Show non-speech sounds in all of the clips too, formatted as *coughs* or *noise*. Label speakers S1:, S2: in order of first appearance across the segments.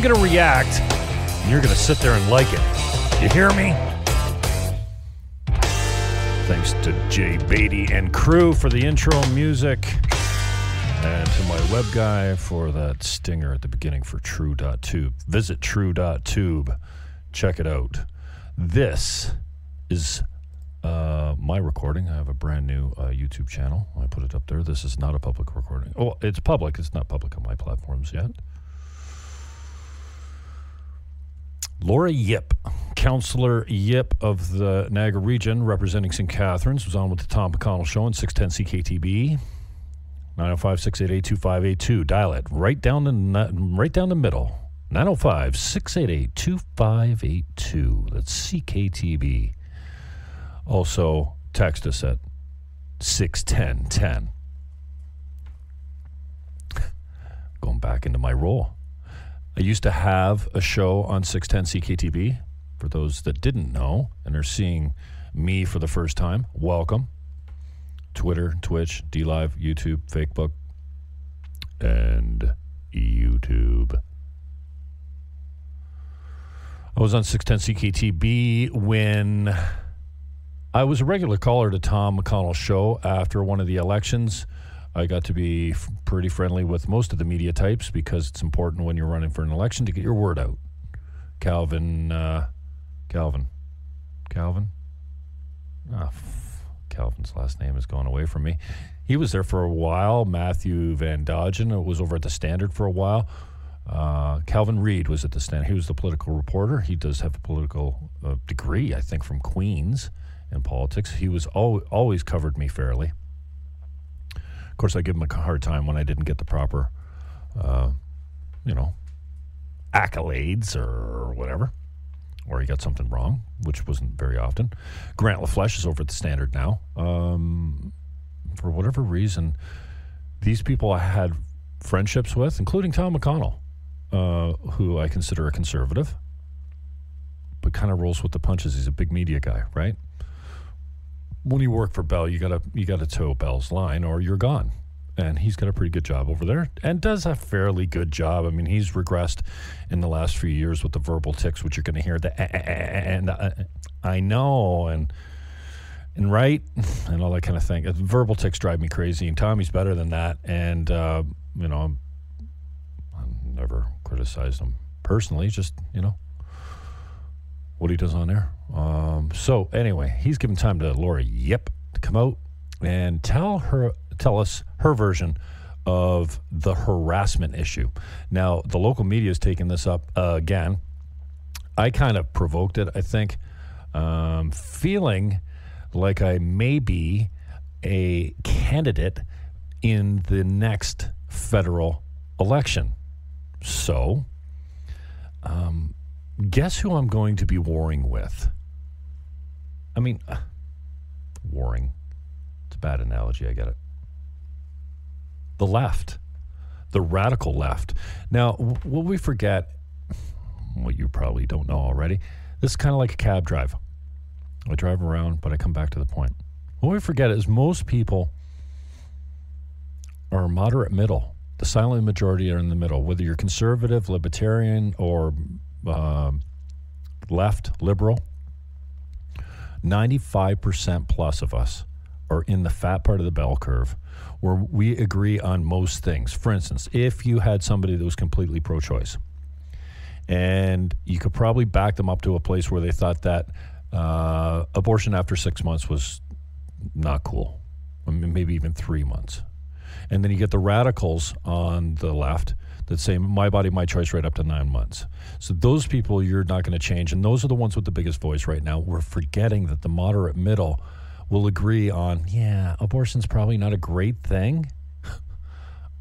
S1: I'm going to react. And you're going to sit there and like it. You hear me? Thanks to Jay Beatty and crew for the intro music. And to my web guy for that stinger at the beginning for true.tube. Visit true.tube. Check it out. This is uh, my recording. I have a brand new uh, YouTube channel. I put it up there. This is not a public recording. Oh, it's public. It's not public on my platforms yet. Laura Ip, Councillor Ip of the Niagara region, representing St. Catharines, was on with the Tom McConnell Show on 610 CKTB. 905 688 2582. Dial it right down the, right down the middle. 905 688 2582. That's CKTB. Also, text us at 61010. *laughs* Going back into my role. I used to have a show on 610 CKTB. For those that didn't know and are seeing me for the first time, welcome. Twitter, Twitch, DLive, YouTube, Facebook, and YouTube. I was on 610 CKTB when I was a regular caller to Tom McConnell's show after one of the elections. I got to be f- pretty friendly with most of the media types because it's important when you're running for an election to get your word out. Calvin, uh, Calvin, Calvin. Ah, f- Calvin's last name has gone away from me. He was there for a while. Matthew Van Dongen was over at the Standard for a while. Uh, Calvin Reed was at the Standard. He was the political reporter. He does have a political uh, degree, I think, from Queens in politics. He was al- always covered me fairly. Course, I give him a hard time when I didn't get the proper, uh, you know, accolades or whatever, or he got something wrong, which wasn't very often. Grant LaFleche is over at the Standard now. Um, for whatever reason, these people I had friendships with, including Tom McConnell, uh, who I consider a conservative, but kind of rolls with the punches. He's a big media guy, right? When you work for Bell, you gotta you gotta toe Bell's line, or you're gone. And he's got a pretty good job over there, and does a fairly good job. I mean, he's regressed in the last few years with the verbal tics, which you're going to hear the "eh, eh, eh, eh," and I know, and and right, and all that kind of thing. Uh, Verbal tics drive me crazy, and Tommy's better than that. And uh, you know, I'm, I'm never criticized him personally. Just you know, what he does on there. Um, so anyway, he's given time to Laura Ip to come out and tell her, tell us her version of the harassment issue. Now, the local media has taken this up uh, again. I kind of provoked it, I think, um, feeling like I may be a candidate in the next federal election. So, um, guess who I'm going to be warring with I mean, uh, warring. It's a bad analogy. I get it. The left, the radical left. Now, what we forget, what you probably don't know already, this is kind of like a cab drive. I drive around, but I come back to the point. What we forget is most people are moderate middle. The silent majority are in the middle, whether you're conservative, libertarian, or uh, left, liberal. 95% plus of us are in the fat part of the bell curve where we agree on most things. For instance, if you had somebody that was completely pro choice, and you could probably back them up to a place where they thought that uh, abortion after six months was not cool, maybe even three months. And then you get the radicals on the left that say my body, my choice, right up to nine months. So those people you're not going to change, and those are the ones with the biggest voice right now. We're forgetting that the moderate middle will agree on, yeah, abortion's probably not a great thing. *laughs*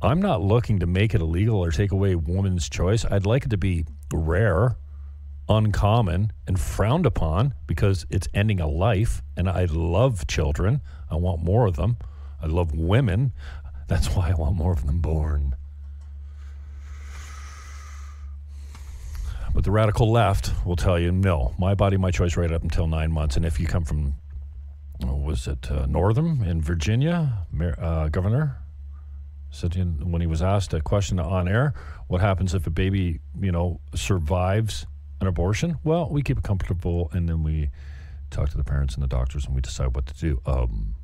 S1: I'm not looking to make it illegal or take away woman's choice. I'd like it to be rare, uncommon, and frowned upon because it's ending a life. And I love children. I want more of them. I love women. That's why I want more of them born. But the radical left will tell you, no, my body, my choice, right up until nine months. And if you come from, oh, was it uh, Northam in Virginia, uh, governor, said when he was asked a question on air, what happens if a baby, you know, survives an abortion? Well, we keep it comfortable, and then we talk to the parents and the doctors, and we decide what to do. Um,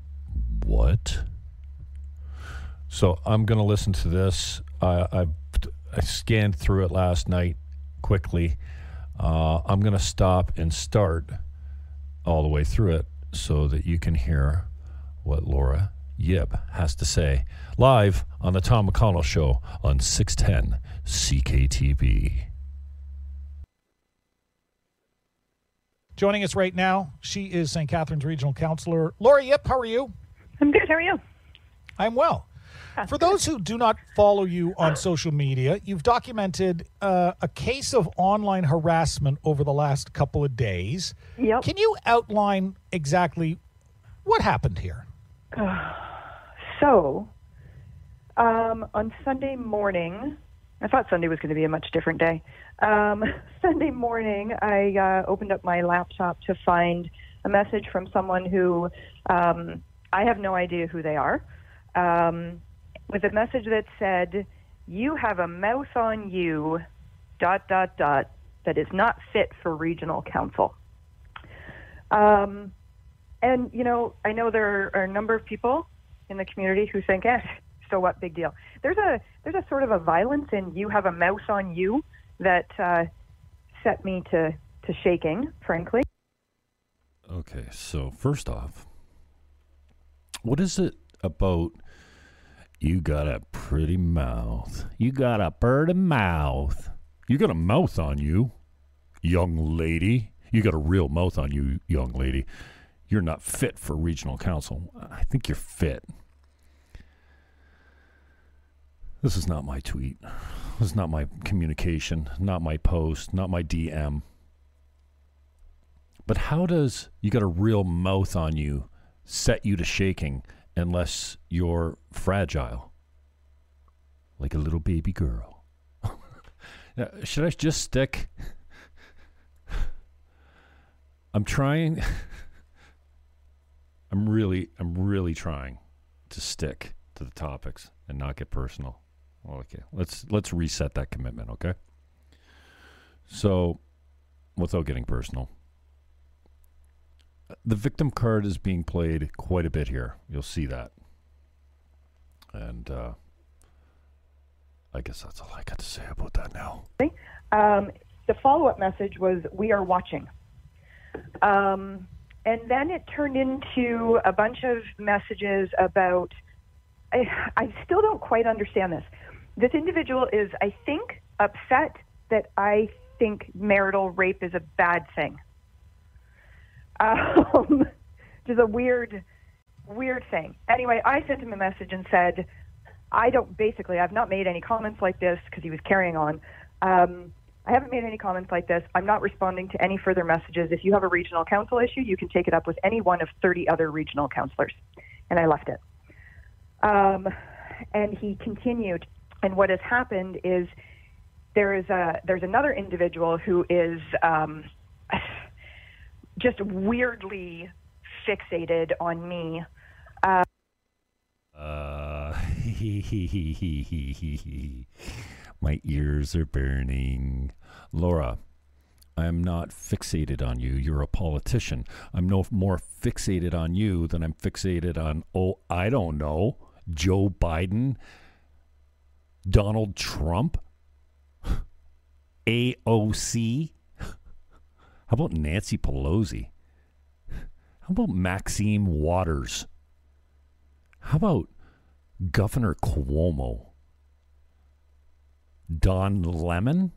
S1: what? So I'm going to listen to this. I, I, I scanned through it last night quickly. Uh, I'm going to stop and start all the way through it so that you can hear what Laura Ip has to say live on the Tom McConnell Show on 610 CKTB.
S2: Joining us right now, she is St. Catharines Regional Councillor Laura Ip. How are you?
S3: I'm good. How are you?
S2: I'm well. For those who do not follow you on social media, you've documented uh, a case of online harassment over the last couple of days.
S3: Yep.
S2: Can you outline exactly what happened here? *sighs*
S3: So, um, on Sunday morning, I thought Sunday was going to be a much different day. Um, *laughs* Sunday morning, I uh, opened up my laptop to find a message from someone who um, I have no idea who they are. Um, with a message that said, You have a mouth on you, dot, dot, dot, that is not fit for regional council. Um, and, you know, I know there are a number of people in the community who think, eh, so what, big deal. There's a, there's a sort of a violence in you have a mouse on you that uh, set me to, to shaking, frankly.
S1: Okay, so first off, what is it about you got a pretty mouth. You got a pretty mouth. You got a mouth on you, young lady. You got a real mouth on you, young lady. You're not fit for regional council. I think you're fit. This is not my tweet. This is not my communication, not my post, not my DM. But how does you got a real mouth on you set you to shaking unless you're fragile, like a little baby girl. *laughs* now, should I just stick? I'm trying. *laughs* I'm really, I'm really trying to stick to the topics and not get personal. Okay, let's let's reset that commitment. Okay. So, without getting personal, the victim card is being played quite a bit here. You'll see that. And uh, I guess that's all I got to say about that now.
S3: Um, the follow up message was, We are watching. Um, and then it turned into a bunch of messages about, I, I still don't quite understand this. This individual is, I think, upset that I think marital rape is a bad thing um, *laughs* is a weird, weird thing. Anyway, I sent him a message and said, I don't, basically, I've not made any comments like this because he was carrying on. Um, I haven't made any comments like this. I'm not responding to any further messages. If you have a regional council issue, you can take it up with any one of 30 other regional councillors. And I left it. Um, and he continued. And what has happened is there is a there's another individual who is um, just weirdly fixated on me.
S1: Uh, *laughs* my ears are burning. Laura, I'm not fixated on you. You're a politician. I'm no more fixated on you than I'm fixated on, oh, I don't know, Joe Biden, Donald Trump, *laughs* AOC. How about Nancy Pelosi? How about Maxine Waters? How about Governor Cuomo? Don Lemon?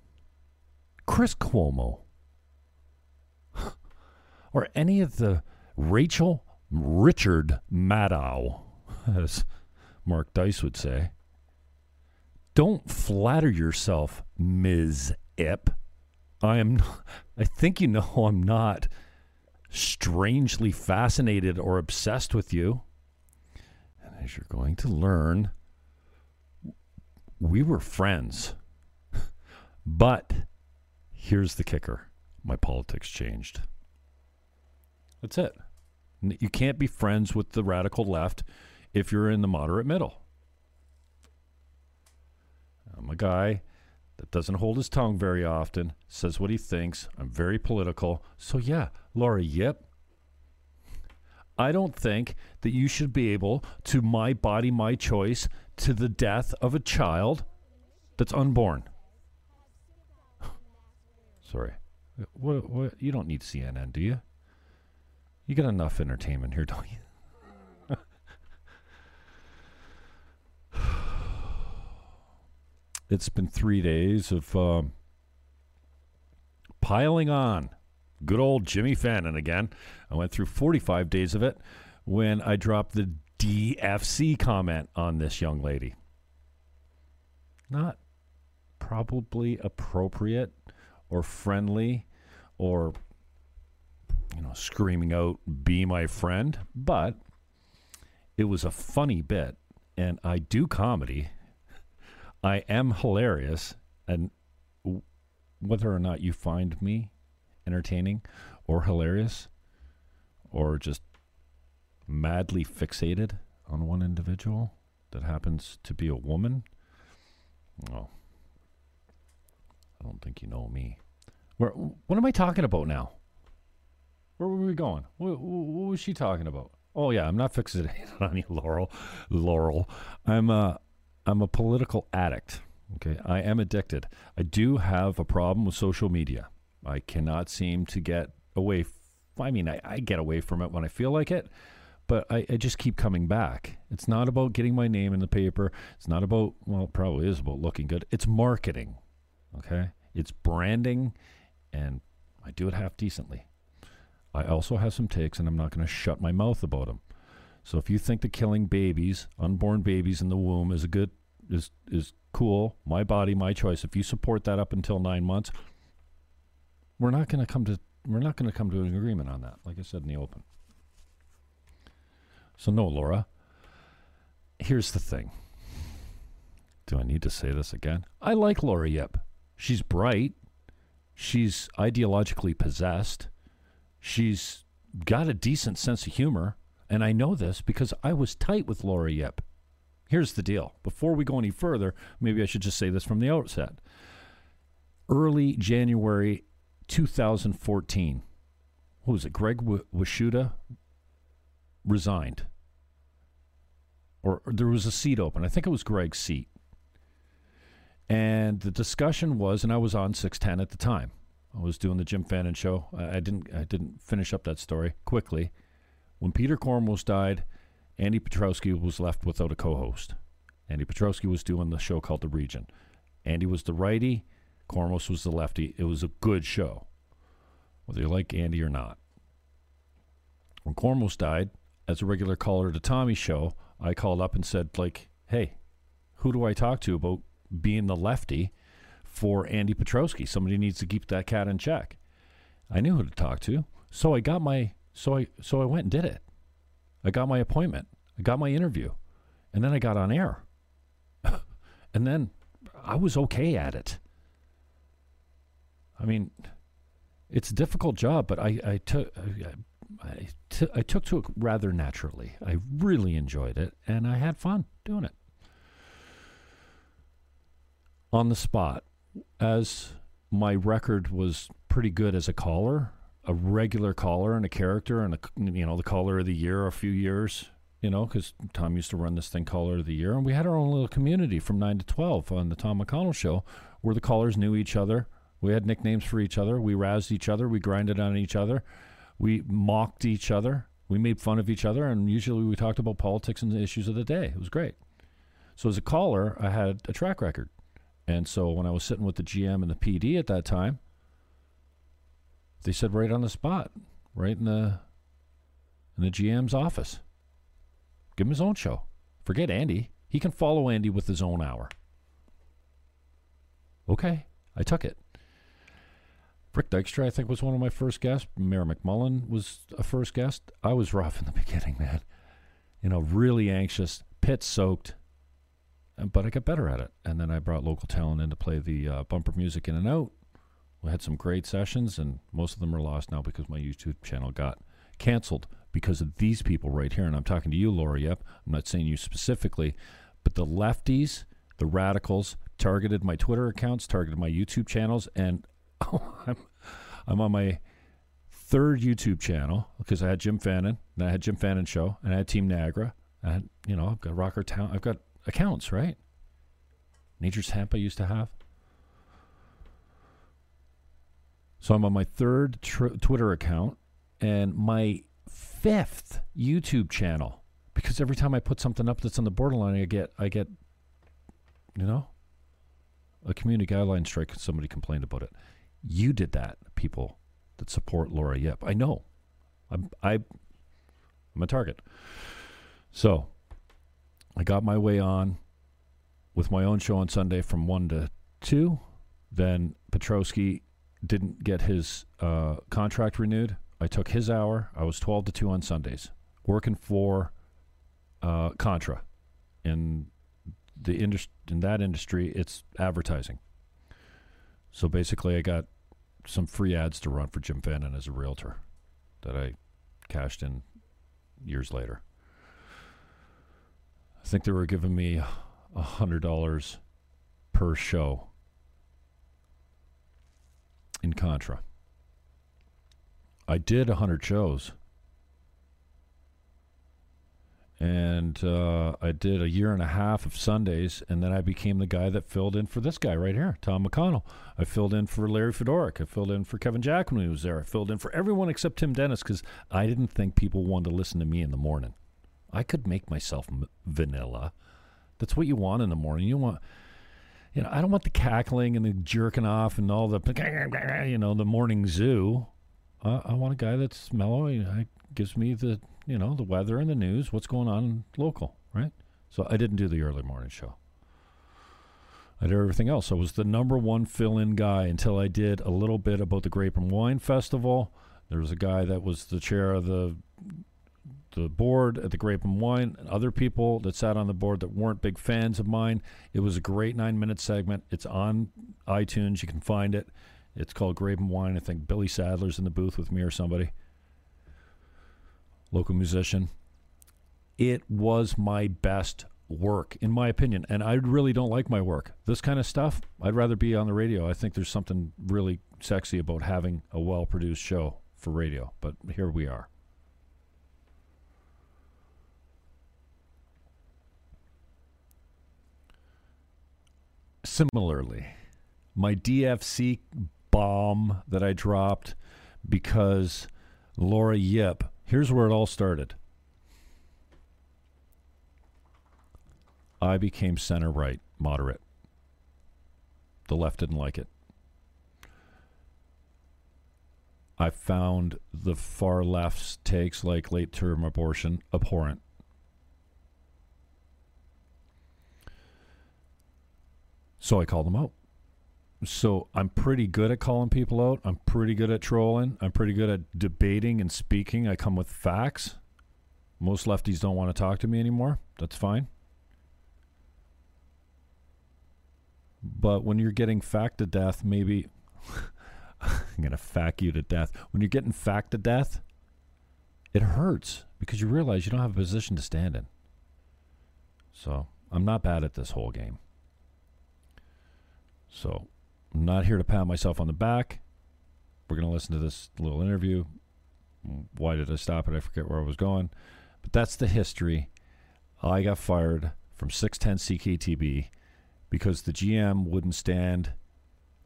S1: Chris Cuomo? *laughs* or any of the Rachel Richard Maddow, as Mark Dice would say. Don't flatter yourself, Ms. Ip. I am *laughs* I think you know *laughs* I'm not strangely fascinated or obsessed with you. And as you're going to learn, we were friends. *laughs* but here's the kicker my politics changed. That's it. You can't be friends with the radical left if you're in the moderate middle. I'm a guy that doesn't hold his tongue very often, says what he thinks. I'm very political. So, yeah, Laura, yep. I don't think that you should be able to my body, my choice to the death of a child that's unborn. *sighs* Sorry. What, what, you don't need CNN, do you? You got enough entertainment here, don't you? It's been three days of um, piling on. Good old Jimmy Fannin again. I went through 45 days of it when I dropped the DFC comment on this young lady. Not probably appropriate or friendly or you know screaming out be my friend but it was a funny bit and I do comedy I am hilarious, and whether or not you find me entertaining or hilarious or just madly fixated on one individual that happens to be a woman, well, I don't think you know me. Where, what am I talking about now? Where were we going? What, what was she talking about? Oh yeah, I'm not fixated *laughs* on you, Laurel. Laurel, I'm uh, I'm a political addict. Okay, I am addicted. I do have a problem with social media. I cannot seem to get away. F- I mean, I, I, get away from it when I feel like it, but I, I, just keep coming back. It's not about getting my name in the paper. It's not about, well, it probably is about looking good. It's marketing. Okay, it's branding, and I do it half decently. I also have some takes, and I'm not going to shut my mouth about them. So if you think that killing babies, unborn babies in the womb, is a good is is cool. My body, my choice. If you support that up until nine months, we're not going to come to we're not going to come to an agreement on that. Like I said in the open. So no, Laura. Here's the thing. Do I need to say this again? I like Laura Ip. She's bright. She's ideologically possessed. She's got a decent sense of humor. And I know this because I was tight with Laura Ip. Here's the deal. Before we go any further, maybe I should just say this from the outset. Early January 2014, what was it? Greg w- Wishuta resigned. Or, or there was a seat open. I think it was Greg's seat. And the discussion was, and I was on 610 at the time. I was doing the Jim Fannin show. I, I didn't I didn't finish up that story quickly. When Peter Kormos died, Andy Petrowski was left without a co-host. Andy Petrowski was doing the show called The Region. Andy was the righty, Kormos was the lefty. It was a good show, whether you like Andy or not. When Kormos died, as a regular caller to Tommy's show, I called up and said, like, hey, who do I talk to about being the lefty for Andy Petrowski. Somebody needs to keep that cat in check. I knew who to talk to, so I got my so I so I went and did it. I got my appointment. I got my interview, and then I got on air, *laughs* and then I was okay at it. I mean, it's a difficult job, but I, I took I, took to it rather naturally. I really enjoyed it, and I had fun doing it. On the spot, as my record was pretty good as a caller, a regular caller and a character, and a, you know the caller of the year a few years, you know, because Tom used to run this thing caller of the year, and we had our own little community from nine to twelve on the Tom McConnell show, where the callers knew each other we had nicknames for each other. We razzed each other. We grinded on each other. We mocked each other. We made fun of each other. And usually we talked about politics and the issues of the day. It was great. So as a caller, I had a track record. And so when I was sitting with the GM and the PD at that time, they said right on the spot, right in the in the GM's office, give him his own show. Forget Andy. He can follow Andy with his own hour. Okay, I took it. Rick Dykstra, I think, was one of my first guests. Mayor McMullan was a first guest. I was rough in the *laughs* beginning, man. You know, really anxious, pit soaked, but I got better at it. And then I brought local talent in to play the uh, bumper music in and out. We had some great sessions, and most of them are lost now because my YouTube channel got canceled because of these people right here. And I'm talking to you, Laura Ip. I'm not saying you specifically, but the lefties, the radicals, targeted my Twitter accounts, targeted my YouTube channels, and *laughs* oh, I'm I'm on my third YouTube channel because I had Jim Fannin, and I had Jim Fannin show, and I had Team Niagara. Had, you know, I've got Rocker Town. I've got accounts, right? Nature's Hemp I used to have. So I'm on my third tr- Twitter account and my fifth YouTube channel because every time I put something up that's on the borderline, I get I get, you know, a community guideline strike. Somebody complained about it. You did that, people that support Laura Ip. I know. I'm I, I'm a target. So I got my way on with my own show on Sunday from one to two. Then Petrowski didn't get his uh, contract renewed. I took his hour. I was twelve to two on Sundays, working for uh, Contra in the industry. In that industry, it's advertising. So basically, I got some free ads to run for Jim Fannin as a realtor that I cashed in years later. I think they were giving me a hundred dollars per show in Contra. I did a hundred shows and uh, I did a year and a half of Sundays, and then I became the guy that filled in for this guy right here, Tom McConnell. I filled in for Larry Fedoruk. I filled in for Kevin Jack when he was there. I filled in for everyone except Tim Denis because I didn't think people wanted to listen to me in the morning. I could make myself m- vanilla. That's what you want in the morning. You want, you know, I don't want the cackling and the jerking off and all the, you know, the morning zoo. Uh, I want a guy that's mellow. He gives me the you know, the weather and the news, what's going on local, right? So I didn't do the early morning show. I did everything else. I was the number one fill in guy until I did a little bit about the Grape and Wine Festival. There was a guy that was the chair of the the board at the Grape and Wine, and other people that sat on the board that weren't big fans of mine. It was a great nine minute segment. It's on iTunes. You can find it. It's called Grape and Wine. I think Billy Sadler's in the booth with me or somebody local musician. It was my best work, in my opinion. And I really don't like my work. This kind of stuff, I'd rather be on the radio. I think there's something really sexy about having a well produced show for radio. But here we are. Similarly, my DFC bomb that I dropped because Laura Ip Here's where it all started. I became center right, moderate. The left didn't like it. I found the far left's takes, like late term abortion, abhorrent. So I called them out. So I'm pretty good at calling people out. I'm pretty good at trolling. I'm pretty good at debating and speaking. I come with facts. Most lefties don't want to talk to me anymore. That's fine. But when you're getting fact to death, maybe *laughs* I'm going to fact you to death. When you're getting fact to death, it hurts because you realize you don't have a position to stand in. So I'm not bad at this whole game. So I'm not here to pat myself on the back. We're going to listen to this little interview. Why did I stop it? I forget where I was going. But that's the history. I got fired from 610 CKTB because the GM wouldn't stand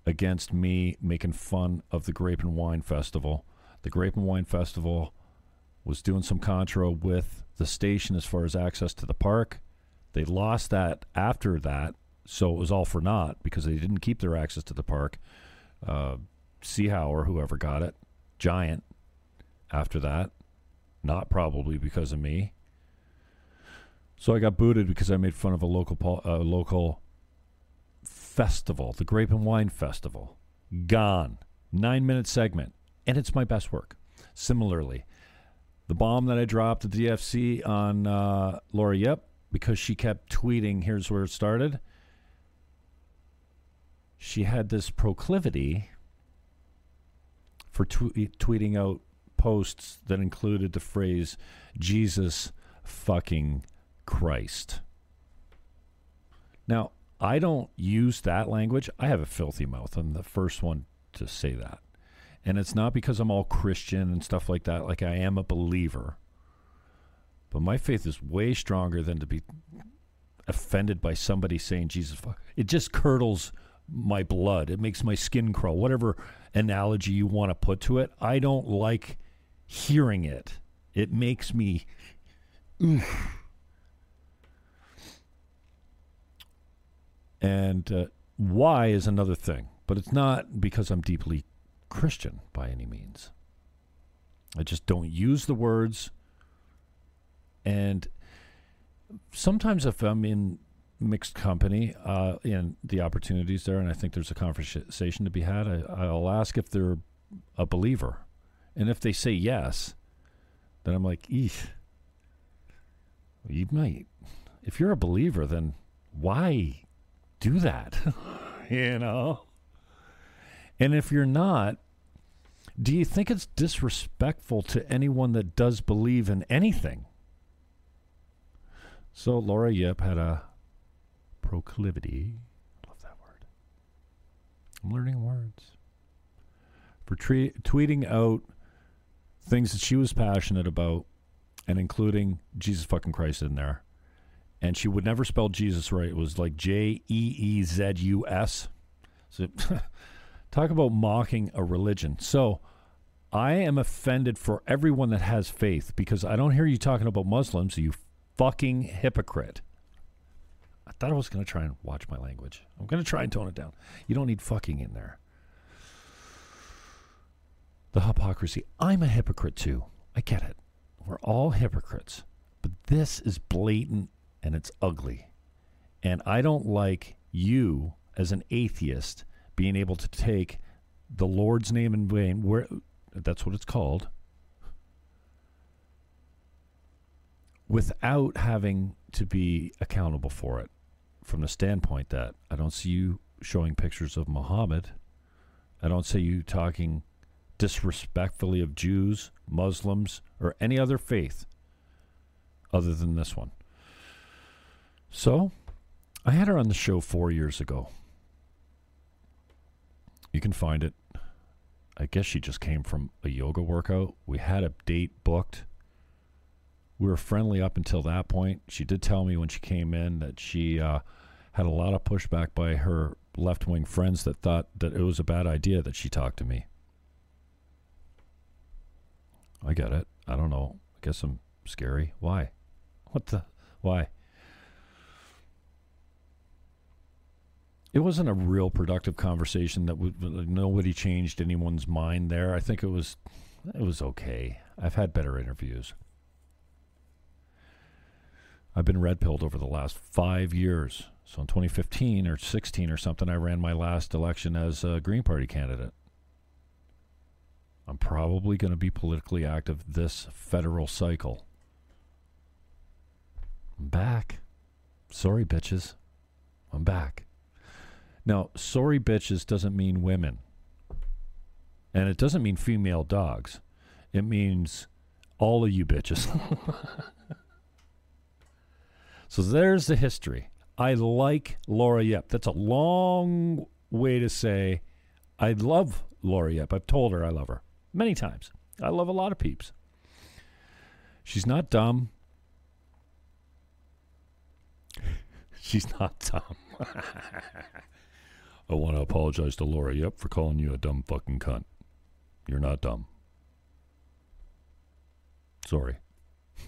S1: against me making fun of the Grape and Wine Festival. The Grape and Wine Festival was doing some contra with the station as far as access to the park. They lost that after that, so it was all for naught because they didn't keep their access to the park. Uh, Seahow or whoever got it, Giant, after that, not probably because of me. So I got booted because I made fun of a local uh, local festival, the Grape and Wine Festival. Gone. Nine minute segment. And it's my best work. Similarly, the bomb that I dropped at the DFC on uh, Laura Ip, because she kept tweeting, here's where it started. She had this proclivity for tw- tweeting out posts that included the phrase, Jesus fucking Christ. Now, I don't use that language. I have a filthy mouth. I'm the first one to say that. And it's not because I'm all Christian and stuff like that. Like I am a believer. But my faith is way stronger than to be offended by somebody saying Jesus fuck. It just curdles my blood. It makes my skin crawl. Whatever analogy you want to put to it, I don't like hearing it. It makes me oof. And uh, why is another thing, but it's not because I'm deeply Christian by any means. I just don't use the words. And sometimes if I'm in mixed company uh, and the opportunities there, and I think there's a conversation to be had, I, I'll ask if they're a believer. And if they say yes, then I'm like, eesh. You might. If you're a believer, then why do that? *laughs* you know? And if you're not, do you think it's disrespectful to anyone that does believe in anything? So Laura Ip had a proclivity. Love that word. I'm learning words. For tre- tweeting out things that she was passionate about and including Jesus fucking Christ in there and she would never spell Jesus right. It was like J E E Z U S. So, *laughs* talk about mocking a religion. So, I am offended for everyone that has faith because I don't hear you talking about Muslims, you fucking hypocrite. I thought I was going to try and watch my language. I'm going to try and tone it down. You don't need fucking in there. The hypocrisy. I'm a hypocrite too. I get it. We're all hypocrites. But this is blatant and it's ugly. And I don't like you as an atheist being able to take the Lord's name in vain, where that's what it's called, without having to be accountable for it from the standpoint that I don't see you showing pictures of Muhammad. I don't see you talking disrespectfully of Jews, Muslims, or any other faith other than this one. So, I had her on the show four years ago. You can find it. I guess she just came from a yoga workout. We had a date booked. We were friendly up until that point. She did tell me when she came in that she uh, had a lot of pushback by her left wing friends that thought that it was a bad idea that she talked to me. I get it. I don't know. I guess I'm scary. Why? What the? Why? it wasn't a real productive conversation that would nobody changed anyone's mind there. I think it was it was okay. I've had better interviews. I've been red pilled over the last five years So in 2015 or 16 or something, I ran my last election as a Green Party candidate. I'm probably going to be politically active this federal cycle. I'm back. Sorry, bitches. I'm back. Now, sorry, bitches doesn't mean women. And it doesn't mean female dogs. It means all of you bitches. *laughs* so there's the history. I like Laura Ip. That's a long way to say I love Laura Ip. I've told her I love her many times. I love a lot of peeps. She's not dumb. *laughs* She's not dumb. *laughs* I want to apologize to Laura Ip for calling you a dumb fucking cunt. You're not dumb. Sorry.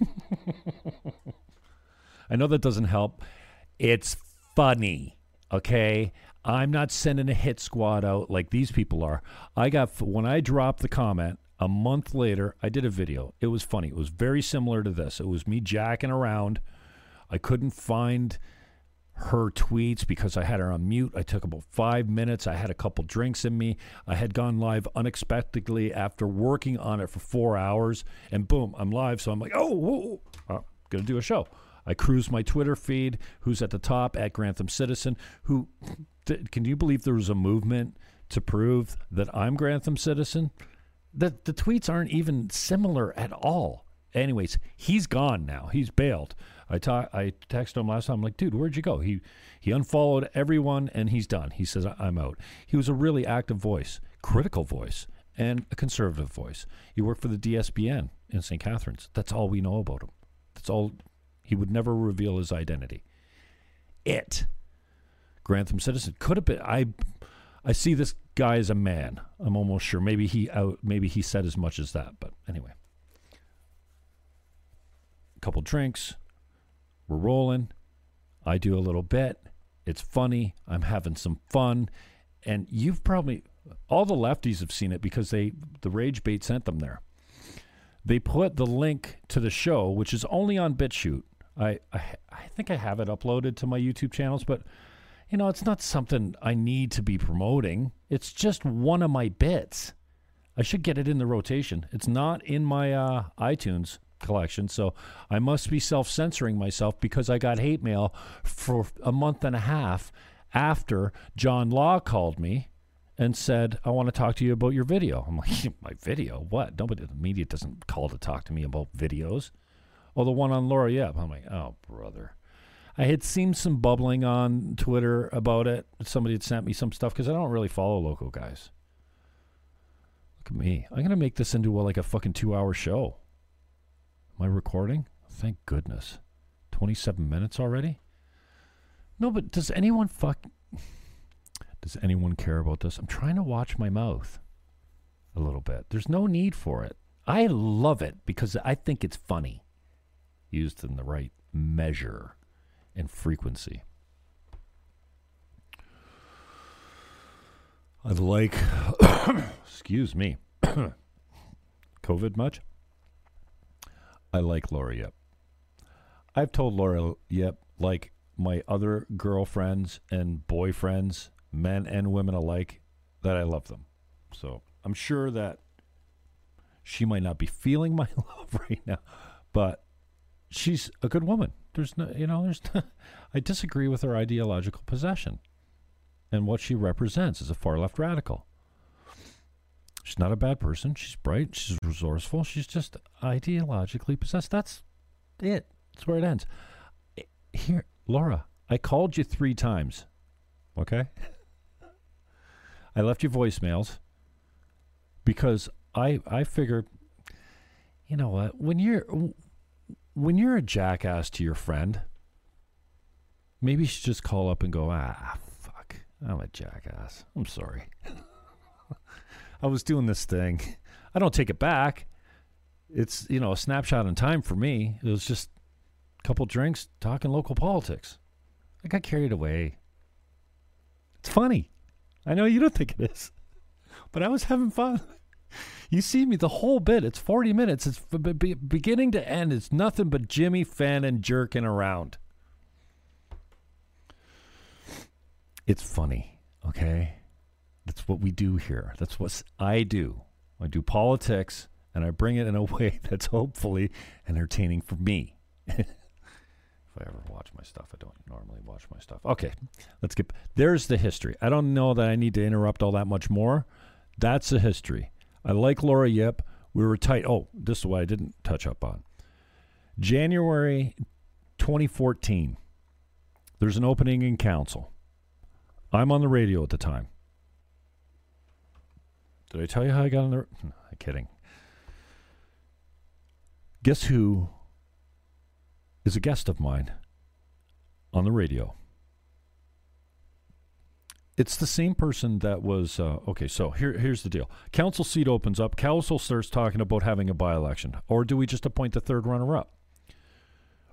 S1: *laughs* I know that doesn't help. It's funny, okay? I'm not sending a hit squad out like these people are. I got when I dropped the comment a month later, I did a video. It was funny. It was very similar to this. It was me jacking around. I couldn't find her tweets because I had her on mute. I took about five minutes. I had a couple drinks in me. I had gone live unexpectedly after working on it for four hours, and boom, I'm live. So I'm like, oh, whoa, I'm uh, gonna do a show. I cruise my Twitter feed, who's at the top at Grantham Citizen. Who can you believe there was a movement to prove that I'm Grantham Citizen? The the tweets aren't even similar at all. Anyways, he's gone now. He's bailed. I I texted him last time. I'm like, dude, where'd you go? He he unfollowed everyone and he's done. He says I'm out. He was a really active voice, critical voice, and a conservative voice. He worked for the DSBN in St. Catharines. That's all we know about him. That's all he would never reveal his identity. It. Grantham Citizen could have been. I. I see this guy as a man. I'm almost sure. Maybe he out. Maybe he said as much as that. But anyway, a couple drinks. We're rolling. I do a little bit. It's funny. I'm having some fun. And you've probably all the lefties have seen it because they the rage bait sent them there. They put the link to the show, which is only on BitChute, I, I I think I have it uploaded to my YouTube channels, but you know, it's not something I need to be promoting. It's just one of my bits. I should get it in the rotation. It's not in my uh, iTunes collection, so I must be self-censoring myself because I got hate mail for a month and a half after John Law called me and said, "I want to talk to you about your video." I'm like, *laughs* "My video? What? Nobody, the media doesn't call to talk to me about videos." Oh, the one on Laura Ip. I'm like, oh, brother. I had seen some bubbling on Twitter about it. Somebody had sent me some stuff because I don't really follow local guys. Look at me. I'm going to make this into a, like a fucking two hour show. Am I recording? Thank goodness. 27 minutes already? No, but does anyone fuck. Does anyone care about this? I'm trying to watch my mouth a little bit. There's no need for it. I love it because I think it's funny used in the right measure and frequency. I'd like, *coughs* excuse me, *coughs* COVID much? I like Laura Ip. I've told Laura Ip, like my other girlfriends and boyfriends, men and women alike, that I love them. So I'm sure that she might not be feeling my *laughs* love right now, but she's a good woman. There's no, you know, there's. No, *laughs* I disagree with her ideological possession, and what she represents as a far left radical. She's not a bad person. She's bright. She's resourceful. She's just ideologically possessed. That's it. That's where it ends. Here, Laura, I called you three times. Okay. I left you voicemails because I I figured, you know what, when you're when you're a jackass to your friend, maybe you should just call up and go, ah, fuck, I'm a jackass. I'm sorry. *laughs* I was doing this thing. I don't take it back. It's, you know, a snapshot in time for me. It was just a couple drinks talking local politics. I got carried away. It's funny. I know you don't think it is, but I was having fun. *laughs* You see me the whole bit. It's 40 minutes. It's beginning to end. It's nothing but Jimmy Fannin jerking around. It's funny, okay? That's what we do here. That's what I do. I do politics and I bring it in a *laughs* way that's hopefully entertaining for me. *laughs* if I ever watch my stuff, I don't normally watch my stuff. Okay, let's get. There's the history. I don't know that I need to interrupt all that much more. That's the history. I like Laura Ip. We were tight. Oh, this is what I didn't touch up on. January 2014. There's an opening in council. I'm on the radio at the time. Did I tell you how I got on the? No, I'm kidding. Guess who is a guest of mine on the radio? It's the same person that was uh, okay. So here, here's the deal: council seat opens up. Council starts talking about having a by-election, or do we just appoint the third runner-up,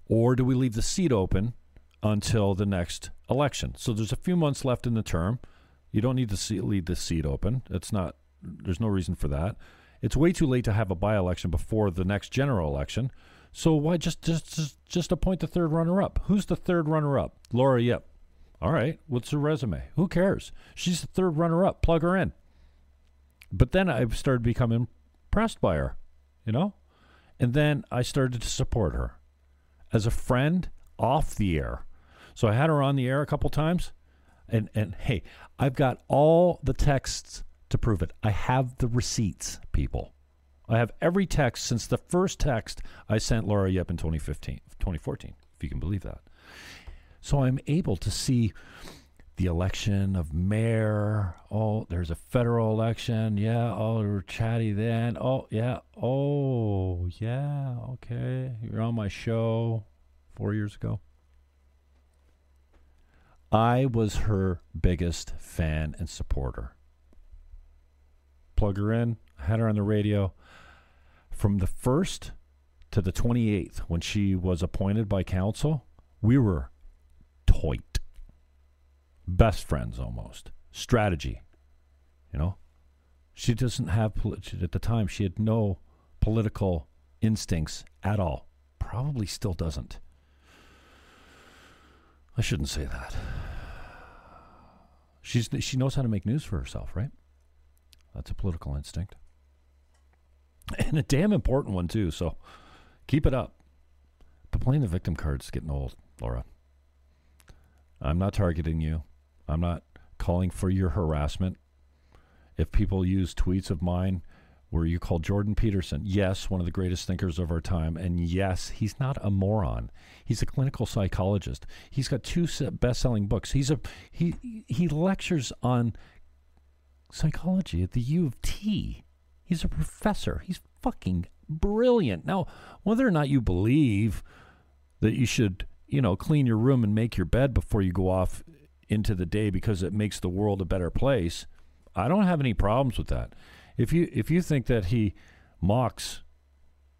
S1: or do we leave the seat open until the next election? So there's a few months left in the term. You don't need to see, leave the seat open. It's not. There's no reason for that. It's way too late to have a by-election before the next general election. So why just just just, just appoint the third runner-up? Who's the third runner-up? Laura Ip. All right, what's her resume? Who cares? She's the third runner up. Plug her in. But then I started becoming impressed by her, you know? And then I started to support her as a friend off the air. So I had her on the air a couple times. And, and hey, I've got all the texts to prove it. I have the receipts, people. I have every text since the first text I sent Laura Ip in 2015, 2014, if you can believe that. So I'm able to see the election of mayor. Oh, there's a federal election. Yeah. Oh, we're chatty then. Oh, yeah. Oh, yeah. Okay. You're on my show four years ago. I was her biggest fan and supporter. Plug her in, I had her on the radio. From the 1st to the 28th, when she was appointed by council, we were toit. Best friends almost. Strategy. You know? She doesn't have, at the time, she had no political instincts at all. Probably still doesn't. I shouldn't say that. She's she knows how to make news for herself, right? That's a political instinct. *laughs* And a damn important one too, so keep it up. But playing the victim card's getting old, Laura. I'm not targeting you. I'm not calling for your harassment. If people use tweets of mine where you call Jordan Peterson, yes, one of the greatest thinkers of our time, and yes, he's not a moron. He's a clinical psychologist. He's got two best-selling books. He's a he he lectures on psychology at the U of T. He's a professor. He's fucking brilliant. Now, whether or not you believe that you should you know, clean your room and make your bed before you go off into the day because it makes the world a better place. I don't have any problems with that. If you if you think that he mocks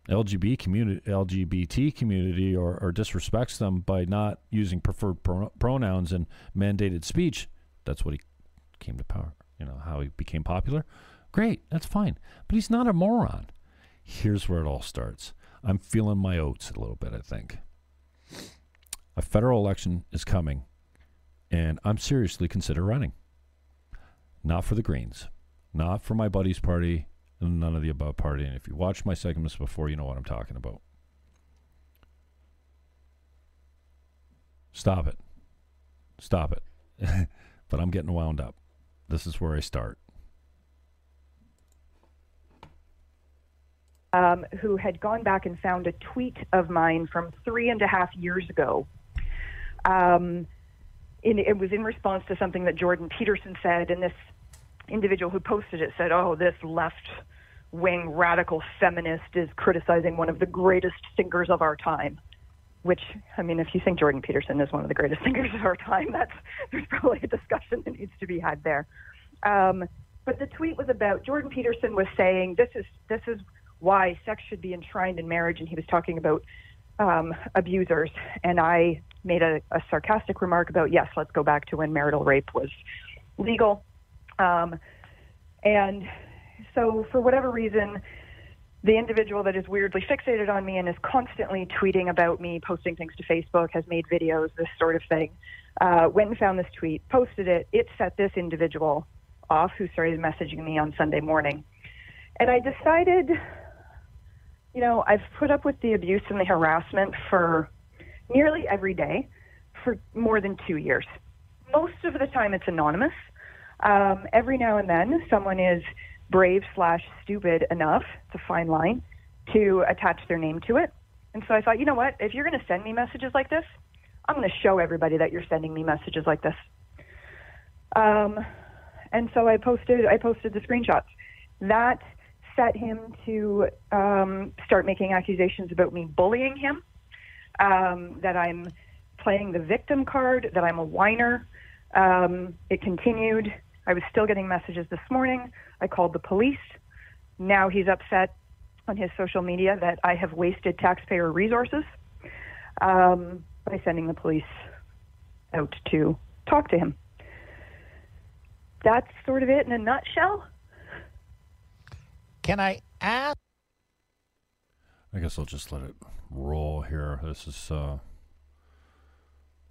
S1: LGBT community LGBT community or, or disrespects them by not using preferred pro- pronouns and mandated speech, that's what he came to power. You know how he became popular. Great, that's fine. But he's not a moron. Here's where it all starts. I'm feeling my oats a little bit. I think a federal election is coming, and I'm seriously consider running. Not for the Greens, not for my buddy's party, and none of the above party. And if you watched my segments before, you know what I'm talking about. Stop it. Stop it. *laughs* but I'm getting wound up. This is where I start.
S3: Um, who had gone back and found a tweet of mine from three and a half years ago um, in, it was in response to something that Jordan Peterson said, and this individual who posted it said, "Oh, this left." wing radical feminist is criticizing one of the greatest thinkers of our time. Which, I mean, if you think Jordan Peterson is one of the greatest *laughs* thinkers of our time, that's there's probably a discussion that needs to be had there. Um, but the tweet was about Jordan Peterson was saying this is this is why sex should be enshrined in marriage, and he was talking about um, abusers, and I made a, a, sarcastic remark about yes, let's go back to when marital rape was legal, um, and so for whatever reason, the individual that is weirdly fixated on me and is constantly tweeting about me, posting things to Facebook, has made videos, this sort of thing, uh, went and found this tweet, posted it. It set this individual off who started messaging me on Sunday morning. And I decided, you know, I've put up with the abuse and the harassment for nearly every day for more than two years. Most of the time it's anonymous. Um, every now and then someone is brave slash stupid enough, it's a fine line, to attach their name to it. And so I thought, you know what? If you're going to send me messages like this, I'm going to show everybody that you're sending me messages like this. Um, and so I posted I posted the screenshots. That set him to um, start making accusations about me bullying him, um, that I'm playing the victim card, that I'm a whiner. Um, it continued. I was still getting messages this morning. I called the police. Now he's upset on his social media that I have wasted taxpayer resources um, by sending the police out to talk to him. That's sort of it in a nutshell.
S2: Can I ask?
S1: I guess I'll just let it roll here. This is uh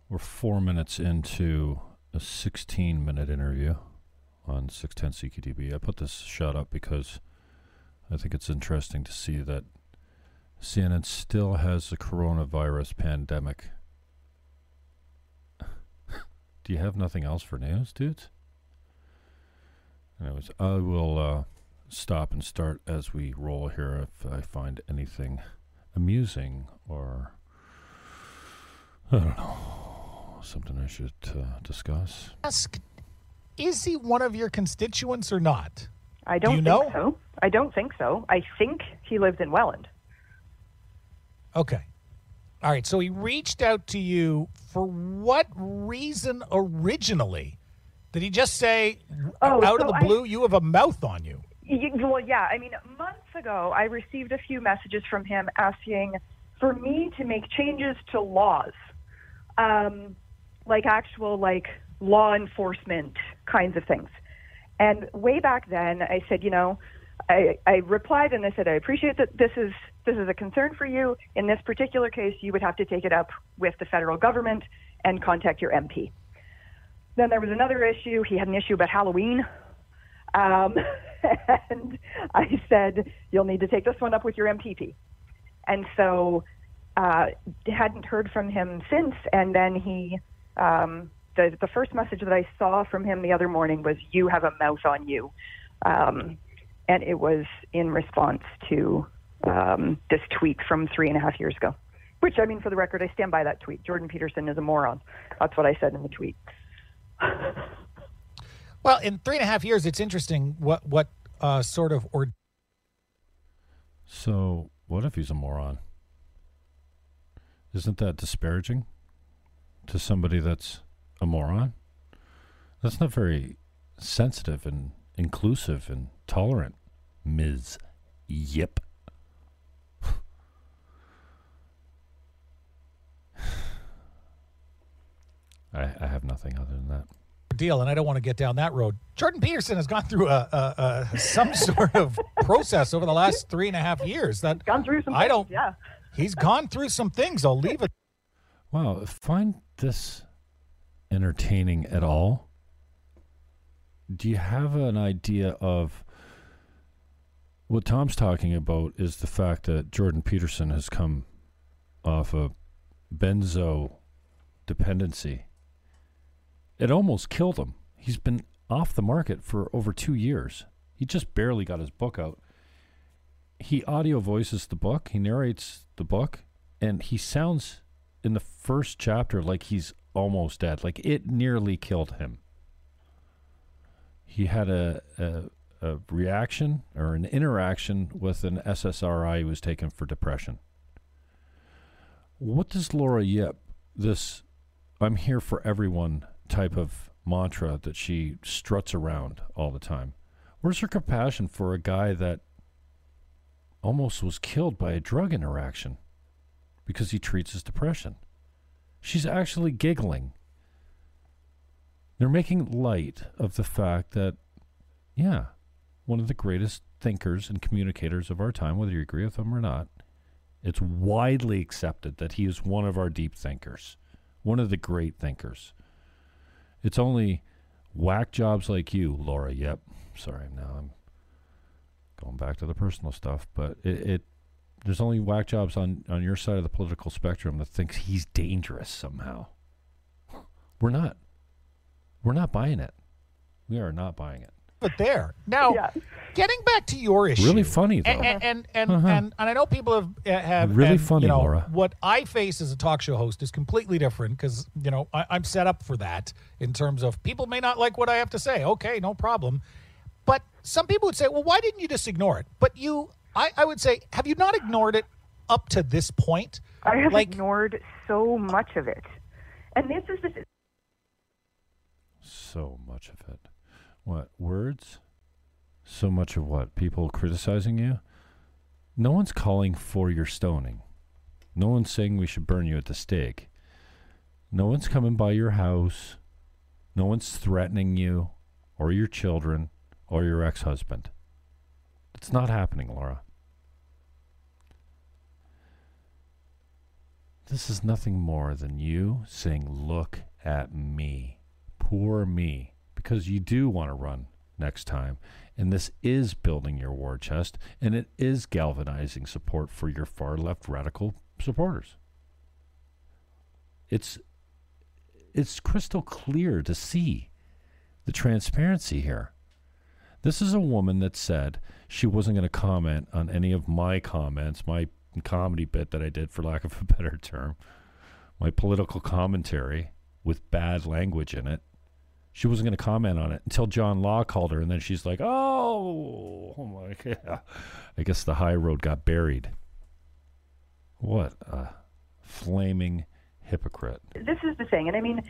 S1: we're four minutes into a 16 minute interview on 610 CKTB. I put this shot up because I think it's interesting to see that CNN still has the coronavirus pandemic. *laughs* Do you have nothing else for news, dudes? Anyways, I will uh, stop and start as we roll here if I find anything amusing or I don't know something I should uh, discuss.
S2: Ask, is he one of your constituents or not?
S3: I don't
S2: you
S3: think
S2: know?
S3: so. I don't think so. I think he lives in Welland.
S2: Okay. All right. So he reached out to you for what reason originally? Did he just say,
S3: Oh,
S2: out of
S3: so
S2: the
S3: I-
S2: blue, you have a mouth on you?
S3: Well, yeah. I mean, months ago, I received a few messages from him asking for me to make changes to laws, um, like actual like law enforcement kinds of things. And way back then, I said, you know, I, I replied and I said, I appreciate that this is this is a concern for you. In this particular case, you would have to take it up with the federal government and contact your MP. Then there was another issue. He had an issue about Halloween. Um, *laughs* and I said, you'll need to take this one up with your MPP. And so uh, hadn't heard from him since. And then he, um, the, the first message that I saw from him the other morning was, you have a mouth on you. Um, and it was in response to um, this tweet from three and a half years ago. Which, I mean, for the record, I stand by that tweet. Jordan Peterson is a moron. That's what I said in the tweet. *laughs*
S2: Well, in three and a half years, it's interesting what what uh, sort of or
S1: So, what if he's a moron? Isn't that disparaging to somebody that's a moron? That's not very sensitive and inclusive and tolerant, Ms. Ip. *sighs* I, I have nothing other than that.
S2: Deal, and I don't want to get down that road. Jordan Peterson has gone through a, a, a some sort of *laughs* process over the last three and a half years. that's
S3: Gone through some
S2: I don't.
S3: yeah.
S2: He's gone through some things. I'll leave it.
S1: Wow, find this entertaining at all? Do you have an idea of what Tom's talking about is the fact that Jordan Peterson has come off a benzo dependency. It almost killed him. He's been off the market for over two years. He just barely got his book out. He audio voices the book, he narrates the book, and he sounds in the first chapter like he's almost dead. Like it nearly killed him. He had a, a, a reaction or an interaction with an SSRI he was taken for depression. What does Laura Ip, this I'm here for everyone type of mantra that she struts around all the time, where's her compassion for a guy that almost was killed by a drug interaction? because he treats his depression. She's actually giggling. They're making light of the fact that, yeah, one of the greatest thinkers and communicators of our time, whether you agree with him or not. It's widely accepted that he is one of our deep thinkers, one of the great thinkers. It's only whack jobs like you, Laura. Yep. Sorry, now I'm going back to the personal stuff, but it, it there's only whack jobs on on your side of the political spectrum that thinks he's dangerous somehow. We're not. We're not buying it. We are not buying it.
S2: But there now,
S3: Yeah.
S2: getting back to your issue,
S1: Really funny though.
S2: and and and and,
S1: Uh-huh.
S2: and, and I know people have uh, have
S1: Really
S2: and,
S1: funny,
S2: you know,
S1: Laura.
S2: What I face as a talk show host is completely different because you know I, I'm set up for that in terms of people may not like what I have to say. Okay, no problem. But some people would say, well, why didn't you just ignore it? But you, I, I would say, have you not ignored it up to this point?
S3: I have
S2: Like-
S3: ignored so much of it. And this is the
S1: so much of it. What words? So much of what? People criticizing you? No one's calling for your stoning. No one's saying we should burn you at the stake. No one's coming by your house. No one's threatening you or your children or your ex husband. It's not happening, Laura. This is nothing more than you saying, Look at me. Poor me. Because you do want to run next time. And this is building your war chest and it is galvanizing support for your far left radical supporters. It's it's crystal clear to see the transparency here. This is a woman that said she wasn't going to comment on any of my comments, my comedy bit that I did, for lack of a *laughs* better term, my political commentary with bad language in it. She wasn't going to comment on it until John Law called her, and then she's like, "Oh, oh my *laughs* god!" I guess the high road got buried. What a flaming hypocrite!
S3: this is the thing. And I mean,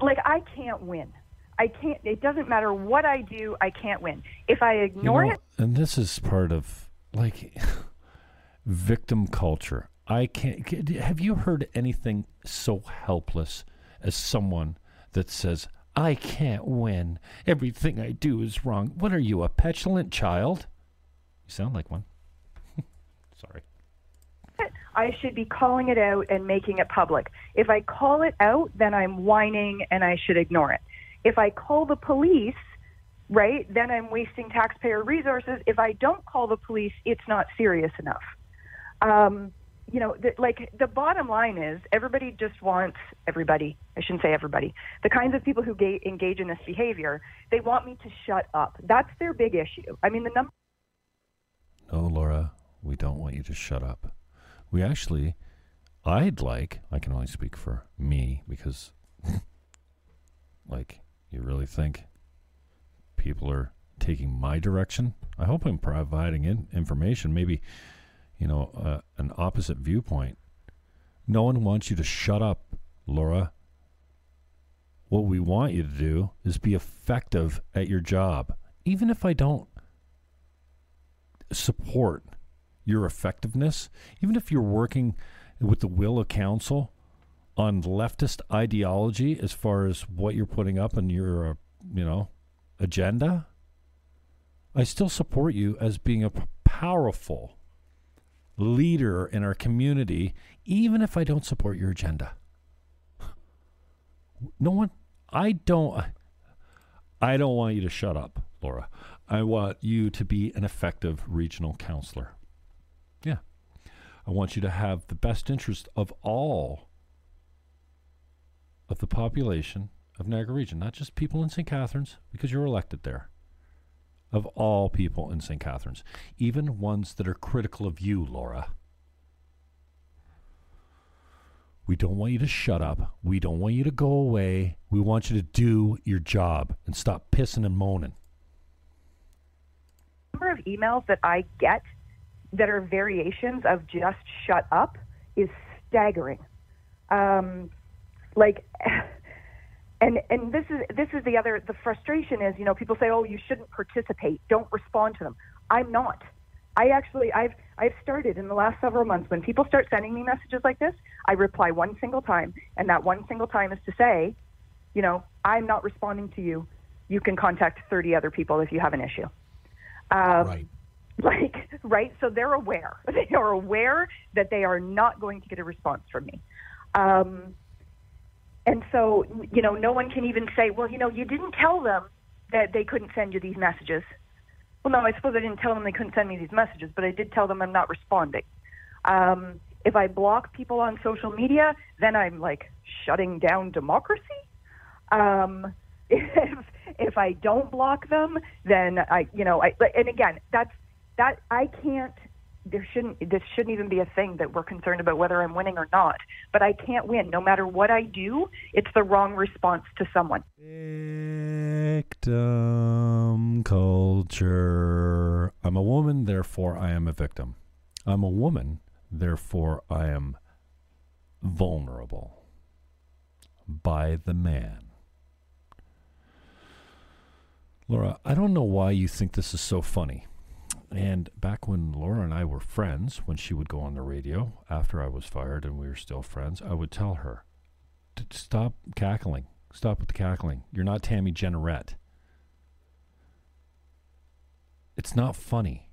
S3: like, I can't win. I can't, it doesn't matter what I do, I can't win. If I
S1: You
S3: ignore
S1: know,
S3: it,
S1: and this is part of like *laughs* victim culture. I can't. Have you heard anything so helpless as someone that says, "I can't win. Everything I do is wrong." What are you, a petulant child? You sound like one. *laughs* Sorry.
S3: I should be calling it out and making it public. If I call it out, then I'm whining and I should ignore it. If I call the police, right, then I'm wasting taxpayer resources. If I don't call the police, it's not serious enough. Um, you know, the, like the bottom line is everybody just wants everybody. I shouldn't say everybody. The kinds of people who ga- engage in this behavior, they want me to shut up. That's their big issue. I mean, the number.
S1: No, Laura, we don't want you to shut up. We actually, I'd like, I can only speak for me because, *laughs* like, you really think people are taking my direction? I hope I'm providing in information, maybe, you know, uh, an opposite viewpoint. No one wants you to shut up, Laura. What we want you to do is be effective at your job. Even if I don't support your effectiveness, even if you're working with the will of council on leftist ideology as far as what you're putting up in your, uh, you know, agenda, I still support you as being a powerful leader in our community, even if I don't support your agenda. No one, I don't, I don't want you to shut up, Laura. I want you to be an effective regional counselor. Yeah. I want you to have the best interest of all of the population of Niagara Region, not just people in St. Catharines, because you're elected there. Of all people in St. Catharines, even ones that are critical of you, Laura. We don't want you to shut up. We don't want you to go away. We want you to do your job and stop pissing and moaning.
S3: number of emails that I get that are variations of just shut up is staggering. Um, like, *laughs* and and this is this is the other the frustration is you know people say oh you shouldn't participate don't respond to them I'm not I actually I've I've started in the last several months when people start sending me messages like this I reply one single time and that one single time is to say you know I'm not responding to you you can contact 30 other people if you have an issue Um,
S2: Right.
S3: Like, *laughs* right? So they're aware. *laughs* They are aware that they are not going to get a response from me. Um, and so, you know, no one can even say, well, you know, you didn't tell them that they couldn't send you these messages. Well, no, I suppose I didn't tell them they couldn't send me these messages, but I did tell them I'm not responding. Um, if I block people on social media, then I'm like shutting down democracy. Um, *laughs* if if I don't block them, then I, you know, I and again, that's that I can't. There shouldn't. This shouldn't even be a thing that we're concerned about whether I'm winning or not. But I can't win, no matter what I do. It's the wrong response to someone.
S1: Victim culture. I'm a woman, therefore I am a victim. I'm a woman, therefore I am vulnerable by the man. Laura, I don't know why you think this is so funny. And back when Laura and I were friends, when she would go on the radio after I was fired and we were still friends, I would tell her, stop cackling. Stop with the cackling. You're not Tammy Jenneret. It's not funny.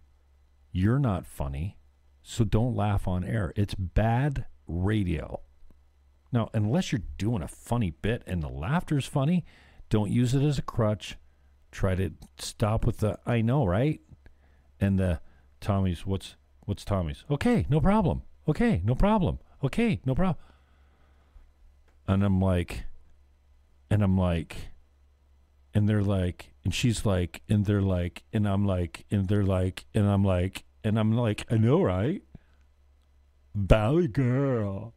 S1: You're not funny. So don't laugh on air. It's bad radio. Now, unless you're doing a funny bit and the laughter's funny, don't use it as a crutch. Try to stop with the I know, right? And the Tommy's what's what's Tommy's? Okay, no problem. Okay, no problem. Okay, no problem. And I'm like and I'm like and they're like and she's like and they're like and I'm like and they're like and I'm like and I'm like I know, right? Valley girl.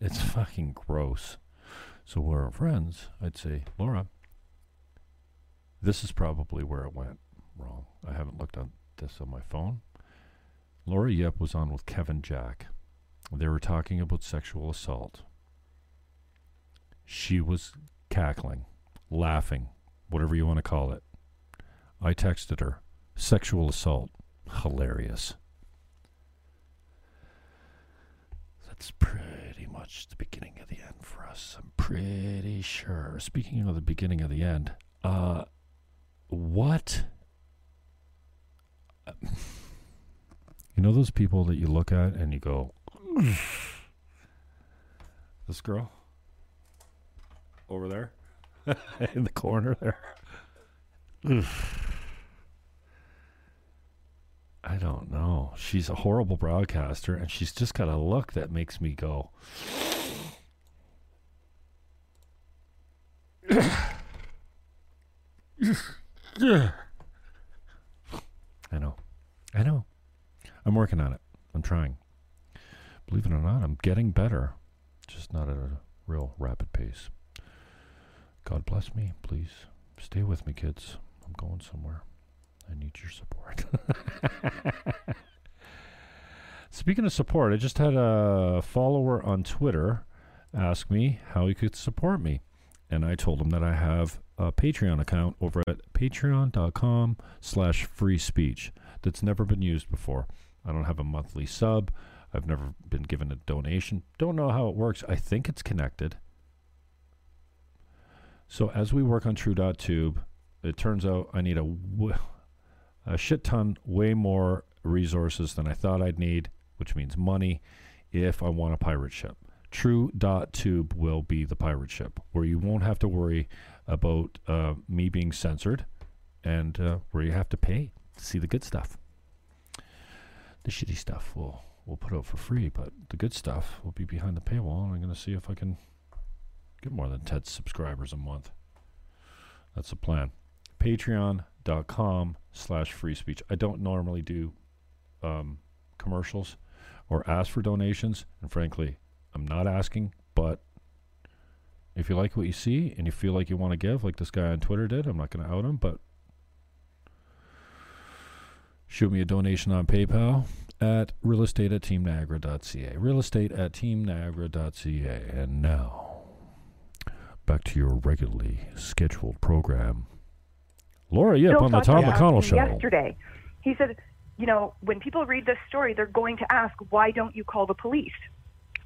S1: It's fucking gross. So we're friends. I'd say, Laura, this is probably where it went wrong. I haven't looked at this on my phone. Laura Ip was on with Kevin Jack. They were talking about sexual assault. She was cackling, laughing, whatever you want to call it. I texted her, sexual assault. Hilarious. That's pretty much the beginning of the end for us. I'm pretty sure. Speaking of the beginning of the end, uh, what? You know those people that you look at and you go, this girl over there in the corner there. I don't know. She's a horrible broadcaster, and she's just got a look that makes me go. I know. I know. I'm working on it. I'm trying. Believe it or not, I'm getting better, just not at a real rapid pace. God bless me. Please stay with me, kids. I'm going somewhere. I need your support. *laughs* Speaking of support, I just had a follower on Twitter ask me how he could support me. And I told him that I have a Patreon account over at patreon.com slash free speech that's never been used before. I don't have a monthly sub. I've never been given a donation. Don't know how it works. I think it's connected. So as we work on True.tube, it turns out I need a, w- a shit ton, way more resources than I thought I'd need, which means money, if I want a pirate ship. True.tube will be the pirate ship, where you won't have to worry about uh, me being censored and uh, where you have to pay to see the good stuff. The shitty stuff we'll, we'll put out for free, but the good stuff will be behind the paywall, and I'm going to see if I can get more than 10 subscribers a month. That's the plan. Patreon.com slash free speech. I don't normally do um, commercials or ask for donations, and frankly, I'm not asking, but if you like what you see and you feel like you want to give, like this guy on Twitter did, I'm not going to out him, but shoot me a donation on PayPal at realestate at teamniagara.ca. Realestate at teamniagara.ca. And now, back to your regularly scheduled program. Laura Ip
S3: Bill
S1: on the Tom McConnell Show.
S3: Yesterday, he said, you know, when people read this story, they're going to ask, why don't you call the police?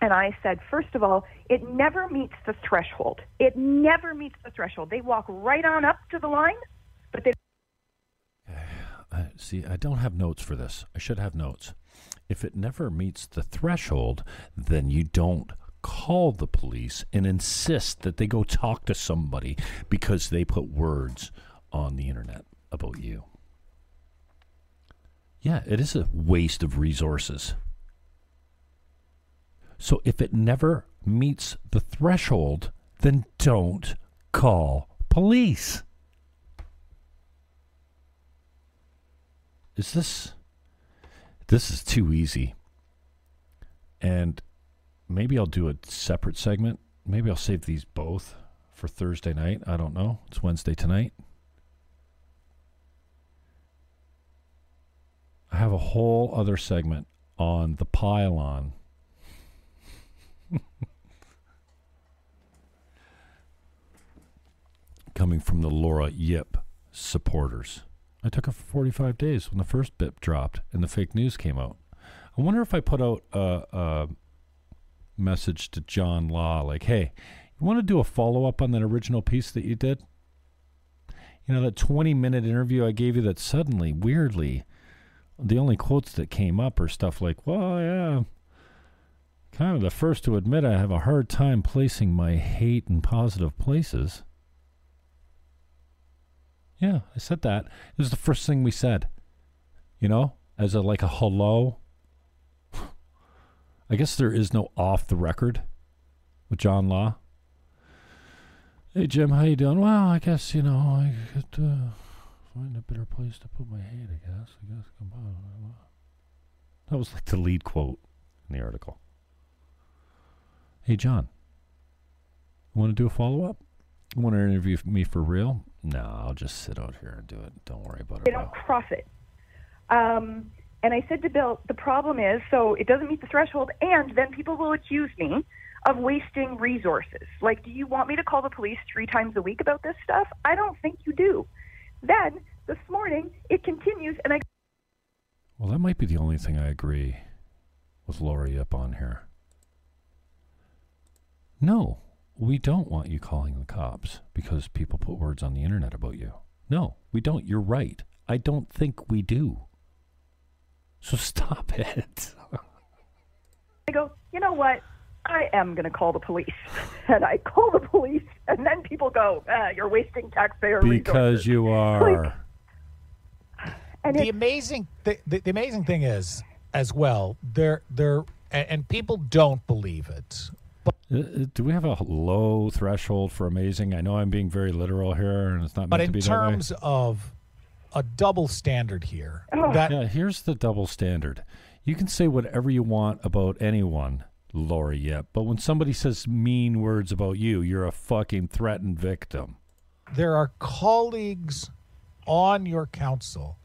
S3: And I said, first of all, it never meets the threshold. It never meets the threshold. They walk right on up to the line, but they
S1: I, see, I don't have notes for this. I should have notes. If it never meets the threshold, then you don't call the police and insist that they go talk to somebody because they put words on the internet about you. Yeah, it is a waste of resources. So if it never meets the threshold, then don't call police. Is this this is too easy. And maybe I'll do a separate segment. Maybe I'll save these both for Thursday night. I don't know. It's Wednesday tonight. I have a whole other segment on the pylon. *laughs* Coming from the Laura Ip supporters. I took it for 45 days when the first bit dropped and the fake news came out. I wonder if I put out a, a message to John Law like, hey, you want to do a follow up on that original piece that you did? You know, that 20 minute interview I gave you that suddenly, weirdly, the only quotes that came up are stuff like, well, yeah, kind of the first to admit I have a hard time placing my hate in positive places. Yeah, I said that. It was the first thing we said. You know, as a like a hello. *sighs* I guess there is no off the record with John Law. Hey Jim, how you doing? Well, I guess you know I could uh, find a better place to put my hate. I guess. I guess. That was like the lead quote in the article. Hey John, want to do a follow up? Want to interview me for real? No, I'll just sit out here and do it. Don't worry about it.
S3: They don't cross it. Um, and I said to Bill, the problem is, so it doesn't meet the threshold, and then people will accuse me of wasting resources. Like, do you want me to call the police three times a week about this stuff? I don't think you do. Then this morning it continues, and I.
S1: Well, that might be the only thing I agree with Lori up on here. No, we don't want you calling the cops because people put words on the internet about you. No, we don't. You're right. I don't think we do. So *laughs* stop it.
S3: I go, you know what? I am going to call the police. *laughs* And I call the police, and then people go, ah, you're wasting taxpayer money.
S1: because
S3: resources.
S1: you *laughs* are.
S3: And
S2: the
S3: it,
S2: amazing the, the, the amazing thing is as well they're they're and, and people don't believe it
S1: Uh, do we have a low threshold for amazing? I know I'm being very literal here, and it's not
S2: but
S1: meant
S2: in
S1: to be that way.
S2: terms of a double standard here
S3: Oh.
S2: that
S1: Yeah, here's the double standard. You can say whatever you want about anyone, Lori Ip, but when somebody says mean words about you, you're a fucking threatened victim.
S2: there are colleagues on your council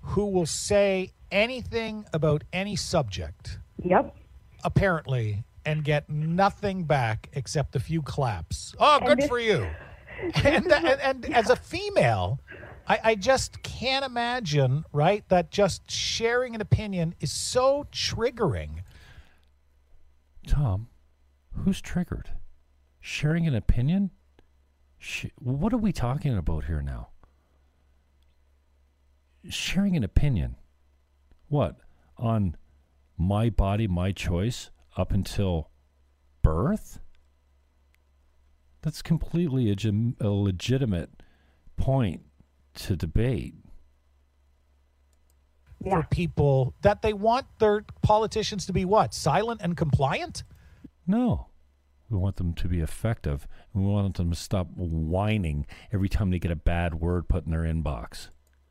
S2: who will say anything about any subject
S3: yep.
S2: apparently and get nothing back except a few claps. Oh, good
S3: this-
S2: for you. and, and, and as a female, I, I just can't imagine, right, that just sharing an opinion is so triggering.
S1: Tom, who's triggered? Sharing an opinion? Sh- what are we talking about here now? Sharing an opinion. What? On my body, my choice up until birth? That's completely a, gem- a legitimate point to debate.
S3: Yeah.
S2: For people that they want their politicians to be what? Silent and compliant?
S1: No. We want them to be effective. We want them to stop whining every time they get a bad word put in their inbox.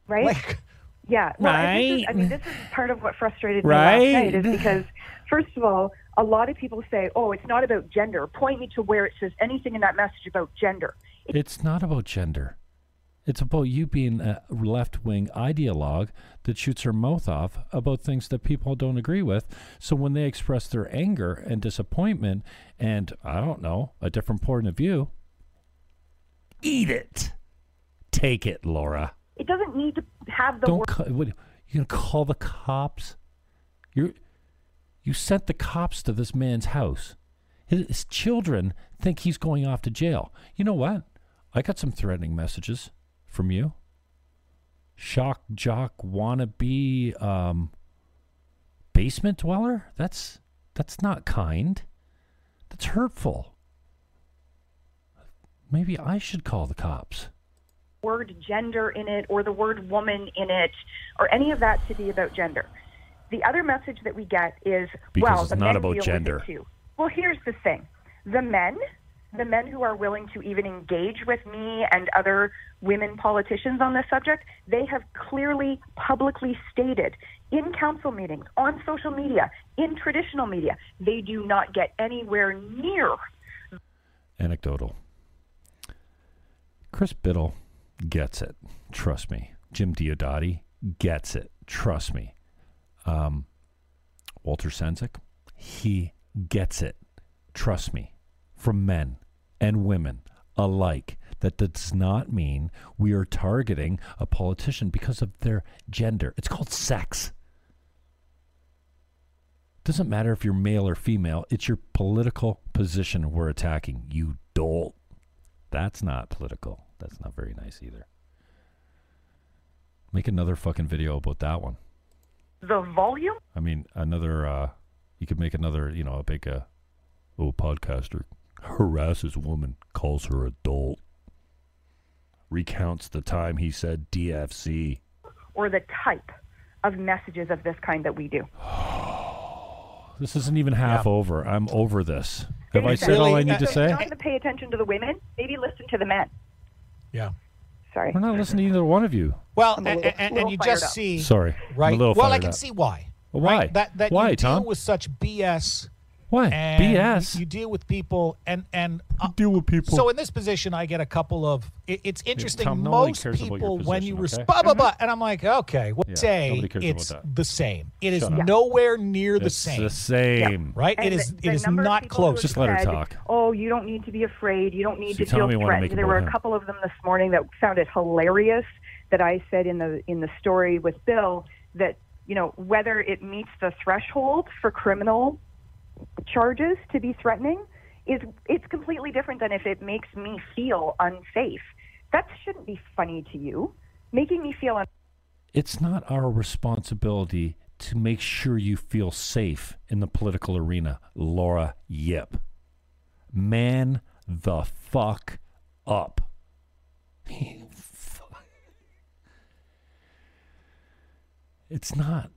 S3: Right?
S2: Like,
S3: Yeah. Well, this is, I mean, this is part of what frustrated me
S1: Right.
S3: last night is because, first of all, a lot of people say, "Oh, it's not about gender." Point me to where it says anything in that message about gender.
S1: It's not about gender. It's about you being a left wing ideologue that shoots her mouth off about things that people don't agree with. So when they express their anger and disappointment and, I don't know, a different point of view, eat it. Take it, Laura.
S3: It doesn't need to have the
S1: don't
S3: word.
S1: ca- what, you're gonna call the cops you you sent the cops to this man's house his, his children think he's going off to jail you know what i got some threatening messages from you shock jock wannabe um, basement dweller. That's that's not kind. That's hurtful. Maybe I should call the cops.
S3: Word gender in it or the word woman in it or any of that to be about gender. The other message that we get is,
S1: Because
S3: well,
S1: it's
S3: the
S1: not
S3: men
S1: about gender.
S3: Well, here's the thing: the men, the men who are willing to even engage with me and other women politicians on this subject, they have clearly publicly stated in council meetings, on social media, in traditional media, they do not get anywhere near
S1: Anecdotal. Chris Bittle gets it. Trust me. Jim Diodati gets it. Trust me. Um, Walter Sendzik, he gets it. Trust me. From men and women alike. That does not mean we are targeting a politician because of their gender. It's called sex. Doesn't matter if you're male or female, it's your political position we're attacking. You dolt. That's not political. That's not very nice either. Make another fucking video about that one.
S3: the volume
S1: I mean, another, uh, you could make another, you know, a big, uh, oh, podcaster harasses woman, calls her adult, recounts the time he said DFC.
S3: or the type of messages of this kind that we do. *sighs*
S1: This isn't even half
S2: Yeah.
S1: over. I'm over this. Have I
S3: Really,
S1: said all I need to say?
S3: If you're not going to pay attention to the women, maybe listen to the men.
S2: Yeah.
S3: Sorry.
S1: We're not listening to either one of you.
S2: Well,
S3: I'm a
S2: and,
S3: little-
S2: and, and
S3: little
S2: you
S3: fired
S2: just
S3: up.
S2: see
S1: Sorry. I'm a
S2: right.
S1: little
S2: well, I
S1: fired
S2: can
S1: up.
S2: see why.
S1: Well,
S2: right?
S1: why?
S2: That that
S1: Why,
S2: you deal
S1: Tom?
S2: with such BS
S1: Why?
S2: and
S1: BS.
S2: You, you deal with people and and uh,
S1: deal with people.
S2: so in this position, I get a couple of. It, it's interesting.
S1: Tom,
S2: most
S1: cares about your
S2: people, when you
S1: position,
S2: res-
S1: okay?
S2: blah, blah, blah, and I'm like, okay, what
S1: Yeah,
S2: say it's the same. It is
S1: Shut up.
S2: nowhere near the same.
S1: it's
S2: same.
S1: the same.
S2: right?
S3: And
S2: it is.
S3: the- the
S2: it is not close.
S1: Just
S3: have
S1: let her
S3: said,
S1: talk.
S3: Oh, you don't need to be afraid. You don't need
S1: See,
S3: to
S1: tell
S3: feel
S1: me what I
S3: threatened. There were a couple of them this morning that found it hilarious that I said in the in the story with Bill that you know whether it meets the threshold for criminal charges to be threatening is it's completely different than if it makes me feel unsafe. That shouldn't be funny to you. Making me feel un-
S1: It's not our responsibility to make sure you feel safe in the political arena, Laura Ip. Man the fuck up. *laughs* it's not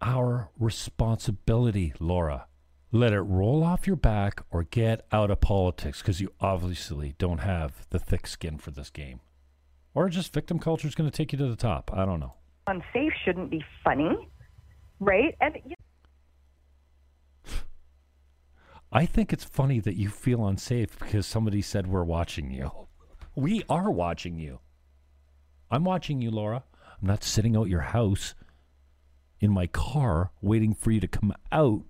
S1: our responsibility, Laura. Let it roll off your back or get out of politics because you obviously don't have the thick skin for this game. Or just victim culture is going to take you to the top. I don't know.
S3: unsafe shouldn't be funny, right? And
S1: I think it's funny that you feel unsafe because somebody said we're watching you. We are watching you. I'm watching you, Laura. I'm not sitting out your house in my car waiting for you to come out.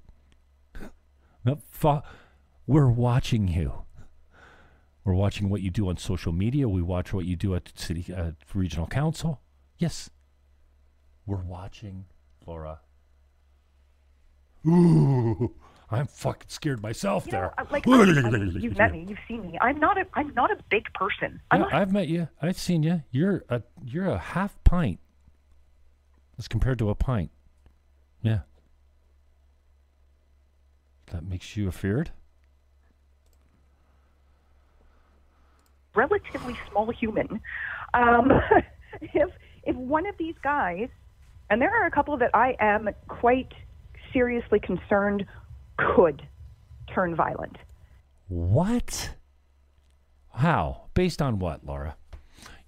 S1: Fu- we're watching you. We're watching what you do on social media. We watch what you do at city uh, regional council. Yes, we're watching, Laura. Ooh, I'm fucking scared myself
S3: You
S1: there.
S3: know, uh, like I, I you've met me, you've seen me. I'm not a I'm not a big person.
S1: Yeah,
S3: not,
S1: I've met you. I've seen you. You're a you're a half pint as compared to a pint. Yeah. That makes you afeared?
S3: relatively small human. Um, *laughs* if if one of these guys, and there are a couple that I am quite seriously concerned could turn violent.
S1: What? How? Based on what, Laura?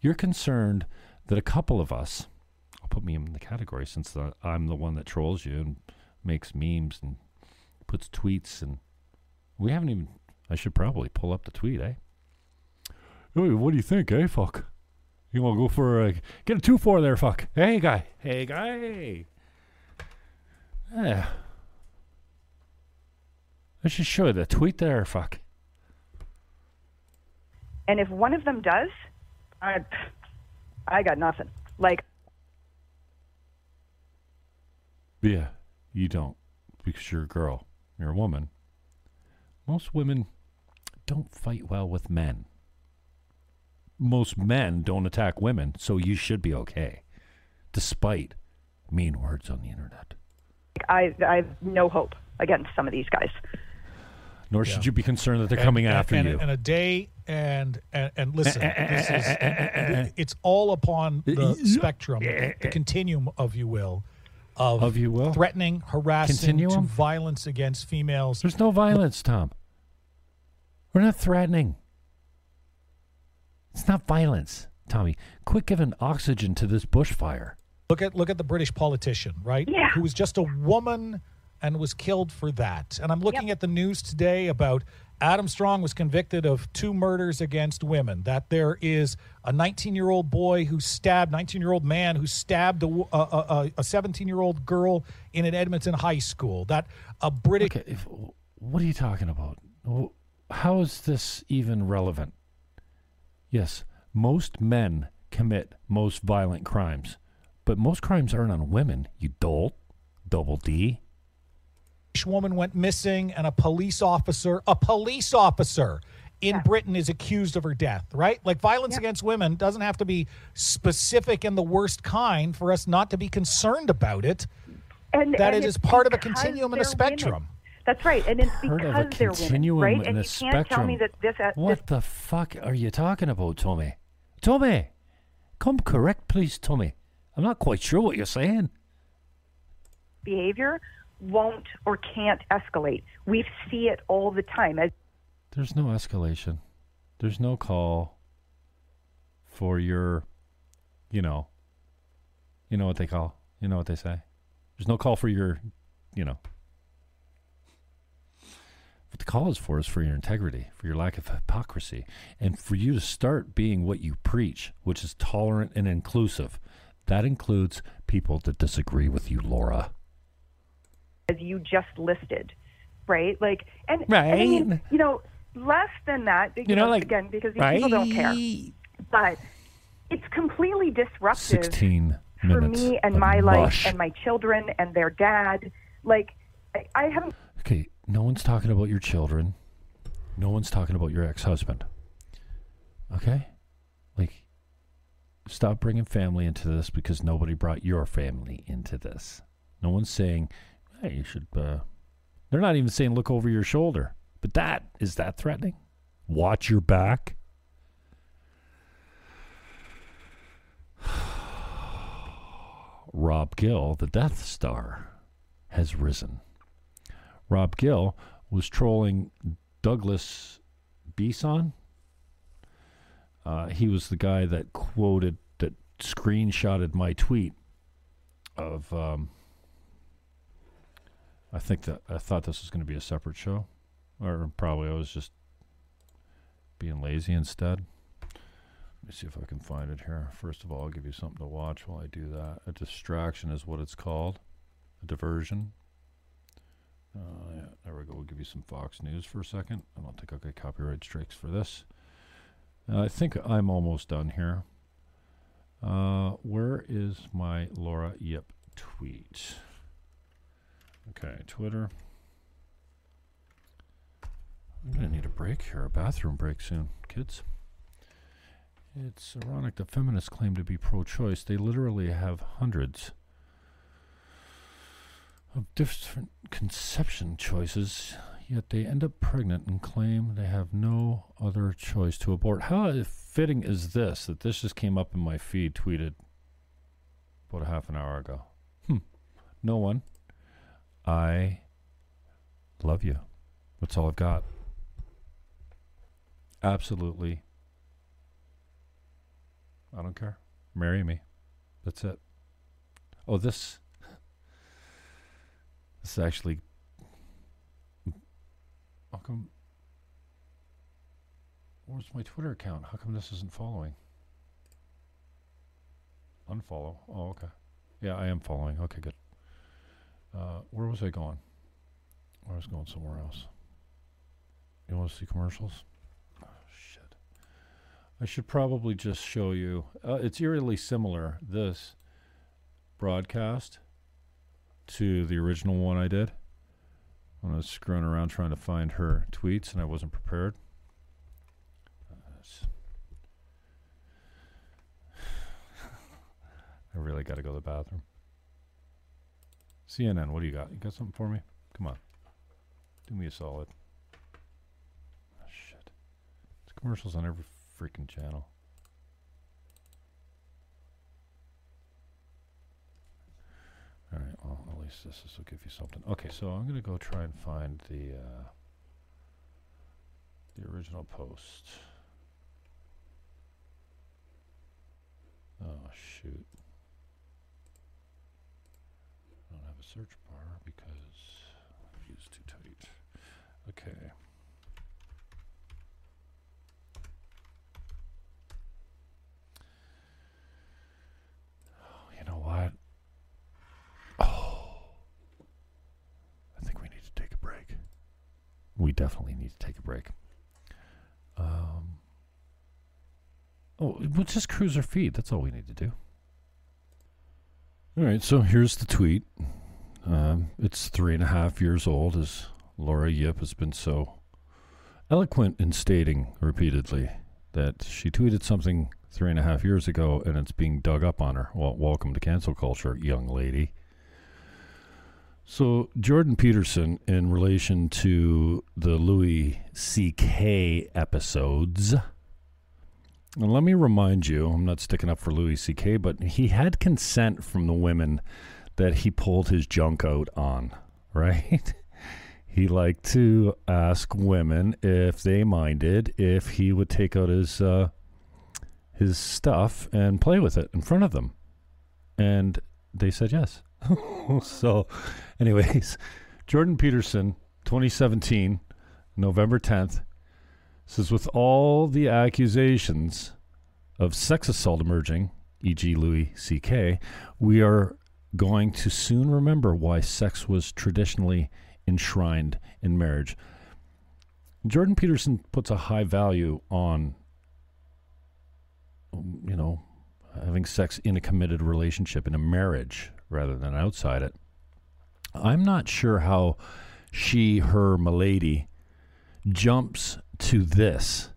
S1: You're concerned that a couple of us, I'll put me in the category since the, I'm the one that trolls you and makes memes and puts tweets, and we haven't even. I should probably pull up the tweet, eh? Hey, what do you think, eh? Fuck. You want to go for a get a two four there? Fuck. Hey, guy. Hey, guy. Hey. Yeah. I should show you the tweet there. Fuck.
S3: And if one of them does, I I got nothing. Like
S1: Yeah, you don't because you're a girl. You're a woman. Most women don't fight well with men. Most men don't attack women, so you should be okay. despite mean words on the internet.
S3: I I have no hope against some of these guys.
S1: Nor should you be concerned that they're coming
S2: and,
S1: after
S2: and,
S1: you.
S2: And a day and and, and listen, eh, eh, this eh, is, it's all upon the spectrum, the continuum, of you will, of,
S1: Of you will?
S2: threatening, harassing, to violence against females.
S1: There's no violence, Tom. We're not threatening. It's not violence, Tommy. Quit giving oxygen to this bushfire.
S2: Look at look at the British politician, right?
S3: Yeah.
S2: Who was just a woman and was killed for that. And I'm looking at the news today about Adam Strong was convicted of two murders against women. That there is a 19 year old boy who stabbed, 19 year old man who stabbed a, wo- a, a 17 year old girl in an Edmonton high school. That a British
S1: Okay, if, what are you talking about? How is this even relevant? Yes, most men commit most violent crimes, but most crimes aren't on women, you dolt. Double D.
S2: woman went missing and a police officer, a police officer in Britain is accused of her death, right? Like violence against women doesn't have to be specific and the worst kind for us not to be concerned about it.
S3: And
S2: That
S3: and it's
S2: part of a continuum and a spectrum.
S3: women. That's right, and it's
S1: Part of
S3: because
S1: a
S3: they're
S1: continuum
S3: women, right?
S1: and
S3: And
S1: a
S3: you can't tell me that this, uh,
S1: What
S3: this
S1: the fuck are you talking about, Tommy? Tommy, come correct, please, Tommy. I'm not quite sure what you're saying.
S3: behavior won't or can't escalate. We see it all the time. As
S1: There's no escalation. There's no call for your, you know, you know what they call, you know what they say. There's no call for your, you know. What the call is for is for your integrity, for your lack of hypocrisy, and for you to start being what you preach, which is tolerant and inclusive. That includes people that disagree with you, Laura.
S3: As you just listed, right? Like, and and I mean,
S1: Right.
S3: you know, less than that. You,
S1: know,
S3: know,
S1: like,
S3: again, because these people don't care. But it's completely disruptive
S1: 16
S3: for me and my life and my children and their dad. Like, I, I haven't.
S1: Okay, no one's talking about your children. No one's talking about your ex-husband. Okay? Like stop bringing family into this because nobody brought your family into this. No one's saying, "Hey, you should uh They're not even saying look over your shoulder. But that is that threatening? Watch your back? *sighs* Rob Gill, the Death Star, has risen. Rob Gill was trolling Douglas Beeson. Uh, he was the guy that quoted, that screenshotted my tweet of. Um, I think that I thought this was going to be a separate show, or probably I was just being lazy instead. Let me see if I can find it here. First of all, I'll give you something to watch while I do that. A distraction is what it's called, a diversion. Uh, yeah, there we go. We'll give you some Fox News for a second. I don't think I'll get copyright strikes for this. Uh, I think I'm almost done here. Uh, where is my Laura Ip tweet? Okay, Twitter. I'm going to need a break here, a bathroom break soon, kids. It's ironic the feminists claim to be pro choice. They literally have hundreds of different conception choices, yet they end up pregnant and claim they have no other choice to abort. How fitting is this that this just came up in my feed, tweeted about a half an hour ago? Hmm. No one. I love you. That's all I've got. Absolutely. I don't care. Marry me. That's it. Oh, this. This is actually. How come? Where's my Twitter account? How come this isn't following? Unfollow. Oh, okay. Yeah, I am following. Okay, good. Uh, where was I going? I was going somewhere else. You want to see commercials? Oh, shit. I should probably just show you. Uh, it's eerily similar, this broadcast, to the original one I did. When I was screwing around trying to find her tweets and I wasn't prepared. *sighs* I really got to go to the bathroom. CNN, what do you got? You got something for me? Come on. Do me a solid. Oh, shit. It's commercials on every freaking channel. All right, well, at least this this will give you something. Okay, so I'm going to go try and find the uh, the original post. Oh, shoot. I don't have a search bar because it's too tight. Okay. You know what? Oh. I think we need to take a break. We definitely need to take a break. Um, oh, we'll just cruise our feed. That's all we need to do. All right, so here's the tweet. Um, it's three and a half years old, as Laura Ip has been so eloquent in stating repeatedly that she tweeted something three and a half years ago and it's being dug up on her. Well, welcome to cancel culture, young lady. So, Jordan Peterson, in relation to the Louis C.K. episodes, and let me remind you, I'm not sticking up for Louis C.K., but he had consent from the women that he pulled his junk out on, *laughs* right? he liked to ask women if they minded if he would take out his uh, his stuff and play with it in front of them, and they said yes. *laughs* so, anyways, Jordan Peterson, 2017, November 10th, says with all the accusations of sex assault emerging, e.g., Louis C.K., we are going to soon remember why sex was traditionally enshrined in marriage. Jordan Peterson puts a high value on, you know, having sex in a committed relationship, in a marriage, rather than outside it. I'm not sure how she, her, milady jumps to this.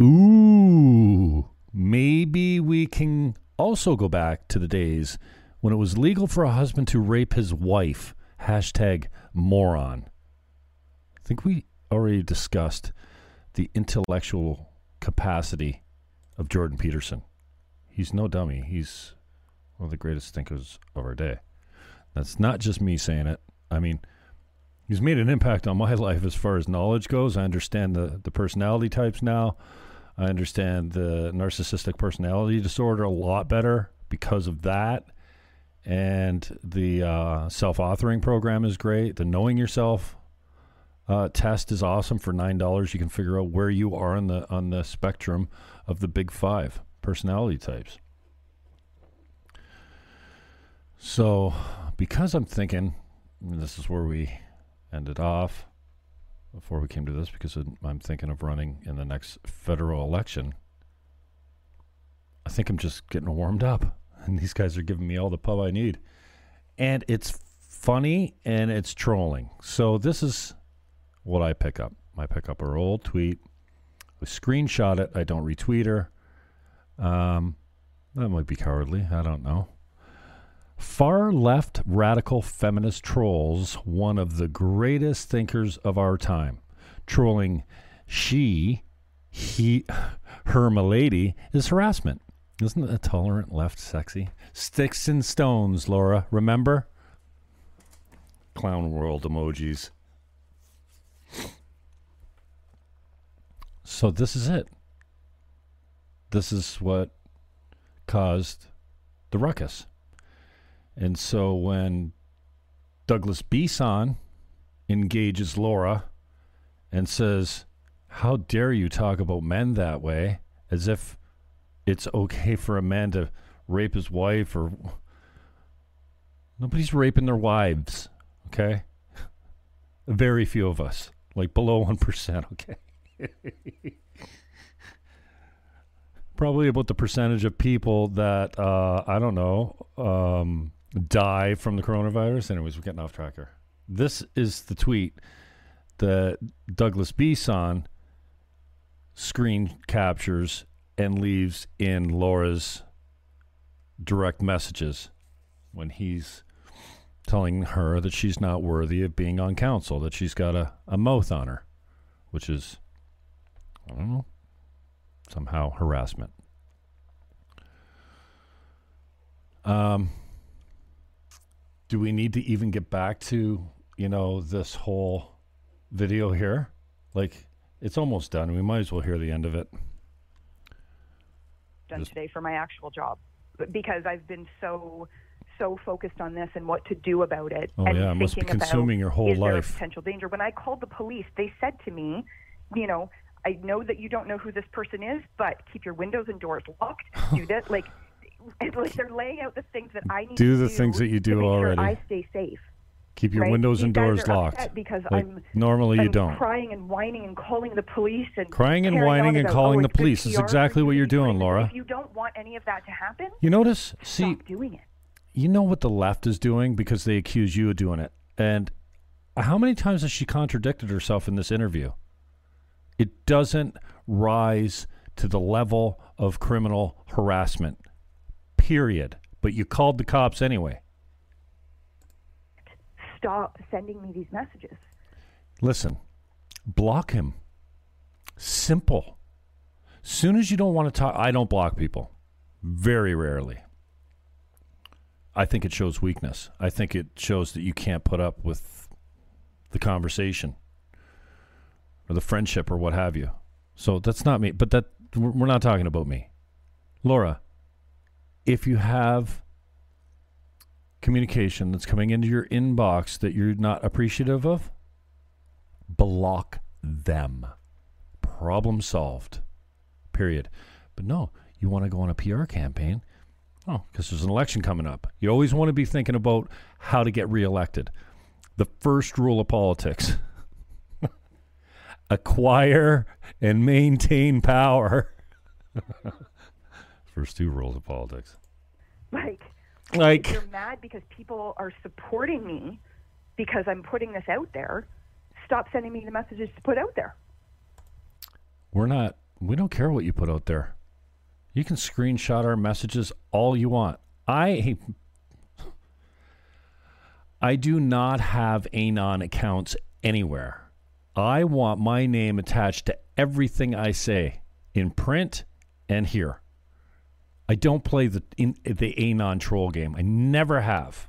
S1: Ooh, maybe we can also go back to the days when it was legal for a husband to rape his wife. Hashtag moron. I think we already discussed the intellectual capacity of Jordan Peterson. He's no dummy. He's one of the greatest thinkers of our day. That's not just me saying it. I mean, he's made an impact on my *laughs* life as far as knowledge goes. I understand the, the personality types now. I understand the narcissistic personality disorder a lot better because of that. And the uh, self authoring program is great. The knowing yourself uh, test is awesome. For nine dollars, you can figure out where you are on the on the spectrum of the big five personality types. So, because I'm thinking, this is where we ended off before we came to this, because I'm thinking of running in the next federal election. I think I'm just getting warmed up, and these guys are giving me all the pub I need. And it's funny and it's trolling. So, this is what I pick up. I pick up her old tweet. I screenshot it. I don't retweet her. Um, that might be cowardly. I don't know. Far left radical feminist trolls, one of the greatest thinkers of our time, trolling she, he, her milady is harassment. Isn't a tolerant left sexy? Sticks and stones, Laura. Remember? Clown world emojis. So this is it. This is what caused the ruckus. And so when Douglas Beeson engages Laura and says, How dare you talk about men that way? As if it's okay for a man to rape his wife or. Nobody's raping their wives, okay? *laughs* Very few of us, like below 1%, okay? *laughs* Probably about the percentage of people that, uh, I don't know, um, die from the coronavirus. Anyways, we're getting off track here. This is the tweet that Douglas Beeson screen captures and leaves in Laura's direct messages when he's telling her that she's not worthy of being on council, that she's got a, a mouth on her, which is, I don't know, somehow harassment. Um, do we need to even get back to, you know, this whole video here? Like, it's almost done. We might as well hear the end of it.
S3: Done
S1: Just-
S3: today for my actual job because I've been so so focused on this and what to do about it.
S1: Oh,
S3: and
S1: yeah, it must be
S3: thinking about,
S1: consuming your whole
S3: is there a
S1: life.
S3: potential danger. When I called the police, they said to me, you know, I know that you don't know who this person is, but keep your windows and doors locked. *laughs* Do that, like, like they're laying out the things that I need to Do
S1: the things that you do already.
S3: Sure I stay safe.
S1: Keep your
S3: right?
S1: windows
S3: These
S1: and doors locked.
S3: because
S1: Like,
S3: I'm
S1: normally you
S3: I'm
S1: don't.
S3: crying and whining and calling the police and
S1: Crying and whining and calling
S3: oh,
S1: the police is exactly what you're doing. Laura.
S3: If you don't want any of that to happen,
S1: You notice? See,
S3: doing it.
S1: you know what the left is doing because they accuse you of doing it. And how many times has she contradicted herself in this interview? It doesn't rise to the level of criminal harassment, period. But you called the cops anyway.
S3: Stop sending me these messages.
S1: Listen, block him. Simple. Soon as you don't want to talk, I don't block people. Very rarely. I think it shows weakness. I think it shows that you can't put up with the conversation or the friendship or what have you. So that's not me. But that we're not talking about me. Laura, if you have communication that's coming into your inbox that you're not appreciative of, block them. Problem solved. Period. But no, you want to go on a PR campaign. Oh, because there's an election coming up. You always want to be thinking about how to get reelected. The first rule of politics *laughs* acquire and maintain power. *laughs* first two rules of politics.
S3: Like, *laughs*
S1: Like-
S3: you're mad because people are supporting me because I'm putting this out there. Stop sending me the messages to put out there.
S1: We're not, we don't care what you put out there. You can screenshot our messages all you want. I I do not have Anon accounts anywhere. I want my name attached to everything I say in print and here. I don't play the in, the Anon troll game. I never have.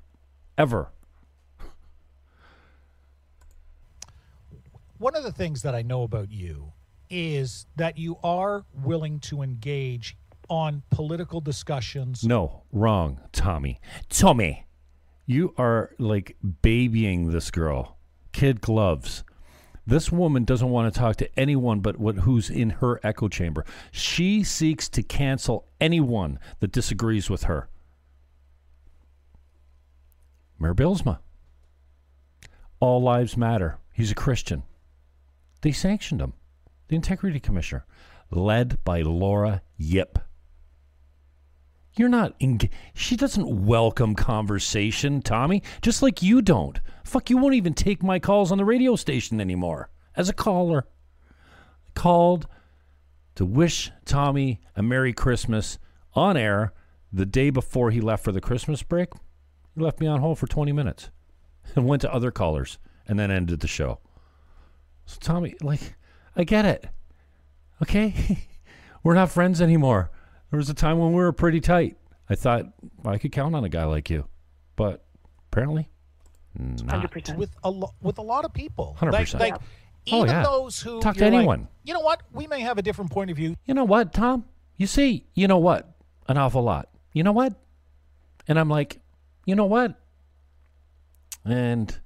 S1: Ever.
S2: One of the things that I know about you is that you are willing to engage on political discussions.
S1: No, wrong, Tommy. Tommy, you are like babying this girl. Kid gloves. This woman doesn't want to talk to anyone but what who's in her echo chamber. She seeks to cancel anyone that disagrees with her. Mayor Bylsma. All lives matter. He's a Christian. They sanctioned him. The Integrity Commissioner, led by Laura Ip. You're not. Eng- she doesn't welcome conversation, Tommy. Just like you don't. Fuck, you won't even take my calls on the radio station anymore. As a caller, called to wish Tommy a Merry Christmas on air the day before he left for the Christmas break. He left me on hold for 20 minutes and went to other callers and then ended the show. So, Tommy, like, I get it. Okay? *laughs* We're not friends anymore. There was a time when we were pretty tight. I thought I could count on a guy like you, but apparently not.
S3: Hundred percent.
S2: with a lo- with a lot of people.
S1: 100%.
S2: Like, like
S1: Oh,
S2: even
S1: yeah.
S2: those who
S1: Talk to
S2: you're like,
S1: anyone.
S2: you know what? We may have a different point of view.
S1: You know what, Tom? You see, you know what? An awful lot. You know what? And I'm like, you know what? And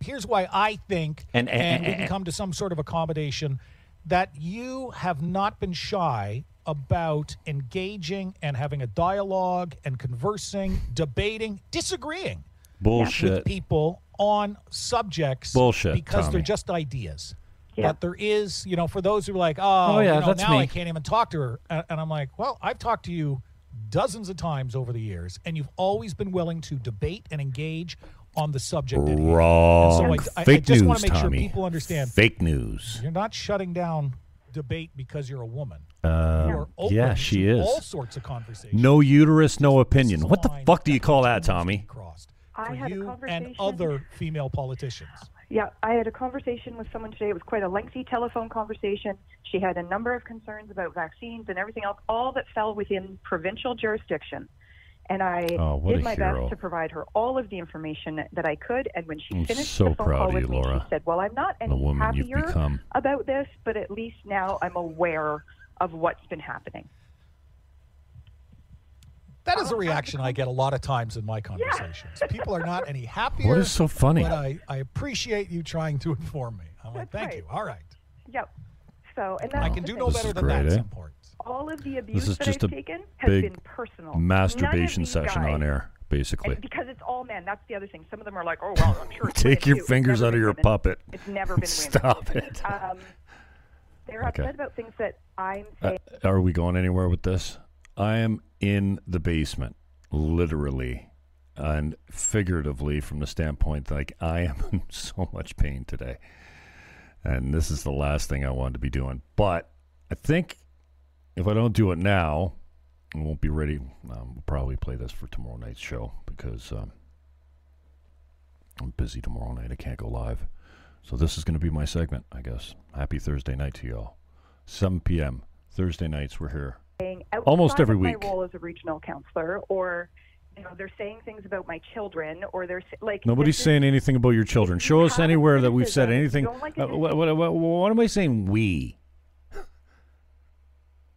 S2: Here's why I think,
S1: And-
S2: and,
S1: and-
S2: we can come to some sort of accommodation that you have not been shy about engaging and having a dialogue and conversing, debating, disagreeing
S1: bullshit.
S2: with people on subjects
S1: Bullshit,
S2: because they're just ideas.
S3: Yeah.
S2: But there is, you know, for those who are like, oh,
S1: Oh, yeah,
S2: you know,
S1: that's
S2: now I can't even talk to her. And, and I'm like, well, I've talked to you dozens of times over the years, and you've always been willing to debate and engage on the subject.
S1: Wrong.
S2: So I- I- I
S1: Fake
S2: just wanna
S1: news,
S2: make sure
S1: Tommy.
S2: people understand.
S1: Fake news.
S2: You're not shutting down debate because you're a woman.
S1: Uh,
S2: who are open
S1: yeah, she
S2: to
S1: is.
S2: all sorts of conversations.
S1: No uterus, no opinion. What the fuck do you call that,
S2: continues to be
S1: Tommy?
S2: crossed
S3: I
S2: for
S3: had a
S2: you
S3: conversation-
S2: and other female politicians.
S3: Yeah, I had a conversation with someone today. It was quite a lengthy telephone conversation. She had a number of concerns about vaccines and everything else, all that fell within provincial jurisdiction. And I
S1: Oh,
S3: did my
S1: hero.
S3: best to provide her all of the information that I could. And when she
S1: I'm
S3: finished
S1: so
S3: the phone call
S1: of
S3: with
S1: you,
S3: me,
S1: Laura.
S3: she said, "Well, I'm not
S1: The
S3: any happier about this, but at least now I'm aware of what's been happening."
S2: That is a
S3: don't have the
S2: reaction I get a lot of times in my conversations. People are not any *laughs* happier.
S1: What is so funny?
S2: But I, I appreciate you trying to inform me. I'm like,
S3: That's
S2: thank
S3: right.
S2: you. All right.
S3: Yep. So, and that's
S2: I can do
S3: thing.
S2: no
S1: This
S2: better
S1: is
S2: than that
S1: great, eh?
S2: some.
S3: All of the abuse
S1: is
S3: that
S1: just
S3: I've
S1: a
S3: taken has
S1: big
S3: been personal.
S1: Masturbation session
S3: guys-
S1: on air, basically.
S3: And because it's all men. That's the other thing. Some of them are like, "Oh well, I'm sure." *laughs*
S1: Take your fingers out of your
S3: women.
S1: puppet.
S3: It's never been women. *laughs*
S1: Stop it.
S3: Um, they're
S1: Okay.
S3: upset about things that I'm
S1: Uh,
S3: saying.
S1: are we going anywhere with this? I am in the basement, literally and figuratively, from the standpoint like I am *laughs* in so much pain today, and this is the last thing I wanted to be doing. But I think if I don't do it now, I won't be ready. Um, we'll probably play this for tomorrow night's show because um, I'm busy tomorrow night. I can't go live. So this is going to be my segment, I guess. Happy Thursday night to y'all. 7 p.m. Thursday nights we're here. Almost every week.
S3: My role as a regional councillor, or you know, they're saying things about my children, or they're like
S1: Nobody's saying anything about your children. Show us anywhere that we've said anything.
S3: like
S1: Uh, what, what, what, what am I saying? We.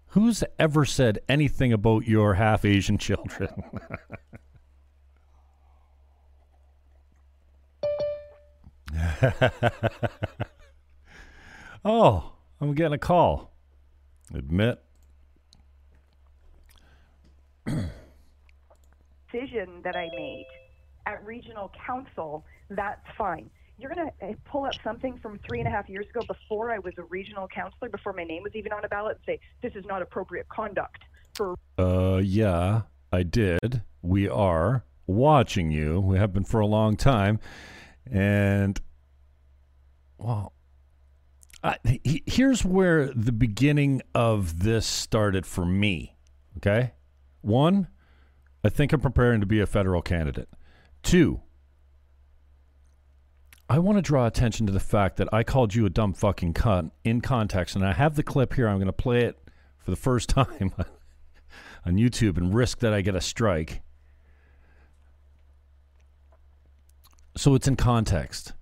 S1: Who's ever said anything about your half Asian children? *laughs* *laughs* oh, I'm getting a call. Admit. *clears throat*
S3: decision that I made at regional council, that's fine. You're going to pull up something from three and a half years ago before I was a regional councillor, before my name was even on a ballot, and say, this is not appropriate conduct for
S1: Uh, yeah, I did. We are watching you. We have been for a long time, and well, I, he, here's where the beginning of this started for me. Okay, one, I think I'm preparing to be a federal candidate. Two, I want to draw attention to the fact that I called you a dumb fucking cunt in context, and I have the clip here. I'm going to play it for the first *laughs* time on YouTube and risk that I get a strike. So it's in context.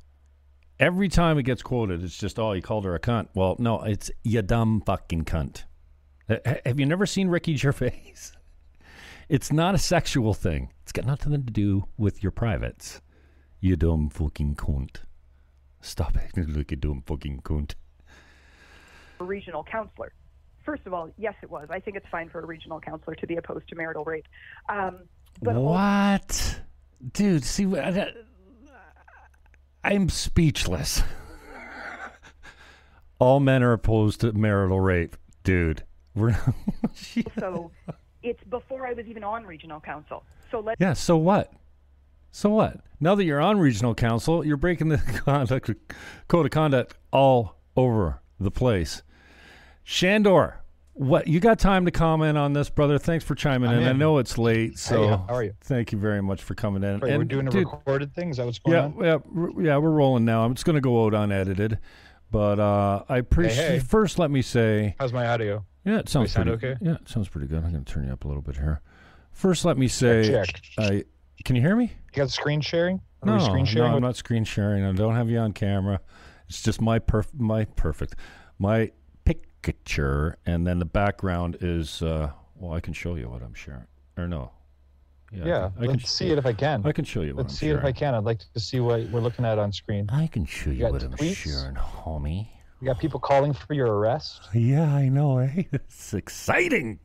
S1: Every time it gets quoted, it's just, oh, you called her a cunt. Well, no, it's you dumb fucking cunt. Ha- ha- Have you never seen Ricky Gervais? *laughs* It's not a sexual thing. It's got nothing to do with your privates. You dumb fucking cunt. Stop acting like a dumb fucking cunt.
S3: a regional councillor. First of all, yes, it was. I think it's fine for a regional councillor to be opposed to marital rape. Um, but
S1: what? Dude, see, what- I- I'm speechless. *laughs* All men are opposed to marital rape. Dude, we're. *laughs*
S3: so it's before I was even on regional council. So let's
S1: yeah, so what? So what? Now that you're on regional council, you're breaking the *laughs* conduct, code of conduct all over the place. Shandor, what you got time to comment on this, brother? Thanks for chiming
S4: I'm
S1: in. I know it's late, so
S4: how are you?
S1: thank you very much for coming in.
S4: Right, we're doing a
S1: dude,
S4: recorded thing. Is that what's going
S1: yeah,
S4: on?
S1: yeah, r- yeah. We're rolling now. I'm just going to go out unedited, but uh, I appreciate.
S4: hey.
S1: First, let me say,
S4: How's my audio?
S1: yeah, it sounds
S4: sound
S1: pretty.
S4: okay?
S1: Yeah, it sounds pretty good. I'm going to turn you up a little bit here. First, let me say,
S4: check.
S1: I can you hear me?
S4: You got screen sharing? Are
S1: No,
S4: screen sharing?
S1: no, I'm not screen sharing. I don't have you on camera. It's just my perf- my perfect, my picture, and then the background is. Uh, well, I can show you what I'm sharing, or no? I
S4: yeah,
S1: can- I can
S4: let's
S1: sh-
S4: see it if I can.
S1: I can show you
S4: Let's
S1: I'm
S4: see it if I can. I'd like to see what we're looking at on screen.
S1: I can show you
S4: got
S1: what I'm
S4: tweets?
S1: sharing, homie.
S4: We got people calling for your arrest.
S1: Yeah, I know. *laughs* Eh? It's exciting.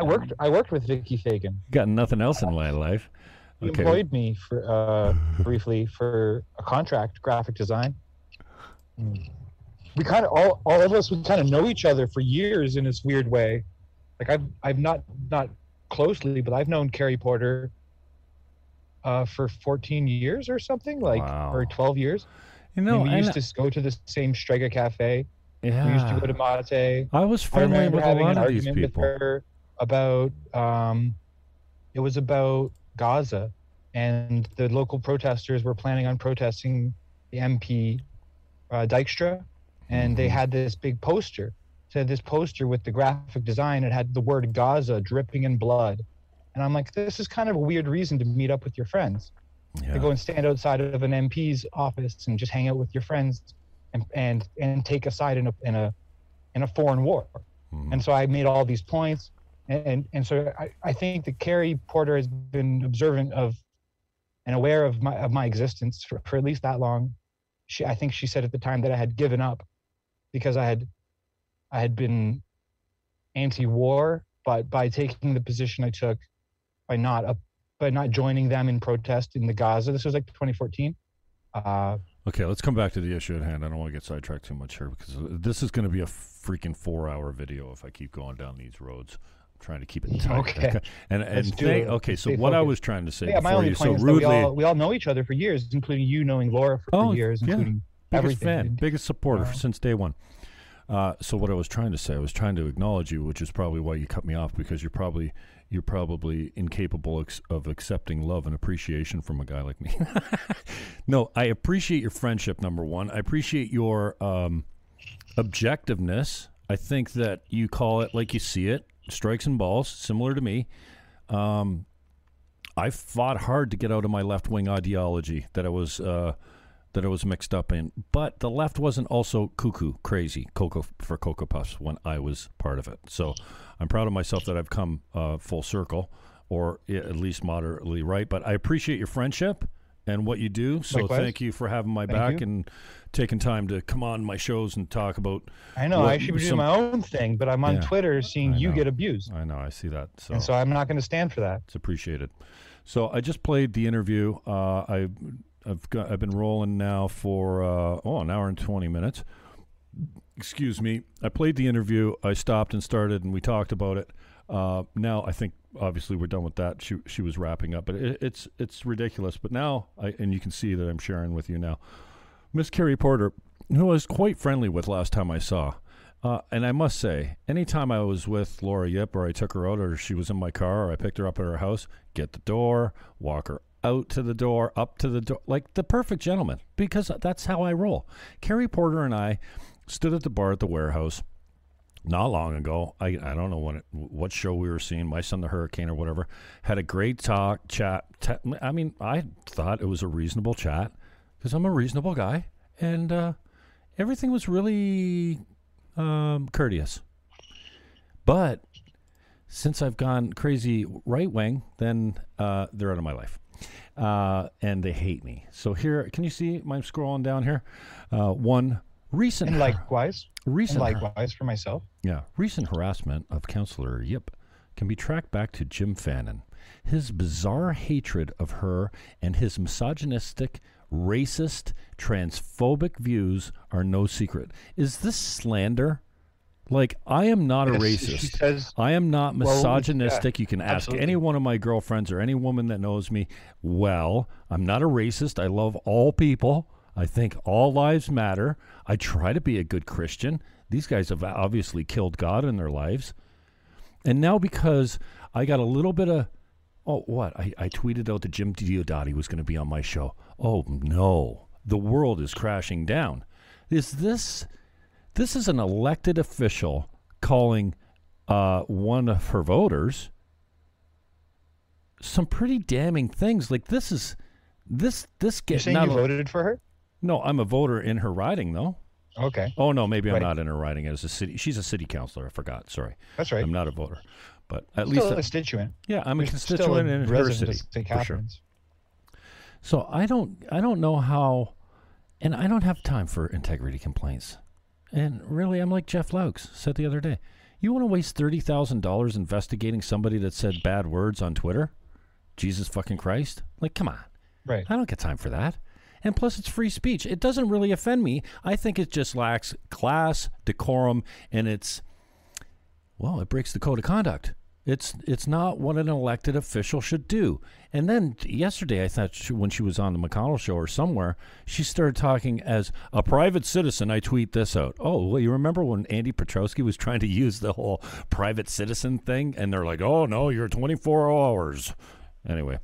S4: I worked. I worked with Vicky Fagan.
S1: Got nothing else in my life.
S4: He
S1: Okay.
S4: employed me for uh, *laughs* briefly for a contract, graphic design. We kind of all, all of us we kind of know each other for years in this weird way. Like I've I've not not closely, but I've known Carrie Porter uh, for 14 years or something, like
S1: Wow.
S4: or 12 years.
S1: You
S4: I
S1: know,
S4: we used to go to the same Strega Cafe.
S1: Yeah.
S4: We used to go to Mate.
S1: I was friendly
S4: remember
S1: with a lot of these people.
S4: her about um, it was about Gaza, and the local protesters were planning on protesting the MP uh, Dykstra, and they
S1: Mhm.
S4: had this big poster. Said this poster with the graphic design. It had the word Gaza dripping in blood, and I'm like, this is kind of a weird reason to meet up with your friends.
S1: Yeah.
S4: To go and stand outside of an MP's office and just hang out with your friends, and and and take a side in a in a in a foreign war.
S1: Mhm.
S4: And so I made all these points. And, and, and so I, I think that Carrie Porter has been observant of and aware of my, of my existence for, for at least that long. She, I think she said at the time that I had given up because I had, I had been anti-war, but by taking the position I took, by not up, by not joining them in protest in the Gaza. This was like 2014. Uh,
S1: Okay, let's come back to the issue at hand. I don't want to get sidetracked too much here because this is going to be a freaking four-hour video if I keep going down these roads. I'm trying to keep it *laughs* tight.
S4: Okay.
S1: And and
S4: it.
S1: okay, so
S4: Stay
S1: what I was trying to say
S4: yeah, my only
S1: you so
S4: is that we
S1: rudely
S4: all, we all know each other for years, including you knowing Laura for
S1: Oh,
S4: years,
S1: yeah. Biggest fan, biggest supporter
S4: Wow.
S1: since day one. Uh, so what I was trying to say, I was trying to acknowledge you, which is probably why you cut me off because you're probably you're probably incapable ex- of accepting love and appreciation from a guy like me. *laughs* no, I appreciate your friendship. Number one, I appreciate your um, objectiveness. I think that you call it like you see it, strikes and balls, similar to me. Um, I fought hard to get out of my left wing ideology that I was uh, that I was mixed up in, but the left wasn't also cuckoo crazy cocoa for cocoa puffs when I was part of it. So I'm proud of myself that I've come uh, full circle, or at least moderately right. But I appreciate your friendship and what you do. So
S4: Likewise.
S1: thank you for having my
S4: Thank
S1: back
S4: you.
S1: and taking time to come on my shows and talk about.
S4: I know I should be doing my own thing, but I'm on
S1: Yeah,
S4: Twitter seeing you get abused,
S1: I know I see that. So
S4: and so I'm not going to stand for that.
S1: It's appreciated. So I just played the interview. Uh, I, I've got, I've been rolling now for uh, oh an hour and twenty minutes. Excuse me. I played the interview. I stopped and started, and we talked about it. Uh, now I think obviously we're done with that. She she was wrapping up, but it, it's it's ridiculous. But now I and you can see that I'm sharing with you now. Miss Carrie Porter, who I was quite friendly with last time I saw. Uh, and I must say, anytime I was with Laura Ip or I took her out or she was in my car or I picked her up at her house, get the door, walk her out to the door, up to the door, like the perfect gentleman, because that's how I roll. Carrie Porter and I stood at the bar at the warehouse not long ago. I, I don't know when it, what show we were seeing, My Son the Hurricane or whatever. Had a great talk, chat. ta- I mean, I thought it was a reasonable chat because I'm a reasonable guy. And uh, everything was really um, courteous. But since I've gone crazy right wing, then uh, they're out of my life. Uh, and they hate me. So here, can you see? I'm scrolling down here. Uh, one recent,
S4: And likewise, and
S1: recent,
S4: likewise for myself.
S1: yeah, recent harassment of councillor Ip can be tracked back to Jim Fannin. His bizarre hatred of her and his misogynistic, racist, transphobic views are no secret. Is this slander? Like, I am not a racist.
S4: Says
S1: I am not
S4: Well,
S1: misogynistic.
S4: yeah,
S1: you can ask
S4: absolutely.
S1: any one of my girlfriends or any woman that knows me well. I'm not a racist. I love all people. I think all lives matter. I try to be a good Christian. These guys have obviously killed God in their lives. And now because I got a little bit of oh what? I, I tweeted out that Jim Diodati was going to be on my show. Oh no. The world is crashing down. Is this this is an elected official calling uh, one of her voters some pretty damning things. Like this is this this
S4: you're
S1: get
S4: saying
S1: not
S4: you
S1: a-
S4: voted for her.
S1: no. I'm a voter in her riding though.
S4: Okay,
S1: Oh no, maybe I'm
S4: Right.
S1: not in her riding as a city. She's a city councilor. I forgot. Sorry,
S4: that's right.
S1: I'm not a voter, but at least
S4: a constituent.
S1: yeah, I'm a constituent
S4: a
S1: in her city for sure. So I don't I don't know how and I don't have time for integrity complaints. And really I'm like Jeff Laux said the other day. You want to waste thirty thousand dollars investigating somebody that said bad words on Twitter? Jesus fucking Christ? Like come on.
S4: Right.
S1: I don't get time for that. And plus, it's free speech. It doesn't really offend me. I think it just lacks class, decorum, and it's, well, it breaks the code of conduct. It's it's not what an elected official should do. And then yesterday, I thought she, when she was on the McConnell show or somewhere, she started talking as a private citizen. I tweet this out. Oh, well, you remember when Andy Petrowski was trying to use the whole private citizen thing, and they're like, "Oh no, you're 24 hours." Anyway,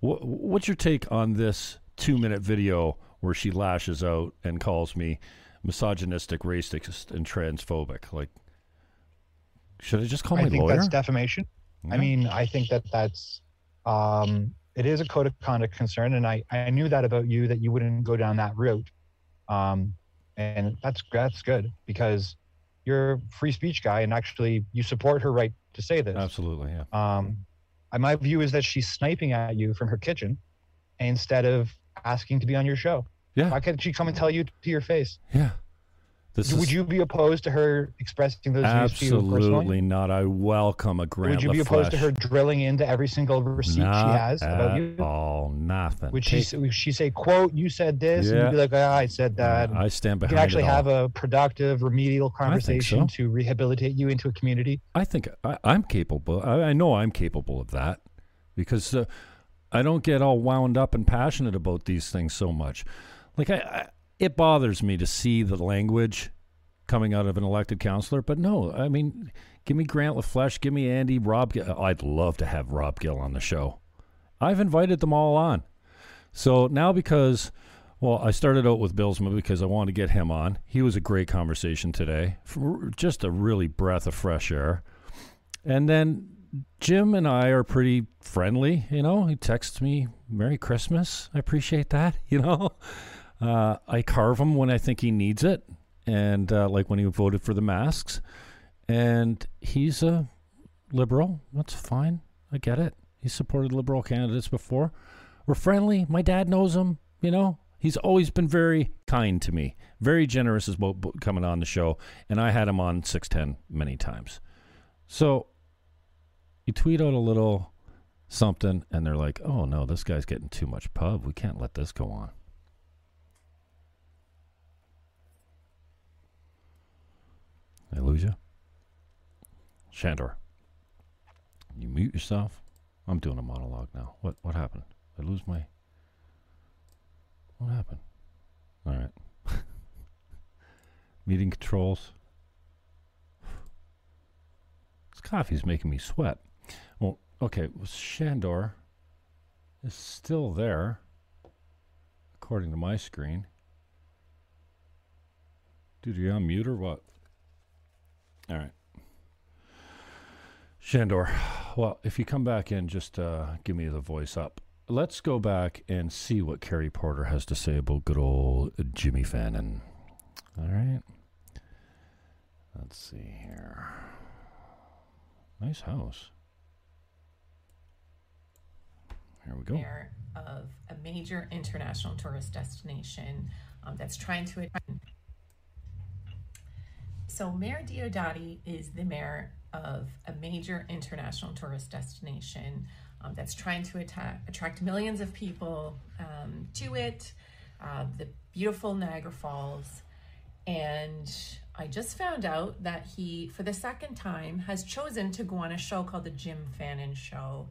S1: wh- what's your take on this two-minute video where she lashes out and calls me misogynistic, racist, and transphobic? Like, should I just call my
S4: I think
S1: lawyer?
S4: that's defamation. I mean, I think that that's um, it is a code of conduct concern, and I I knew that about you that you wouldn't go down that route, um, and that's that's good because you're a free speech guy, and actually you support her right to say this.
S1: Absolutely, yeah.
S4: Um, my view is that she's sniping at you from her kitchen instead of asking to be on your show.
S1: Yeah.
S4: Why can't she come and tell you to your face?
S1: Yeah. This
S4: Would
S1: is
S4: you be opposed to her expressing those views to you personally?
S1: absolutely not. I welcome a Grant
S4: Would you be opposed to her drilling into every single receipt
S1: Not
S4: she has about you?
S1: all. Nothing.
S4: Would she,
S1: Take-
S4: would she say, quote, you said this? And you'd be like, ah, I said that.
S1: I stand
S4: you
S1: behind
S4: can actually have a productive, remedial conversation
S1: so.
S4: to rehabilitate you into a community.
S1: I think I, I'm capable. I, I know I'm capable of that because uh, I don't get all wound up and passionate about these things so much. Like I, I, it bothers me to see the language coming out of an elected councillor, but no, I mean, give me Grant LaFleche, give me Andy, Rob. Gill. I'd love to have Rob Gill on the show. I've invited them all on. So now because well, I started out with Bylsma because I wanted to get him on. He was a great conversation today. Just a really breath of fresh air. And then Jim and I are pretty friendly, you know. He texts me Merry Christmas. I appreciate that, *laughs* you know. Uh, I carve him when I think he needs it, and uh, like when he voted for the masks. And he's a liberal. That's fine. I get it. He supported liberal candidates before. We're friendly. My dad knows him, you know. He's always been very kind to me, very generous as well coming on the show, and I had him on 610 many times. So you tweet out a little something, and they're like, "Oh no, this guy's getting too much pub. We can't let this go on." I lose you, Shandor. You mute yourself. I'm doing a monologue now. What what happened? I lose my. What happened? All right. *laughs* Meeting controls. This coffee's making me sweat. Well, okay, well, Shandor is still there, according to my screen. Are you on mute or what? All right. Shandor, well, if you come back in, just uh, give me the voice up. Let's go back and see what Carrie Porter has to say about good old Jimmy Fannin. All right. Let's see here. Nice house. Here we go.
S5: mayor of a major international tourist destination um, that's trying to. So, Mayor Diodati is the mayor of a major international tourist destination um, that's trying to atta- attract millions of people um, to it. Uh, the beautiful Niagara Falls. And I just found out that he, for the second time, has chosen to go on a show called The Jim Fannin Show.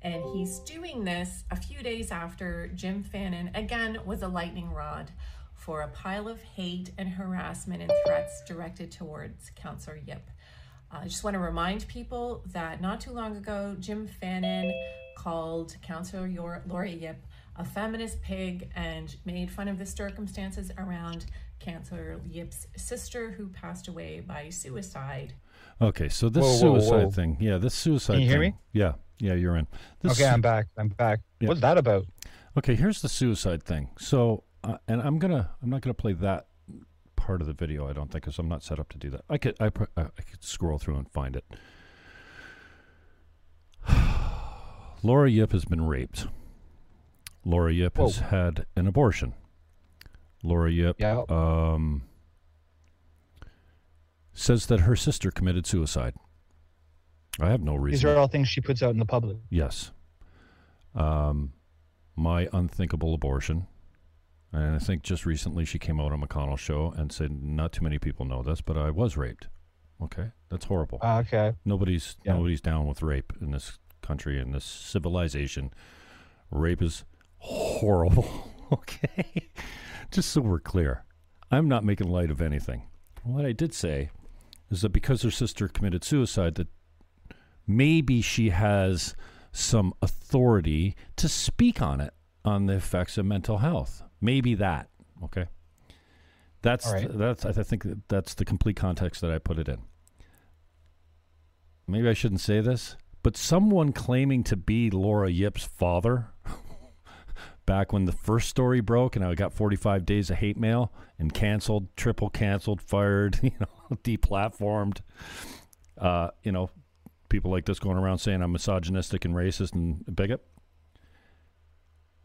S5: And he's doing this a few days after Jim Fannin, again, was a lightning rod for a pile of hate and harassment and threats directed towards Councillor Ip. I just want to remind people that not too long ago, Jim Fannin called Councillor Yor- Laura Ip a feminist pig and made fun of the circumstances around Councillor Ip's sister who passed away by suicide.
S1: Okay, so this
S4: Whoa, whoa,
S1: suicide
S4: whoa.
S1: thing. Yeah, this suicide
S4: Can you hear
S1: thing-
S4: me?
S1: Yeah, yeah, you're in. This
S4: Okay, I'm back. I'm back.
S1: Yeah.
S4: What's that about?
S1: Okay, here's the suicide thing. So, uh, and I'm gonna, I'm not gonna play that part of the video. I don't think, because I'm not set up to do that. I could, I, I could scroll through and find it. *sighs* Laura Ip has been raped. Laura Ip has had an abortion. Laura Ip
S4: Yeah.
S1: um, says that her sister committed suicide. I have no reason.
S4: These are all things she puts out in the public.
S1: Yes. Um, my unthinkable abortion. And I think just recently she came out on McConnell's show and said, not too many people know this, but I was raped. Okay, that's horrible.
S4: Uh, okay.
S1: Nobody's
S4: Yeah.
S1: nobody's down with rape in this country in this civilization. Rape is horrible. *laughs* okay, just so we're clear, I'm not making light of anything. What I did say is that because her sister committed suicide, that maybe she has some authority to speak on it, on the effects of mental health. Maybe that. Okay. That's
S4: right.
S1: that's I think that's the complete context that I put it in. Maybe I shouldn't say this, but someone claiming to be Laura Ip's father *laughs* back when the first story broke and I got 45 days of hate mail and canceled, triple canceled, fired, *laughs* you know, deplatformed. Uh, you know, people like this going around saying I'm misogynistic and racist and a bigot.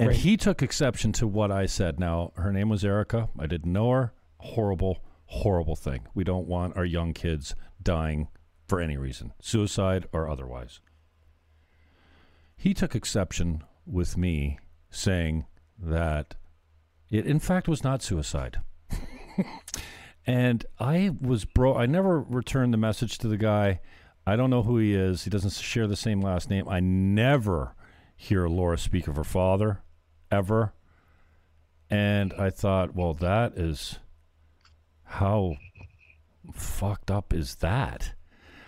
S1: And he took exception to what I said. Now, her name was Erica. I didn't know her. Horrible, horrible thing. We don't want our young kids dying for any reason, suicide or otherwise. He took exception with me saying that it, in fact, was not suicide. *laughs* and I was bro. I never returned the message to the guy. I don't know who he is. He doesn't share the same last name. I never hear Laura speak of her father, ever. And I thought, well, that is how fucked up is that?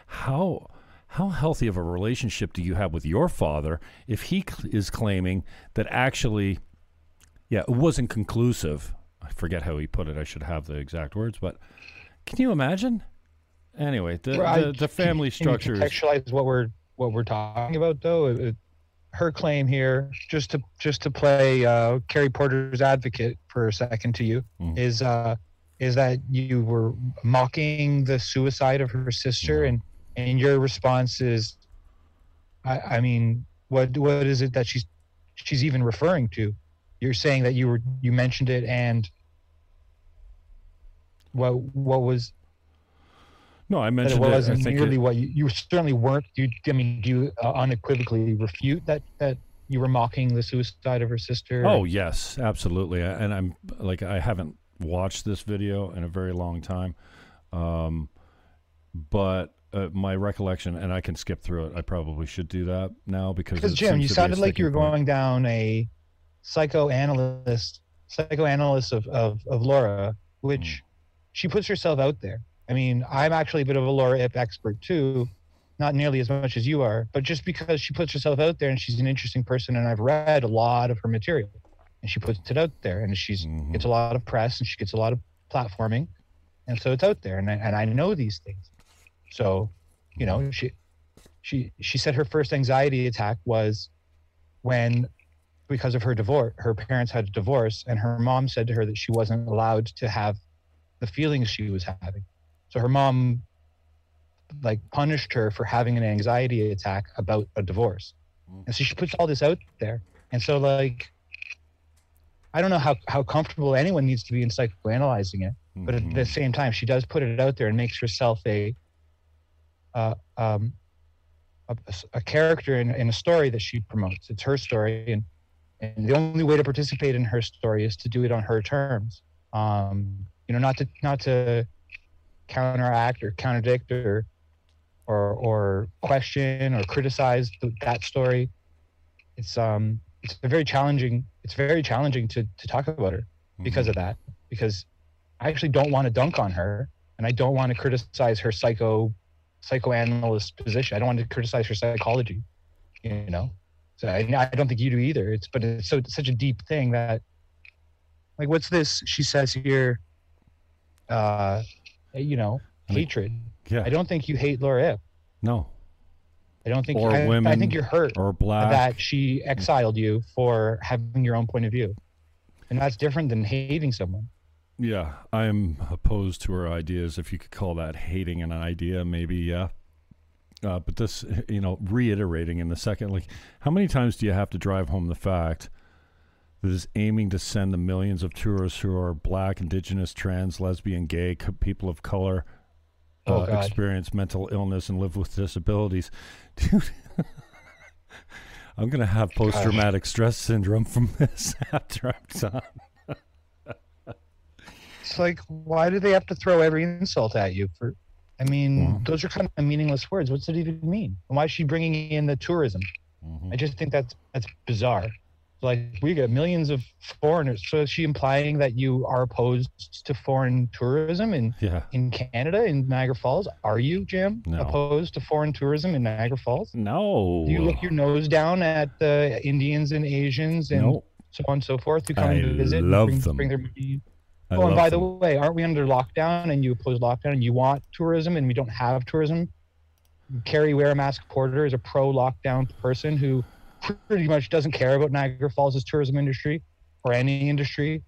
S1: How how healthy of a relationship do you have with your father if he cl- is claiming that actually, yeah, it wasn't conclusive? I forget how he put it. I should have the exact words, but can you imagine? Anyway, the
S4: Right.
S1: the, the family structure
S4: contextualize what we're what we're talking about though. It- her claim here, just to just to play uh, Carrie Porter's advocate for a second to you,
S1: Mhm.
S4: is uh, is that you were mocking the suicide of her sister,
S1: Mhm.
S4: and and your response is, I, I mean, what what is it that she's she's even referring to? You're saying that you were you mentioned it, and what what was
S1: no. I
S4: that
S1: mentioned
S4: it
S1: it.
S4: Wasn't
S1: think
S4: nearly
S1: it-
S4: what you, you certainly weren't. You, I mean, do you uh, unequivocally refute that that you were mocking the suicide of her sister?
S1: Oh yes, absolutely. And I'm like I haven't watched this video in a very long time, um, but uh, my recollection, and I can skip through it. I probably should do that now because
S4: because Jim, you
S1: to be a
S4: sounded like you were
S1: point.
S4: going down a psychoanalyst psychoanalyst of of, of Laura, which
S1: Mm.
S4: she puts herself out there. I mean, I'm actually a bit of a Laura Ip expert too, not nearly as much as you are, but just because she puts herself out there and she's an interesting person, and I've read a lot of her material, and she puts it out there, and she's
S1: Mhm.
S4: gets a lot of press and she gets a lot of platforming, and so it's out there, and I, and I know these things. So, you know, she she she said her first anxiety attack was when because of her divorce her parents had a divorce and her mom said to her that she wasn't allowed to have the feelings she was having so her mom like punished her for having an anxiety attack about a divorce. And so she puts all this out there. And so like i don't know how, how comfortable anyone needs to be in psychoanalyzing it but at the same time she does put it out there and makes herself a uh, um, a, a character in, in a story that she promotes. It's her story and and the only way to participate in her story is to do it on her terms. Um, you know not to not to counteract or contradict or or or question or criticize that story it's um it's a very challenging it's very challenging to to talk about her because of that because I actually don't want to dunk on her and I don't want to criticize her psycho psychoanalyst position. I don't want to criticize her psychology, you know. So I, I don't think you do either. It's but it's so it's such a deep thing that like what's this she says here uh you know,
S1: I mean,
S4: hatred.
S1: yeah,
S4: I don't think you hate Laura Ip.
S1: no,
S4: I don't think
S1: Or
S4: I, I think you're hurt
S1: or black.
S4: that she exiled you for having your own point of view. And that's different than hating someone.
S1: Yeah, I'm opposed to her ideas. If you could call that hating an idea, maybe yeah. Uh, but this, you know, reiterating in the second, like, how many times do you have to drive home the fact that is aiming to send the millions of tourists who are black, indigenous, trans, lesbian, gay, co- people of color,
S4: Oh,
S1: uh, experience mental illness and live with disabilities, *laughs* dude? I'm gonna have post traumatic stress syndrome from *laughs* this after I'm done.
S4: It's like, why do they have to throw every insult at you for I mean, those are kind of meaningless words. What's it even mean? And why is she bringing in the tourism?
S1: Mhm.
S4: I just think that's that's bizarre. Like we get millions of foreigners. So is she implying that you are opposed to foreign tourism in,
S1: Yeah.
S4: in Canada in Niagara Falls? Are you, Jim,
S1: No.
S4: opposed to foreign tourism in Niagara Falls?
S1: No.
S4: Do you look your nose down at the Indians and Asians and
S1: no.
S4: so on and so forth who come
S1: I
S4: to visit
S1: love
S4: and bring,
S1: them.
S4: bring their money?
S1: I
S4: oh, and by the way, aren't we under lockdown and you oppose lockdown and you want tourism and we don't have tourism? Carrie Wear a Mask Porter is a pro lockdown person who pretty much doesn't care about Niagara Falls' tourism industry or any industry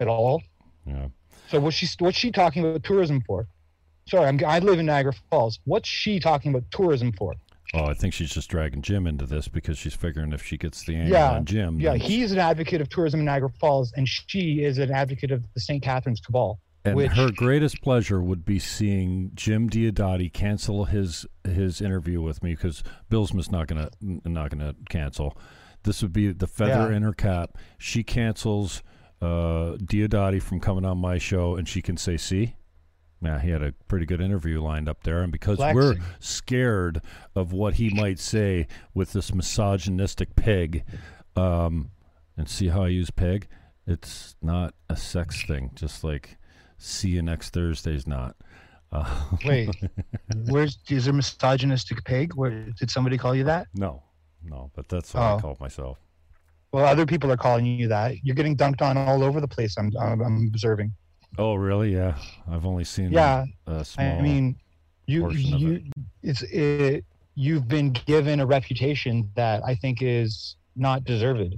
S4: at all.
S1: Yeah.
S4: So what's she what's she talking about tourism for? Sorry, I'm, I live in Niagara Falls. What's she talking about tourism for?
S1: Oh, I think she's just dragging Jim into this because she's figuring if she gets the angle
S4: Yeah,
S1: on Jim.
S4: Yeah, he's an advocate of tourism in Niagara Falls, and she is an advocate of the St. Catharines Cabal.
S1: And
S4: which-
S1: her greatest pleasure would be seeing Jim Diodati cancel his his interview with me because Bill's not gonna not gonna cancel. This would be the feather
S4: Yeah.
S1: in her cap. She cancels uh, Diodati from coming on my show, and she can say, "See." Yeah, he had a pretty good interview lined up there, and because we're scared of what he might say with this misogynistic pig, um, and see how I use pig, it's not a sex thing. Just like see you next Thursday's not. Uh,
S4: Wait, *laughs* where's is there misogynistic pig? Where did somebody call you that?
S1: no, no, but that's what I
S4: Oh.
S1: call myself.
S4: Well, other people are calling you that. You're getting dunked on all over the place. I'm I'm, I'm observing.
S1: Oh, really? Yeah, I've only seen
S4: Yeah,
S1: a small.
S4: I mean, you you
S1: it.
S4: it's it, you've been given a reputation that I think is not deserved,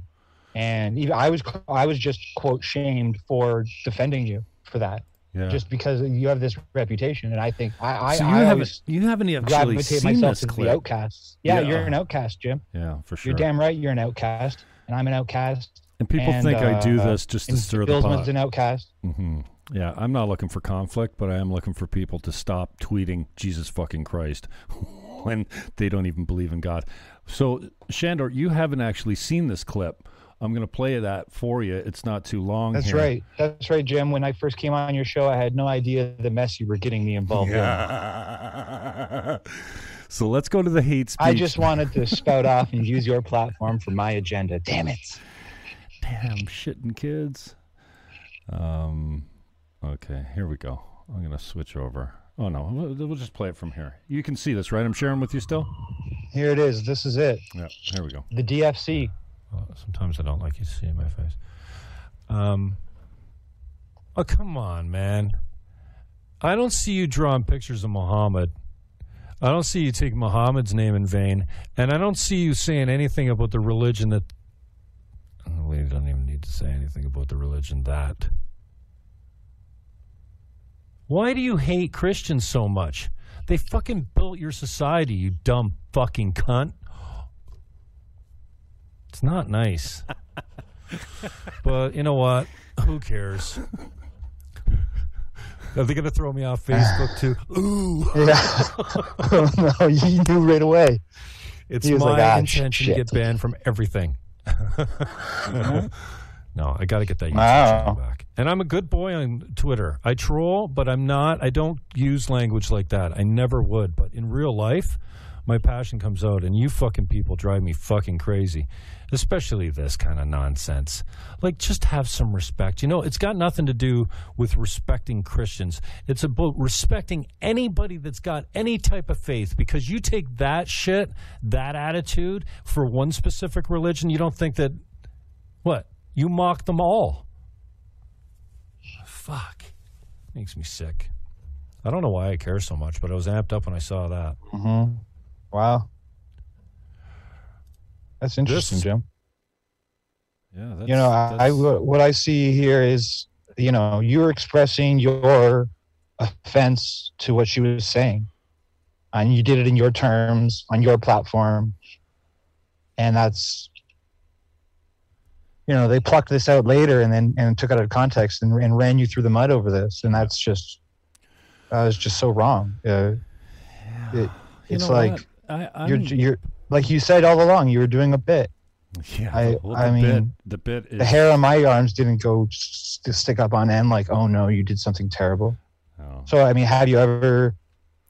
S4: and even I was I was just quote shamed for defending you for that,
S1: yeah.
S4: just because you have this reputation, and I think I I,
S1: so you
S4: I
S1: haven't you haven't actually seen
S4: myself
S1: this
S4: the
S1: clip.
S4: outcasts. Yeah,
S1: Yeah.
S4: you're an outcast, Jim.
S1: Yeah, for sure.
S4: You're damn right. You're an outcast, and I'm an outcast.
S1: and people
S4: and,
S1: think I do
S4: uh,
S1: this just to stir the pot.
S4: an outcast.
S1: hmm Yeah, I'm not looking for conflict, but I am looking for people to stop tweeting Jesus fucking Christ *laughs* when they don't even believe in God. So, Shandor, you haven't actually seen this clip. I'm going to play that for you. It's not too long.
S4: That's
S1: here.
S4: right. That's right, Jim. When I first came on your show, I had no idea the mess you were getting me involved in.
S1: Yeah. *laughs* so let's go to the hate speech.
S4: I just wanted to spout off and use your platform for my agenda. Damn it.
S1: damn shitting kids. Um, okay, here we go. I'm gonna switch over. Oh no, we'll, we'll just play it from here. You can see this, right? I'm sharing with you still.
S4: Here it is. This is it.
S1: Yeah, here we go.
S4: The DFC.
S1: Sometimes I don't like you to see my face. Um. Oh come on, man! I don't see you drawing pictures of Muhammad. I don't see you taking Muhammad's name in vain, and I don't see you saying anything about the religion that. Oh, We don't even need to say anything about the religion that. Why do you hate Christians so much? They fucking built your society, you dumb fucking cunt. It's not nice. but you know what? Who cares? Are they going to throw me off Facebook too? *sighs* Ooh.
S4: Yeah. oh, *laughs* *laughs* no, you knew right away.
S1: It's my
S4: like, "Ah,
S1: intention to get banned from everything. *laughs* no, I got to get that YouTube
S4: Wow.
S1: channel back. And I'm a good boy on Twitter. I troll, but I'm not. I don't use language like that. I never would. But in real life, my passion comes out, and you fucking people drive me fucking crazy. Especially this kind of nonsense. Like, just have some respect. You know, it's got nothing to do with respecting Christians. It's about respecting anybody that's got any type of faith because you take that shit, that attitude for one specific religion, you don't think that, what? You mock them all. Fuck. Makes me sick. I don't know why I care so much, but I was amped up when I saw that.
S4: Mm-hmm. Wow. That's interesting,
S1: This-
S4: Jim.
S1: Yeah, that's,
S4: you know, I, I what I see here is, you know, you're expressing your offense to what she was saying, and you did it in your terms on your platform, and that's, you know, they plucked this out later and then and took it out of context and, and ran you through the mud over this, and that's just, that was just so wrong. Uh, it,
S1: You
S4: it's like
S1: what? I, I'm,
S4: you're you're like you said all along, you were doing a bit.
S1: yeah,
S4: I-
S1: well,
S4: I
S1: the bit,
S4: mean,
S1: the bit is
S4: the hair on my arms didn't go to stick up on end like oh no you did something terrible
S1: Oh.
S4: so i mean have you ever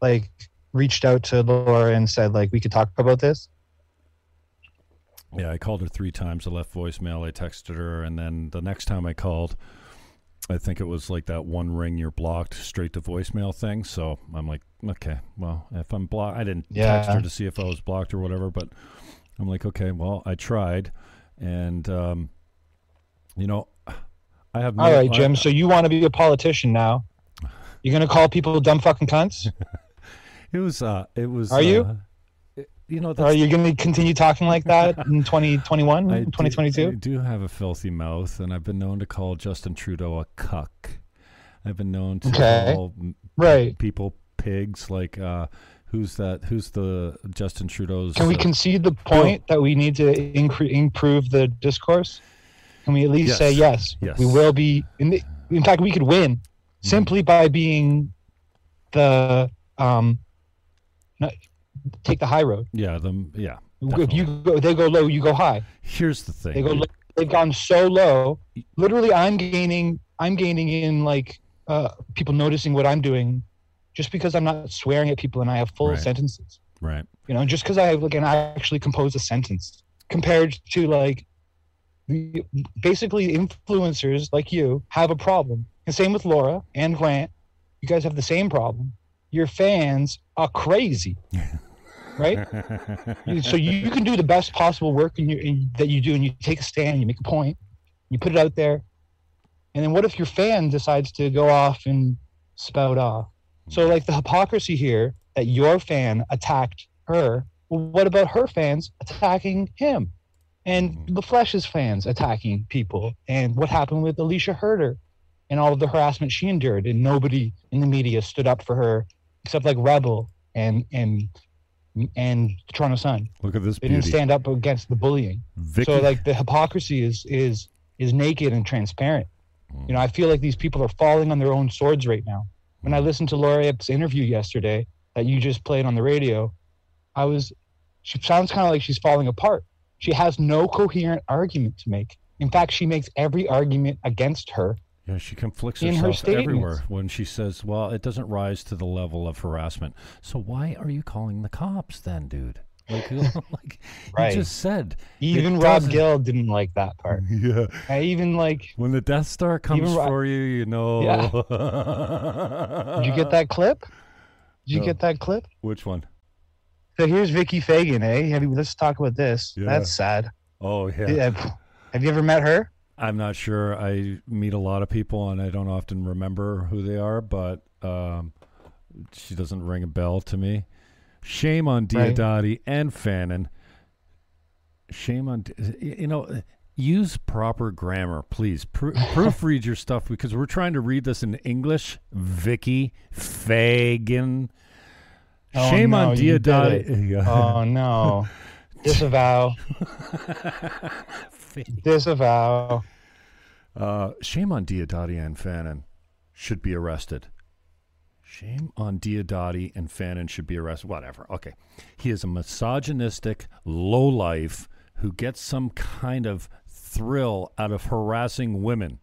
S4: like reached out to Laura and said like we could talk about this?
S1: Yeah, I called her three times. I left voicemail. I texted her, and then the next time I called, I think it was like that one ring you're blocked straight to voicemail thing. So I'm like, okay, well, if I'm blocked, I didn't
S4: Yeah.
S1: text her to see if I was blocked or whatever, but I'm like, okay, well, I tried, and um, you know, I have. No,
S4: All right,
S1: I-
S4: Jim. So you want to be a politician now? You're gonna call people dumb fucking cunts? *laughs*
S1: it was. Uh, it was.
S4: Are you?
S1: uh, it- you know,
S4: Are you gonna continue talking like that in *laughs* 2021,
S1: I do-
S4: 2022?
S1: I do have a filthy mouth, and I've been known to call Justin Trudeau a cuck. I've been known to
S4: Okay.
S1: call
S4: Right.
S1: people pigs. Like, uh, who's that? Who's the Justin Trudeau's?
S4: Can we
S1: uh,
S4: concede the point that we need to incre- improve the discourse? Can we at least say yes?
S1: Yes.
S4: We will be. In, the, in fact, we could win simply by being the um. Take the high road.
S1: yeah, them. Yeah.
S4: If you go, they go low, you go high.
S1: Here's the thing.
S4: They go. low- They've gone so low. Literally, I'm gaining. I'm gaining in like uh, people noticing what I'm doing, just because I'm not swearing at people and I have full
S1: Right.
S4: sentences.
S1: right.
S4: You know, just because I have like and I actually compose a sentence compared to like the basically influencers like you have a problem. And same with Laura and Grant. You guys have the same problem. Your fans are crazy. *laughs* right? So you, you can do the best possible work in your, in, that you do and you take a stand, you make a point, you put it out there. And then what if your fan decides to go off and spout off? So mm-hmm. like the hypocrisy here that your fan attacked her. Well, what about her fans attacking him? And mm-hmm. the Flesh's fans attacking people. And what happened with Alicia Herder and all of the harassment she endured. And nobody in the media stood up for her except like Rebel and and and Toronto Sun.
S1: Look at this
S4: They didn't stand up against the bullying.
S1: Vicky,
S4: So like the hypocrisy is is is naked and transparent. You know, I feel like these people are falling on their own swords right now. When I listened to Laura Ip's interview yesterday that you just played on the radio, I was she sounds kind of like she's falling apart. She has no coherent argument to make. In fact, she makes every argument against her.
S1: Yeah, she conflicts
S4: in her
S1: herself
S4: statements.
S1: everywhere when she says, "Well, it doesn't rise to the level of harassment." So why are you calling the cops then, dude? Like, *laughs* like
S4: Right.
S1: you just said.
S4: Even Rob
S1: doesn't-
S4: Gill didn't like that part. *laughs*
S1: Yeah.
S4: I even like
S1: When the Death Star comes
S4: Ro-
S1: for you, you know.
S4: Yeah. *laughs* Did you get that clip? Did you
S1: No.
S4: get that clip?
S1: Which one?
S4: So here's Vicky Fagan, eh? Have you, let's talk about this.
S1: Yeah.
S4: That's sad.
S1: Oh yeah.
S4: Yeah. Have you ever met her?
S1: I'm not sure. I meet a lot of people, and I don't often remember who they are, but um, she doesn't ring a bell to me. Shame on
S4: Right.
S1: Diodati and Fannin. Shame on, you know, use proper grammar, please. Pro- *laughs* proofread your stuff because we're trying to read this in English. Vicky Fagan.
S4: Oh,
S1: Shame
S4: no,
S1: on Diodati. *laughs*
S4: Oh no. Disavow. *laughs* Disavow.
S1: Uh, shame on Diodati and Fannin should be arrested. Shame on Diodati and Fannin should be arrested. Whatever. Okay. He is a misogynistic lowlife who gets some kind of thrill out of harassing women.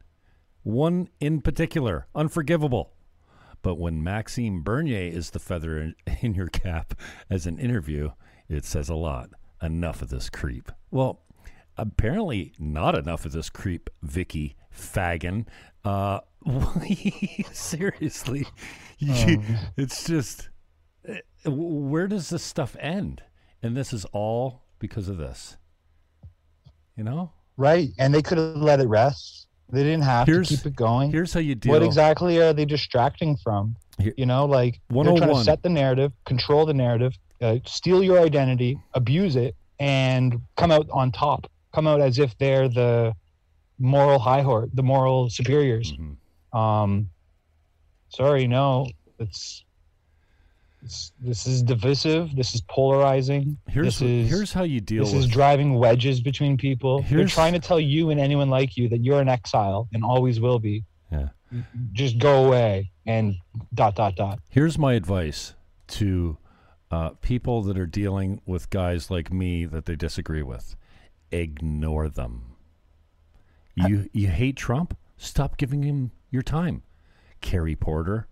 S1: One in particular, unforgivable. But when Maxime Bernier is the feather in, in your cap as an interview, it says a lot. Enough of this creep. Well, apparently not enough of this creep, Vicky Fagan. Uh, *laughs* seriously, You- it's just uh, where does this stuff end? And this is all because of this. You know,
S4: Right. And they could have let it rest. They didn't have
S1: Here's-
S4: to keep it going.
S1: here's how you deal.
S4: What exactly are they distracting from? You know, like they're trying to set the narrative, control the narrative, uh, steal your identity, abuse it, and come out on top. Come out as if they're the moral high horse, the moral superiors.
S1: Mhm.
S4: Um, sorry, no, it's, it's this is divisive. This is polarizing.
S1: Here's
S4: this is
S1: here's how you deal
S4: this
S1: with
S4: is driving wedges between people. They're trying to tell you and anyone like you that you're an exile and always will be.
S1: Yeah.
S4: Just go away and dot dot dot.
S1: Here's my advice to uh, people that are dealing with guys like me that they disagree with: ignore them. You you hate Trump? Stop giving him your time. Kerry Porter,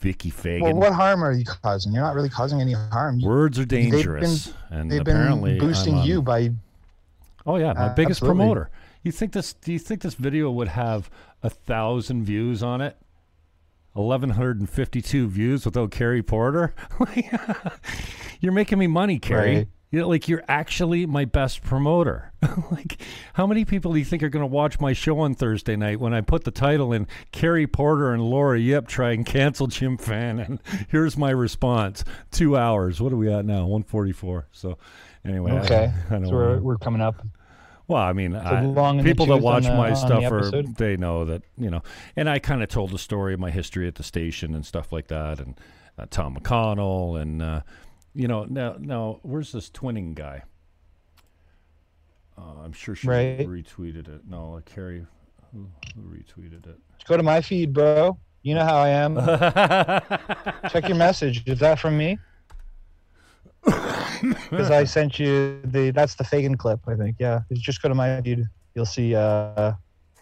S1: Vicky Fagan.
S4: Well, what harm are you causing? You're not really causing any harm.
S1: Words are
S4: been-
S1: dangerous, and
S4: They've
S1: apparently
S4: been boosting
S1: on-
S4: you by
S1: Oh yeah, my
S4: Uh,
S1: biggest
S4: absolutely.
S1: promoter. You think this? Do you think this video would have a thousand views on it? Eleven hundred and fifty-two views without Carrie Porter. *laughs* you're making me money, Carrie.
S4: Right.
S1: You're like you're actually my best promoter. *laughs* like, how many people do you think are going to watch my show on Thursday night when I put the title in? Carrie Porter and Laura Ip try and cancel Jim Fannin. *laughs* Here's my response: two hours. What are we at now? One forty-four. So, anyway,
S4: okay.
S1: I, don't
S4: so we're, we're coming up.
S1: well, I mean, I,
S4: long in the
S1: people that watch
S4: the-
S1: my
S4: on the
S1: stuff are they know that you know, and I kind of told the story of my history at the station and stuff like that, and uh, Tom McConnell, and uh, you know, now now where's this twinning guy? Uh, I'm sure she
S4: Right.
S1: retweeted it. No, Carrie, who, who retweeted it?
S4: Go to my feed, bro. You know how I am. *laughs* Check your message. Is that from me? *laughs* Because I sent you the. That's the Fagan clip, I think. Yeah. Just go to my feed. You'll see. Uh,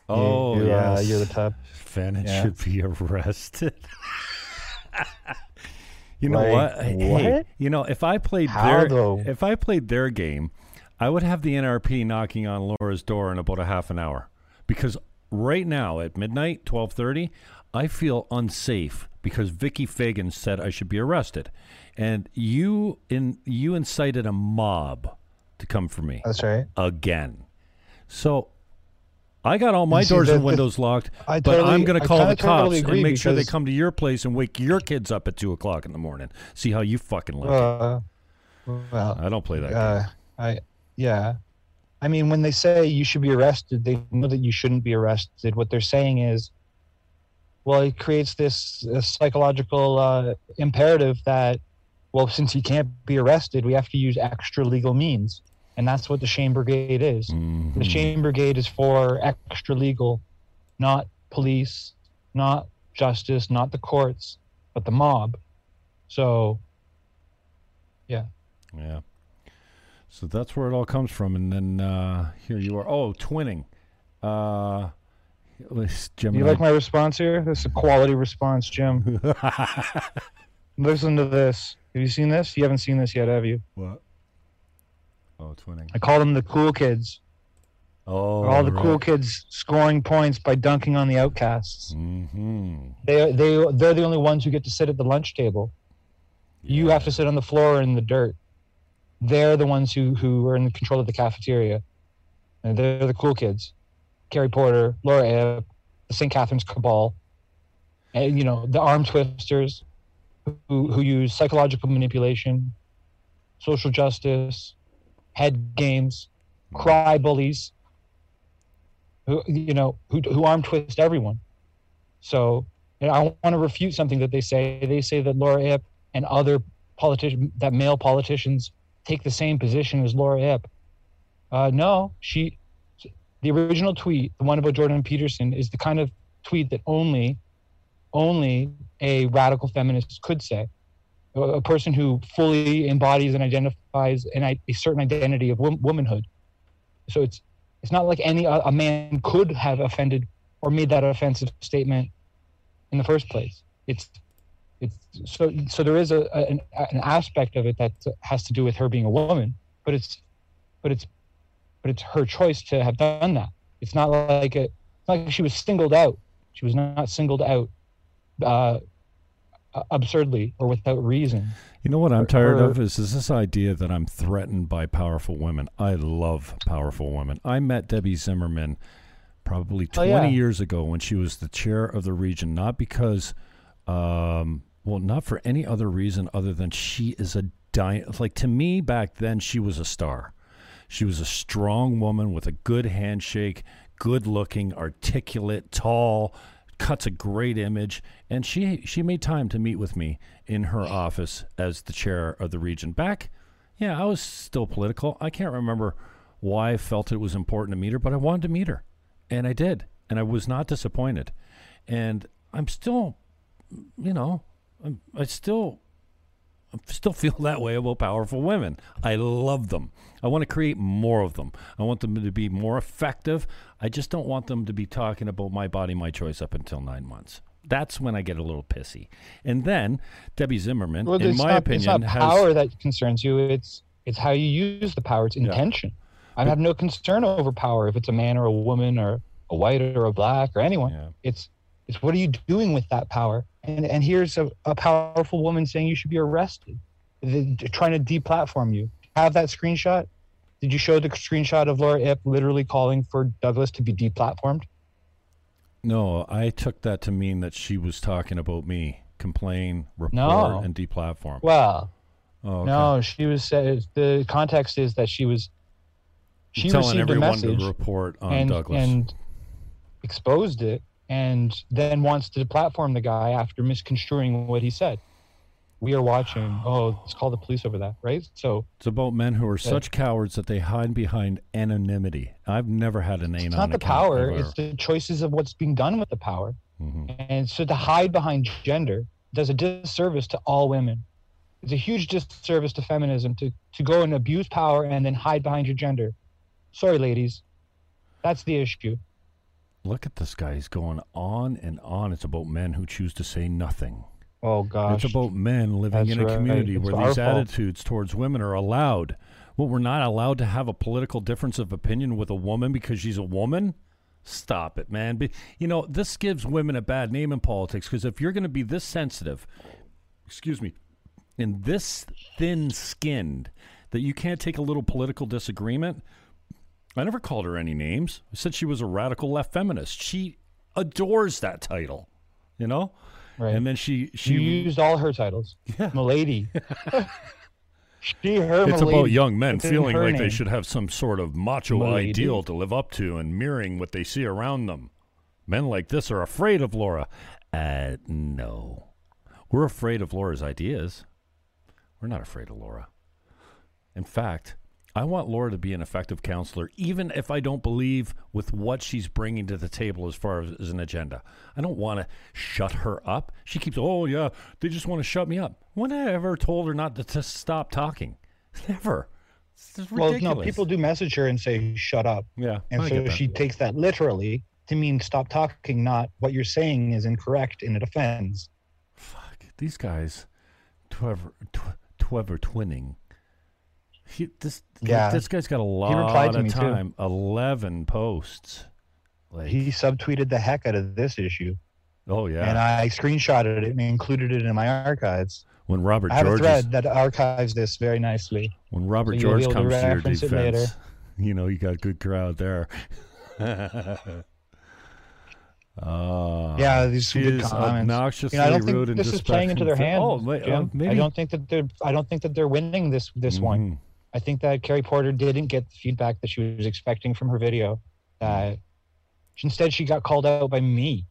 S1: oh,
S4: you,
S1: yeah,
S4: uh, you're the top.
S1: Fannin
S4: Yeah.
S1: should be arrested. *laughs* you know
S4: Like,
S1: what? Hey,
S4: what?
S1: you know if I played
S4: How,
S1: their
S4: though?
S1: if I played their game, I would have the NRP knocking on Laura's door in about a half an hour because right now at midnight, twelve thirty, I feel unsafe because Vicky Fagan said I should be arrested, and you in you incited a mob to come for me
S4: That's right.
S1: again. So I got all my doors
S4: the-
S1: and
S4: the-
S1: windows locked,
S4: I
S1: but
S4: totally-
S1: I'm going to call the cops
S4: totally
S1: and make sure they come to your place and wake your kids up at two o'clock in the morning. See how you fucking like it.
S4: Uh, well,
S1: I don't play that. game.
S4: uh, I yeah. I mean, when they say you should be arrested, they know that you shouldn't be arrested. What they're saying is, well, it creates this uh, psychological imperative that, well, since he can't be arrested, we have to use extra legal means, and that's what the Shame Brigade is.
S1: Mhm.
S4: The Shame Brigade is for extra legal, not police, not justice, not the courts, but the mob. So
S1: Yeah. Yeah. So that's where it all comes from, and then uh, here you are. Oh, twinning. Uh, Jim.
S4: You like my response here? This is a quality response, Jim. *laughs* Listen to this. Have you seen this? You haven't seen this yet, have you?
S1: what? Oh, twinning.
S4: I call them the cool kids.
S1: Oh,
S4: All the cool kids scoring points by dunking on the outcasts.
S1: Mm-hmm.
S4: They they they're the only ones who get to sit at the lunch table. You have to sit on the floor in the dirt. They're the ones who who are in control of the cafeteria. And they're the cool kids. Carrie Porter, Laura Ip, the St. Catharines Cabal, and you know the arm twisters, who who use psychological manipulation, social justice, head games, cry bullies. Who you know who who arm twist everyone. So you know, I want to refute something that they say. They say that Laura Ip and other politicians, that male politicians take the same position as Laura Ip. Uh, no, she, the original tweet, the one about Jordan Peterson, is the kind of tweet that only, only a radical feminist could say. A, person who fully embodies and identifies an, a certain identity of wom- womanhood. So it's it's not like any a man could have offended or made that offensive statement in the first place. It's it's so so there is a an, an aspect of it that has to do with her being a woman, but it's but it's but it's her choice to have done that. It's not like a, it's not like she was singled out. She was not singled out uh, absurdly or without reason.
S1: You know what I'm tired
S4: or-
S1: of is, is this idea that I'm threatened by powerful women. I love powerful women. I met Debbie Zimmerman probably
S4: Oh,
S1: 20
S4: yeah.
S1: years ago when she was the chair of the region, not because, um, well, not for any other reason other than she is a di- like to me back then she was a star. She was a strong woman with a good handshake, good looking, articulate, tall, cuts a great image, and she she made time to meet with me in her office as the chair of the region. Back, yeah, I was still political. I can't remember why I felt it was important to meet her, but I wanted to meet her, and I did, and I was not disappointed. And I'm still, you know, I'm, I still I still feel that way about powerful women. I love them. I want to create more of them. I want them to be more effective. I just don't want them to be talking about my body, my choice up until nine months. That's when I get a little pissy. And then Debbie Zimmerman,
S4: Well,
S1: in my
S4: not,
S1: opinion,
S4: it's not
S1: has
S4: power that concerns you. It's it's how you use the power. It's
S1: Yeah.
S4: intention. I have no concern over power if it's a man or a woman or a white or a black or anyone.
S1: Yeah.
S4: It's it's what are you doing with that power? And and here's a, a powerful woman saying you should be arrested, trying to deplatform you. Have that screenshot? Did you show the screenshot of Laura Ip literally calling for Douglas to be deplatformed?
S1: No, I took that to mean that she was talking about me. Complain, report,
S4: No.
S1: and deplatform.
S4: Well,
S1: Oh, okay.
S4: no, she was. sa- The context is that she was. She
S1: telling
S4: received a
S1: everyone
S4: message
S1: to report on
S4: and,
S1: Douglas.
S4: and exposed it, and then wants to platform the guy after misconstruing what he said. We are watching. Oh, let's call the police over that, right? So
S1: it's about men who are such cowards that they hide behind anonymity. I've never had an
S4: it's
S1: anon
S4: not the power; it's the choices of what's being done with the power.
S1: Mhm.
S4: And so to hide behind gender does a disservice to all women. It's a huge disservice to feminism to, to go and abuse power and then hide behind your gender. Sorry, ladies. That's the issue.
S1: Look at this guy. He's going on and on. It's about men who choose to say nothing.
S4: Oh gosh.
S1: It's about men living
S4: That's
S1: in a
S4: right.
S1: community
S4: It's
S1: where these
S4: fault.
S1: attitudes towards women are allowed. Well, we're not allowed to have a political difference of opinion with a woman because she's a woman? Stop it, man. Be, you know, this gives women a bad name in politics because if you're going to be this sensitive, excuse me, and this thin skinned that you can't take a little political disagreement, I never called her any names. I said she was a radical left feminist. She adores that title, you know?
S4: Right.
S1: And then she she
S4: you used all her titles. *laughs*
S1: Yeah.
S4: Milady. *laughs* she, her,
S1: it's
S4: milady.
S1: about young men
S4: It's
S1: feeling like they should have some sort of macho
S4: Milady.
S1: ideal to live up to and mirroring what they see around them. Men like this are afraid of Laura. Uh, no. We're afraid of Laura's ideas. We're not afraid of Laura. In fact, I want Laura to be an effective councillor, even if I don't believe with what she's bringing to the table as far as, as an agenda. I don't want to shut her up. She keeps, oh, yeah, they just want to shut me up. When I ever told her not to, to stop talking? *laughs* Never.
S4: Well, no, people do message her and say, shut up.
S1: Yeah.
S4: And
S1: I
S4: so she takes that literally to mean stop talking, not what you're saying is incorrect and it offends.
S1: Fuck. These guys, Twever, tw- Twever twinning. He, this,
S4: Yeah.
S1: this guy's got a lot
S4: replied to
S1: of
S4: me, too.
S1: time. 11 posts. Like,
S4: He subtweeted the heck out of this issue.
S1: oh, yeah.
S4: And I screenshotted it and included it in my archives.
S1: when Robert
S4: I have
S1: George
S4: a
S1: is-
S4: thread that archives this very nicely.
S1: When Robert
S4: So
S1: George
S4: able to
S1: comes to your defense, *laughs* you know you got a good crowd there. uh, *laughs*
S4: yeah, these good
S1: is
S4: comments.
S1: obnoxiously
S4: You know, I don't
S1: rude
S4: think
S1: and
S4: this is playing into their hands.
S1: Oh,
S4: Jim.
S1: uh, maybe.
S4: I don't think that they're. I don't think that they're winning this this one. I think that Carrie Porter didn't get the feedback that she was expecting from her video. That instead she got called out by me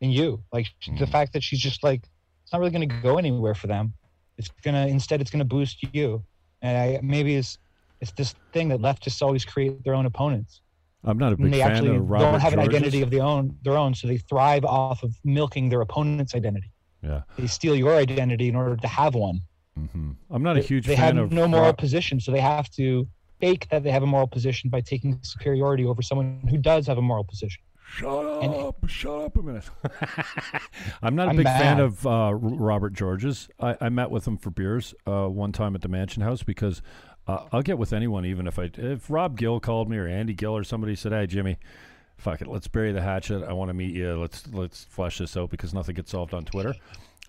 S4: and you. Like the
S1: Mhm.
S4: fact that she's just like it's not really going to go anywhere for them. It's gonna instead it's going to boost you. And I, maybe it's it's this thing that leftists always create their own opponents.
S1: I'm not a
S4: And
S1: big
S4: they
S1: fan
S4: actually
S1: of Robert
S4: don't have an identity of their own, their own, so they thrive off of milking their opponent's identity.
S1: Yeah.
S4: They steal your identity in order to have one.
S1: Hmm I'm not a huge
S4: they
S1: fan
S4: have
S1: of
S4: no moral
S1: Ro-
S4: position, so they have to fake that they have a moral position by taking superiority over someone who does have a moral position.
S1: Shut
S4: And-
S1: up! shut up a minute. *laughs* I'm not a
S4: I'm
S1: big fan of uh, Robert George's. I, I met with him for beers uh, one time at the Mansion House because uh, I'll get with anyone, even if I if Rob Gill called me or Andy Gill or somebody said, "Hey, Jimmy, fuck it, let's bury the hatchet. I want to meet you. Let's let's flesh this out because nothing gets solved on Twitter."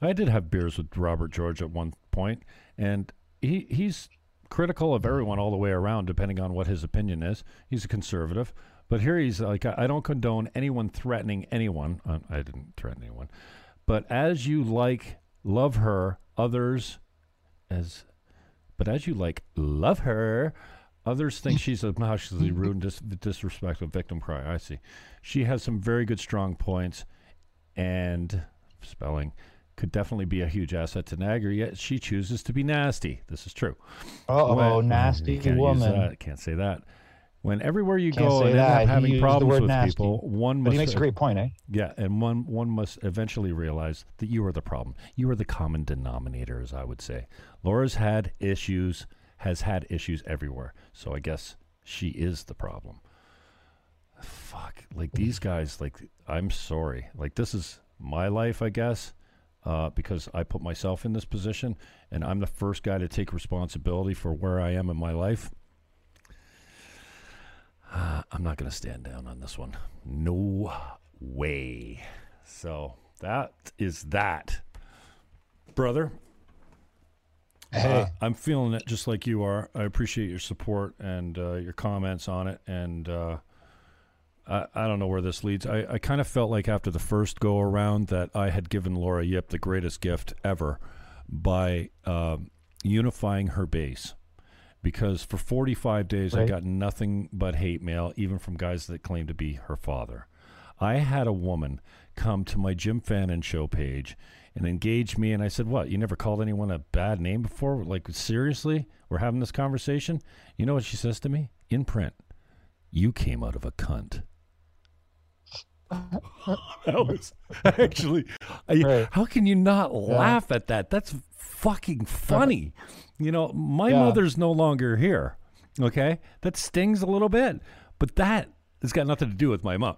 S1: I did have beers with Robert George at one point, and he he's critical of everyone all the way around, depending on what his opinion is. He's a conservative, but here he's like, I don't condone anyone threatening anyone. Uh, I didn't threaten anyone, but as you like, love her, others as, but as you like, love her. Others think she's obnoxiously *laughs* rude and dis- disrespectful victim cry. I see. She has some very good, strong points, and spelling could definitely be a huge asset to Niagara. Yet she chooses to be nasty. This is true.
S4: Oh, nasty
S1: you can't
S4: woman.
S1: Can't say that. When everywhere you
S4: Can't
S1: go and end up having problems with
S4: nasty.
S1: people, one
S4: But he makes a great point, eh?
S1: yeah, and one one must eventually realize that you are the problem. You are the common denominator, as I would say. Laura's had issues, has had issues everywhere. So I guess she is the problem. Fuck, like these guys. Like I'm sorry. Like this is my life, I guess, uh, because I put myself in this position, and I'm the first guy to take responsibility for where I am in my life. Uh, *sighs* I'm not going to stand down on this one. No way. So that is that, brother.
S4: Hey.
S1: Uh, I'm feeling it just like you are. I appreciate your support and uh, your comments on it. And uh, I, I don't know where this leads. I, I kind of felt like after the first go around that I had given Laura Ip the greatest gift ever by um unifying her base. Because for 45 days, I got nothing but hate mail, even from guys that claimed to be her father. I had a woman come to my Jim Fannin show page and engage me, and I said, "What? You never called anyone a bad name before? Like seriously? We're having this conversation." You know what she says to me in print? You came out of a cunt. *laughs* that was actually. I,
S4: Right.
S1: How can you not laugh at that? That's fucking funny. *laughs* You know, my
S4: Yeah.
S1: mother's no longer here. Okay, that stings a little bit, but that has got nothing to do with my mom.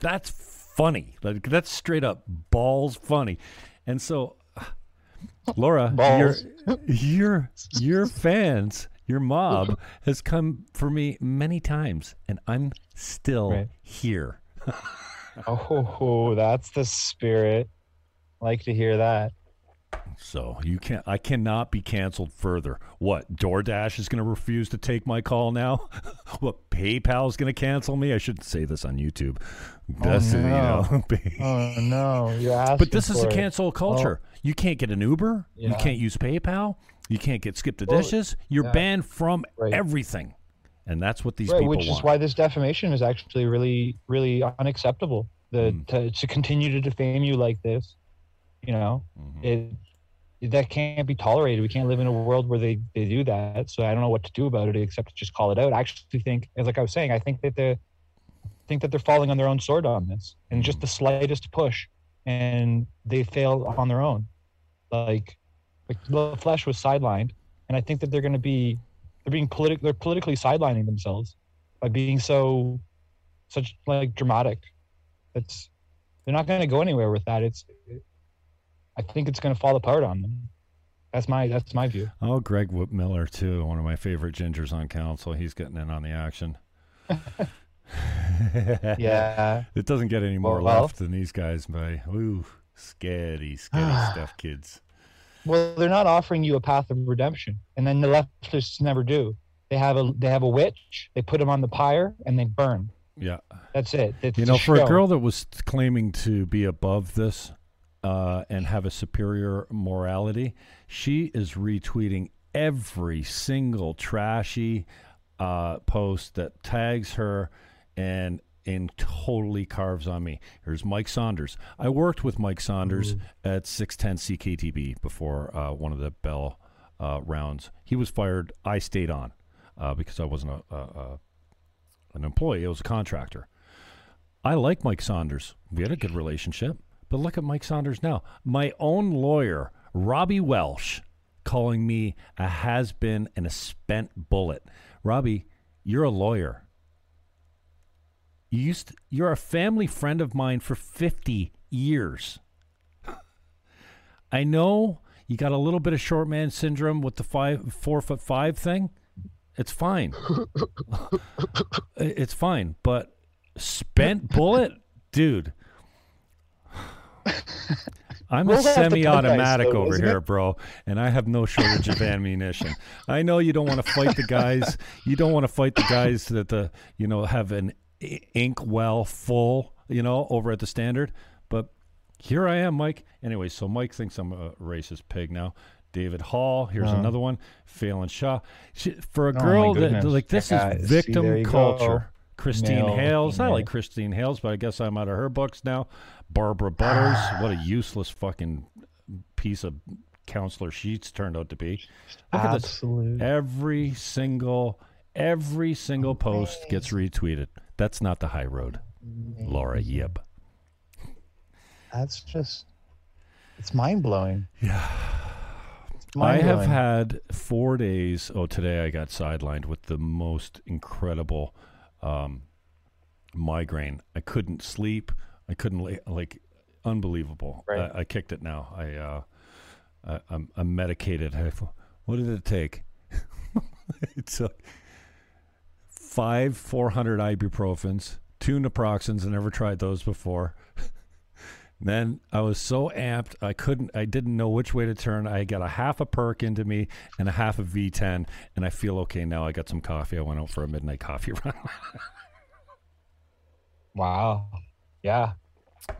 S1: That's funny. Like that's straight up balls funny. And so, *sighs* Laura, your *laughs* your your fans, your mob has come for me many times, and I'm still
S4: Right.
S1: here.
S4: Oh, that's the spirit. Like to hear that.
S1: So you can't. I cannot be canceled further. What? DoorDash is going to refuse to take my call now. *laughs* what? PayPal is going to cancel me. I shouldn't say this on YouTube. Oh, that's, you
S4: no.
S1: know. *laughs*
S4: Oh no, you're
S1: but this is a
S4: for it.
S1: cancel culture. you can't get an Uber. You can't use PayPal. You can't get skip the dishes. You're
S4: yeah.
S1: banned from
S4: Right.
S1: everything, and that's what these
S4: right,
S1: people
S4: which
S1: want.
S4: is why this defamation is actually really, really unacceptable. The
S1: Mm.
S4: to, to continue to defame you like this, you know,
S1: Mhm.
S4: it that can't be tolerated. We can't live in a world where they, they do that. So I don't know what to do about it except to just call it out. I actually think, as like I was saying, I think that the think that they're falling on their own sword on this, and just the slightest push, and they fail on their own. Like, like the flesh was sidelined, and I think that they're going to be they're being politic they're politically sidelining themselves by being so such like dramatic. It's they're not going to go anywhere with that. It's I think it's going to fall apart on them. That's my that's my view.
S1: Oh, Greg Whip Miller too, one of my favorite gingers on council. He's getting in on the action. *laughs*
S4: Yeah. *laughs*
S1: It doesn't get any more
S4: Well, well.
S1: left than these guys by ooh, scary, scary *sighs* stuff, kids.
S4: Well, they're not offering you a path of redemption, and then the leftists never do. They have a they have a witch. They put them on the pyre and they burn.
S1: Yeah.
S4: That's it. It's
S1: You know, for a girl that was claiming to be above this uh, and have a superior morality, she is retweeting every single trashy uh, post that tags her and and totally carves on me. Here's Mike Saunders. I worked with Mike Saunders at 610 CKTB before uh, one of the Bell uh, rounds. He was fired. I stayed on uh, because I wasn't a, a, a an employee. I was a contractor. I like Mike Saunders. We had a good relationship. But look at Mike Saunders now. My own lawyer, Robbie Welsh, calling me a has been and a spent bullet. Robbie, you're a lawyer. You used to- you're a family friend of mine for 50 years. I know you got a little bit of short man syndrome with the five four foot five thing. It's fine. *laughs* it's fine, but spent bullet, dude. I'm
S4: We'll
S1: a
S4: have to cut
S1: semi-automatic
S4: though,
S1: over here,
S4: it?
S1: bro, and I have no shortage of ammunition. I know you don't want to fight the guys. You don't want to fight the guys that the you know have an ink well full, you know, over at the standard. But here I am, Mike. Anyway, so Mike thinks I'm a racist pig now. David Hall, here's
S4: Oh.
S1: another one. Phelan Shaw. She, for a oh
S4: my
S1: girl that like this
S4: Yeah,
S1: is
S4: see, there
S1: victim
S4: go.
S1: culture. Christine
S4: Male,
S1: Hales. I like Christine Hales, but I guess I'm out of her books now. Barbara Butters. Ah. what a useless fucking piece of councillor sheets turned out to be. Look at this.
S4: Absolute.
S1: Every single every single post gets retweeted. That's not the high road. Laura Ip.
S4: That's just it's mind blowing.
S1: Yeah. I have had four days. Oh, today I got sidelined with the most incredible um, migraine. I couldn't sleep. I couldn't lay, like. unbelievable.
S4: Right.
S1: I, I kicked it now. I, uh, I I'm, I'm medicated. I, what did it take? *laughs* it took five 400 ibuprofens, two naproxens. I never tried those before. *laughs* then I was so amped, I couldn't, I didn't know which way to turn. I got a half a perk into me and a half a V10, and I feel okay now. I got some coffee. I went out for a midnight coffee *laughs* run.
S4: Wow. Yeah.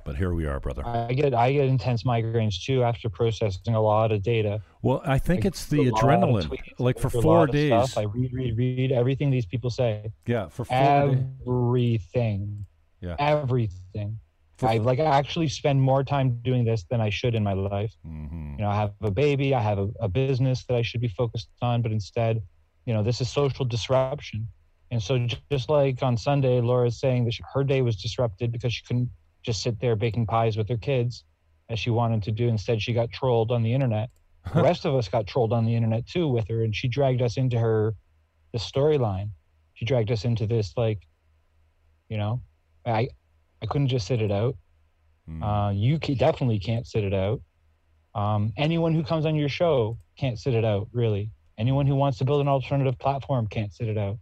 S1: But here we are, brother.
S4: I get I get intense migraines too after processing a lot of data.
S1: Well, I think
S4: I
S1: it's the
S4: a lot of
S1: adrenaline.
S4: tweets,
S1: Like for four days.
S4: stuff. I read, read, read everything these people say.
S1: Yeah, for four days.
S4: Everything.
S1: Yeah.
S4: Everything.
S1: For-
S4: I like I actually spend more time doing this than I should in my life.
S1: Mhm.
S4: You know, I have a baby, I have a, a business that I should be focused on, but instead, you know, this is social disruption. And so, just like on Sunday, Laura's saying that she, her day was disrupted because she couldn't just sit there baking pies with her kids as she wanted to do. Instead, she got trolled on the internet. The *laughs* rest of us got trolled on the internet too with her, and she dragged us into her the storyline. She dragged us into this like, you know, I I couldn't just sit it out.
S1: Mm.
S4: Uh, you definitely can't sit it out. Um, anyone who comes on your show can't sit it out, really. Anyone who wants to build an alternative platform can't sit it out.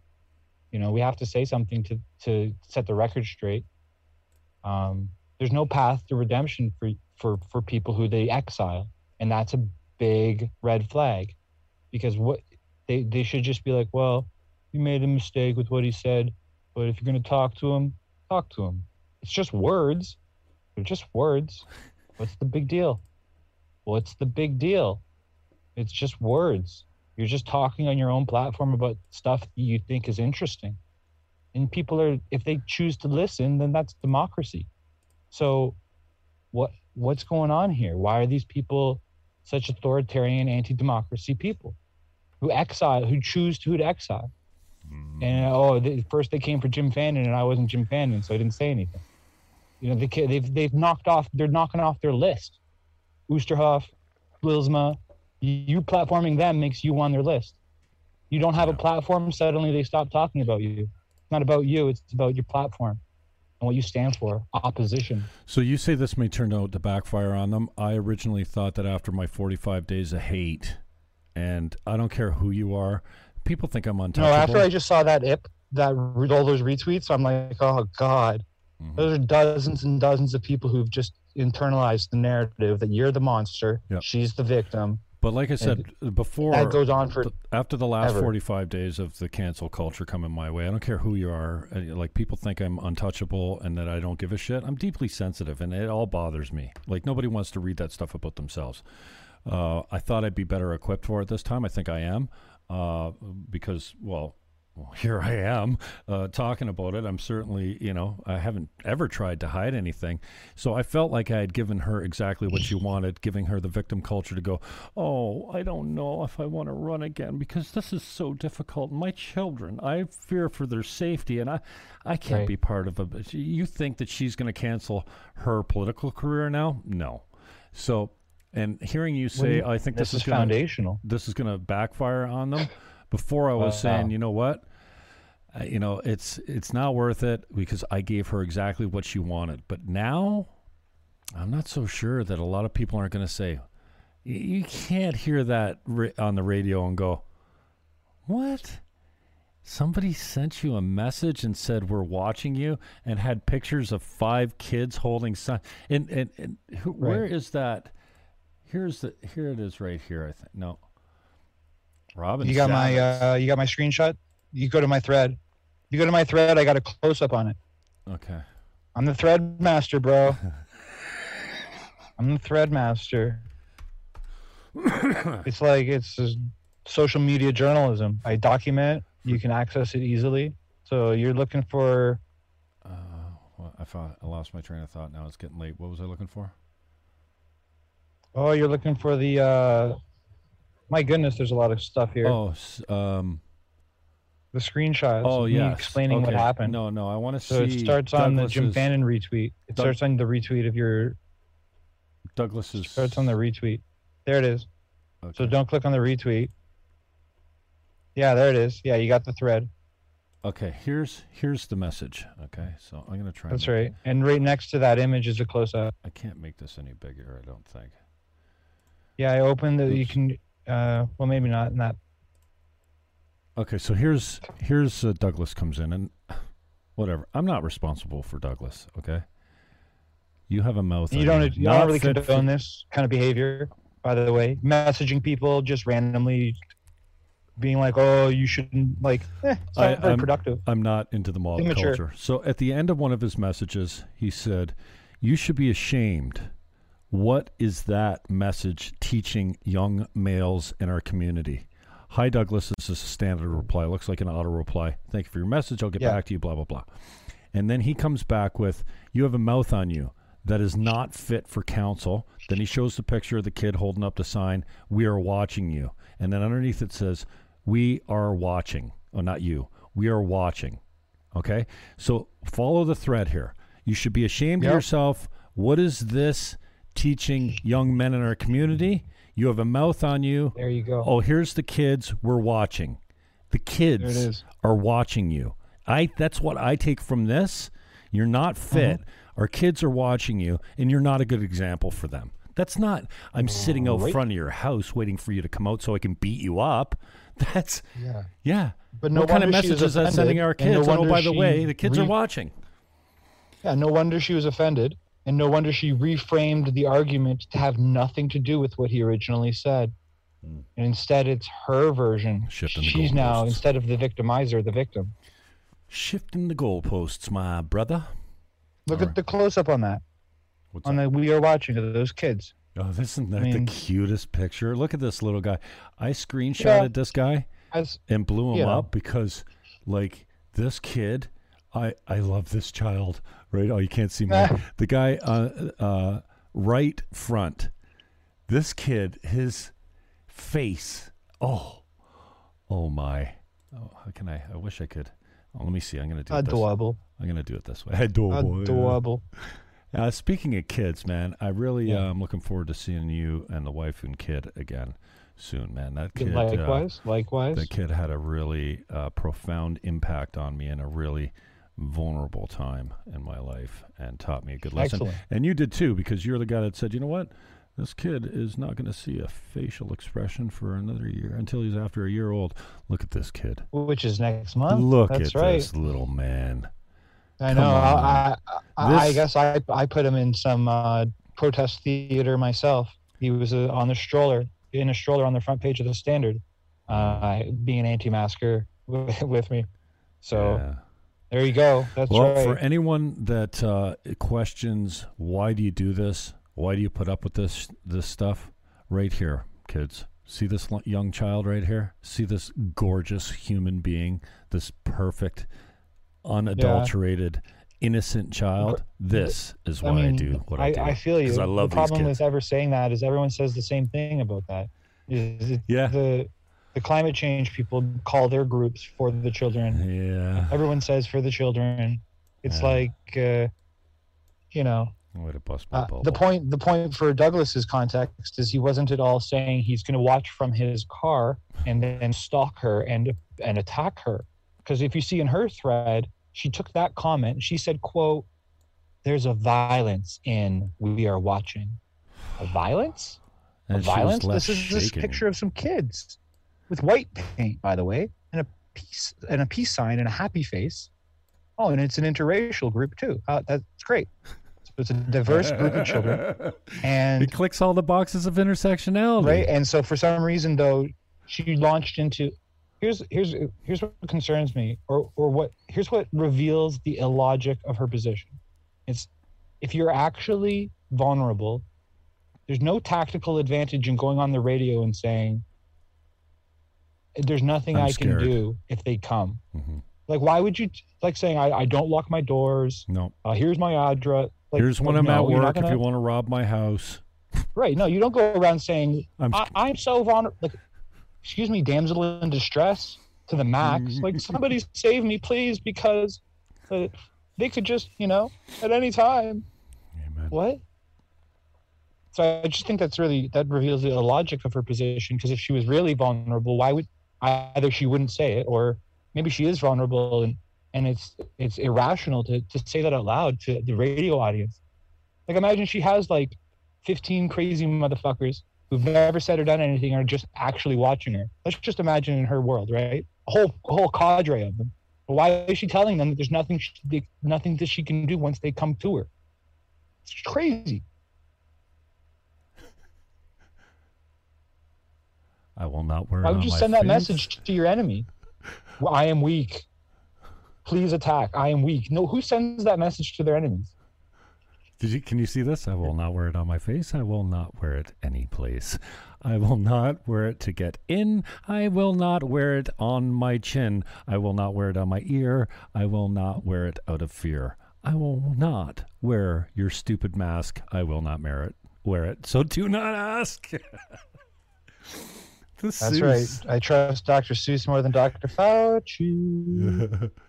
S4: You know, we have to say something to to set the record straight. Um, there's no path to redemption for for for people who they exile, and that's a big red flag, because what they they should just be like, well, you made a mistake with what he said, but if you're gonna talk to him, talk to him. It's just words. They're just words. What's the big deal? What's the big deal? It's just words. You're just talking on your own platform about stuff you think is interesting. And people are if they choose to listen, then that's democracy. So what what's going on here? Why are these people such authoritarian anti-democracy people who exile who choose to, who to exile? Mm-hmm. And oh, they, first they came for Jim Fannin, and I wasn't Jim Fannin, so I didn't say anything. You know, they, they've they've knocked off. They're knocking off their list. Oosterhoff, Bylsma, you, you platforming them makes you on their list. You don't have a platform, suddenly they stop talking about you. It's not about you. It's about your platform and what you stand for. Opposition.
S1: So you say this may turn out to backfire on them. I originally thought that after my 45 days of hate, and I don't care who you are, people think I'm
S4: on.
S1: No,
S4: after I just saw that ip, that all those retweets, I'm like, oh god,
S1: Mhm.
S4: those are dozens and dozens of people who've just internalized the narrative that you're the monster,
S1: Yep.
S4: she's the victim.
S1: But like I said before,
S4: that goes on for
S1: after the last
S4: ever.
S1: 45 days of the cancel culture coming my way, I don't care who you are. uh, Like people think I'm untouchable and that I don't give a shit. I'm deeply sensitive, and it all bothers me. Like nobody wants to read that stuff about themselves. Uh, I thought I'd be better equipped for it this time. I think I am, uh, because well. Well, *laughs* here I am uh, talking about it. I'm certainly, you know, I haven't ever tried to hide anything. So I felt like I had given her exactly what she wanted, giving her the victim culture to go, oh, I don't know if I want to run again because this is so difficult. My children, I fear for their safety, and I, I can't
S4: Right.
S1: be part of it. You think that she's going to cancel her political career now? No. So, and hearing you say,
S4: Well,
S1: I think this,
S4: this is
S1: gonna,
S4: foundational.
S1: this is going to backfire on them. Before I was
S4: Wow.
S1: saying, you know what? Uh, you know, it's it's not worth it because I gave her exactly what she wanted. But now, I'm not so sure that a lot of people aren't going to say, "Y- you can't hear that on the radio and go, what? Somebody sent you a message and said we're watching you and had pictures of five kids holding son. And and, and who,
S4: Right.
S1: is that? Here's the here it is right here. I think no. Robin,
S4: You got my uh, you got my screenshot. You go to my thread. You go to my thread. I got a close up on it.
S1: okay.
S4: I'm the thread master, bro. *laughs* I'm the thread master. it's like it's social media journalism. I document. You can access it easily. So you're looking for
S1: Uh, well, I thought I lost my train of thought. Now it's getting late. What was I looking for?
S4: oh, you're looking for the. uh My goodness, there's a lot of stuff here.
S1: Oh, um,
S4: The screenshots.
S1: oh
S4: me
S1: yeah,
S4: explaining what happened.
S1: No, no, I want to
S4: So
S1: see.
S4: So it starts on the Jim
S1: Douglas's-
S4: Fannin retweet. It
S1: Doug-
S4: starts on the retweet of your.
S1: Douglas's.
S4: Starts on the retweet. There it is. So don't click on the retweet. Yeah, there it is. Yeah, you got the thread.
S1: Okay, here's here's the message. Okay, so I'm gonna try.
S4: That's
S1: make
S4: right. And right next to that image is a close up.
S1: I can't make this any bigger. I don't think.
S4: Yeah, I opened the. You can. Uh, well, maybe not in that.
S1: Okay, so here's here's uh, Douglas comes in and *sighs* whatever. I'm not responsible for Douglas. Okay. You have a mouth.
S4: You don't. You
S1: Not
S4: don't really
S1: fit for-
S4: condone this kind of behavior. By the way, messaging people just randomly, being like, "Oh, you shouldn't." Like, eh, it's not
S1: I-
S4: very
S1: I'm-
S4: productive.
S1: I'm not into the mob
S4: Immature.
S1: culture. So at the end of one of his messages, he said, "You should be ashamed." What is that message teaching young males in our community? Hi, Douglas. This is a standard reply. Looks like an auto reply. Thank you for your message. I'll get
S4: Yeah.
S1: back to you. Blah blah blah. And then he comes back with, "You have a mouth on you that is not fit for counsel." Then he shows the picture of the kid holding up the sign, "We are watching you." And then underneath it says, "We are watching." Oh, not you. We are watching. Okay? So follow the thread here. You should be ashamed of yourself. What is this teaching young men in our community? You have a mouth on you.
S4: There you go.
S1: Oh, here's the kids. We're watching. The kids
S4: There it is.
S1: are watching you. I that's what I take from this. You're not fit.
S4: Mm-hmm.
S1: Our kids are watching you and you're not a good example for them. That's not I'm sitting out
S4: Right.
S1: front of your house waiting for you to come out so I can beat you up. *laughs* That's
S4: Yeah.
S1: yeah.
S4: But no
S1: what kind of message is that sending our
S4: and no
S1: kids? Oh, by the way, the kids are watching.
S4: Yeah. No wonder she was offended, and no wonder she reframed the argument to have nothing to do with what he originally said.
S1: Hmm.
S4: And instead, it's her version.
S1: Shifting
S4: She's now instead of the victimizer, the victim.
S1: Shifting the goalposts, my brother.
S4: Look
S1: All
S4: at
S1: right.
S4: the close up on that.
S1: What's
S4: on
S1: that?
S4: the we are watching of those kids.
S1: Oh, isn't that
S4: mean-
S1: the cutest picture? Look at this little guy. I screenshotted
S4: Yeah.
S1: this guy
S4: As
S1: and blew him
S4: you know.
S1: up because, like, this kid, I I love this child. Right? Oh, you can't see me. *laughs* the guy, uh, uh, right front. This kid, his face. Oh, oh my. Oh, how can I? I wish I could. Oh, let me see. I'm gonna do
S4: adorable,
S1: I'm gonna do it this way. *laughs* Adorable. yeah.
S4: adorable.
S1: Uh, speaking of kids, man, I really
S4: Yeah.
S1: uh, am looking forward to seeing you and the wife and kid again soon, man. That kid, uh,
S4: likewise, likewise.
S1: the kid had a really uh, profound impact on me and a really vulnerable time in my life and taught me a good lesson.
S4: Excellent.
S1: And you did too, because you're the guy that said, you know what? This kid is not going to see a facial expression for another year until he's after a year old. Look at this kid.
S4: Which is next month.
S1: Look
S4: That's
S1: at
S4: right.
S1: this little man.
S4: I
S1: Come
S4: know. I, I, I guess I, I put him in some uh, protest theater myself. He was uh, on the stroller, in a stroller on the front page of the Standard, uh, being an anti-masker *laughs* with, with me. So
S1: Yeah.
S4: There you go. That's
S1: well,
S4: right.
S1: for anyone that uh, questions why do you do this, why do you put up with this this stuff, right here, kids. See this young child right here. See this gorgeous human being, this perfect, unadulterated, innocent child. This is why I,
S4: mean,
S1: do what I,
S4: I,
S1: do.
S4: I feel you.
S1: I love
S4: the
S1: these
S4: problem
S1: kids.
S4: with ever saying that is everyone says the same thing about that. Is it-
S1: Yeah.
S4: The the climate change people call their groups for the children.
S1: Yeah.
S4: Everyone says for the children. It's
S1: Yeah.
S4: like, uh, you know,
S1: bust my
S4: Uh, the point the point for Douglas's context is he wasn't at all saying he's going to watch from his car and then stalk her and and attack her because if you see in her thread she took that comment and she said quote there's a violence in we are watching a violence a violence this is this picture of some kids with white paint by the way and a peace and a peace sign and a happy face. Oh and it's an interracial group too. Uh, that's great. So it's a diverse group of children. *laughs* And
S1: It clicks all the boxes of intersectionality.
S4: right and so for some reason though she launched into here's here's here's what concerns me or or what here's what reveals the illogic of her position. It's if you're actually vulnerable there's no tactical advantage in going on the radio and saying there's nothing
S1: I'm
S4: i
S1: scared."
S4: can do if they come
S1: Mhm.
S4: like why would you like saying i, I don't lock my doors
S1: No.
S4: uh, here's my address like,
S1: Here's when
S4: like,
S1: I'm
S4: no,
S1: at work if
S4: gonna-
S1: you want to rob my house.
S4: Right. No, you don't go around saying
S1: I'm
S4: I, I'm so vulnerable. Like, excuse me, damsel in distress to the max. like somebody save me, please, because uh, they could just, you know, at any time.
S1: Amen.
S4: What? So I just think that's really that reveals the logic of her position. Because if she was really vulnerable, why would either she wouldn't say it, or maybe she is vulnerable and and it's it's irrational to to say that out loud to the radio audience. Like imagine she has like 15 crazy motherfuckers who've never said or done anything are just actually watching her. Let's just imagine in her world, right? A whole a whole cadre of them. But why is she telling them that there's nothing she, nothing that she can do once they come to her? It's crazy.
S1: I will not wear.
S4: Why would you send that
S1: face.
S4: message to your enemy? Well, I am weak. Please attack. I am weak. No, who sends that message to their enemies?
S1: Did you? Can you see this? I will not wear it on my face. I will not wear it any place. I will not wear it to get in. I will not wear it on my chin. I will not wear it on my ear. I will not wear it out of fear. I will not wear your stupid mask. I will not wear it. Wear it. So do not ask. *laughs*
S4: That's
S1: Seuss.
S4: right. I trust Dr. Seuss more than Dr. Fauci. *laughs*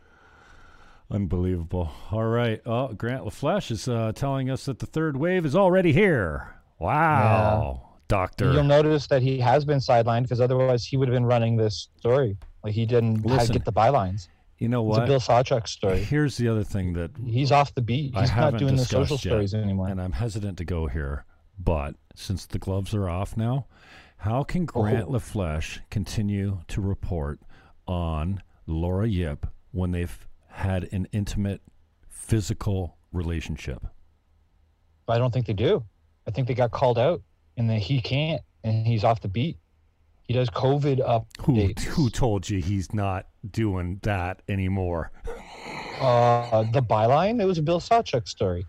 S1: Unbelievable. All right. Oh, Grant LaFleche is uh, telling us that the third wave is already here. Wow. Doctor.
S4: You'll notice that he has been sidelined because otherwise he would have been running this story. Like he didn't
S1: Listen,
S4: get the bylines.
S1: you know what?
S4: It's a? Bill Sawchuk story.
S1: Here's the other thing that
S4: He's off the beat. He's not doing the social
S1: yet,
S4: stories anymore.
S1: and I'm hesitant to go here, but since the gloves are off now, how can Grant
S4: Oh.
S1: LaFleche continue to report on Laura Ip when they've had an intimate physical relationship?
S4: I don't think they do. I think they got called out and that he can't and he's off the beat. He does COVID
S1: Who
S4: updates.
S1: who told you he's not doing that anymore?
S4: Uh, the byline, it was a Bill Sawchuk story.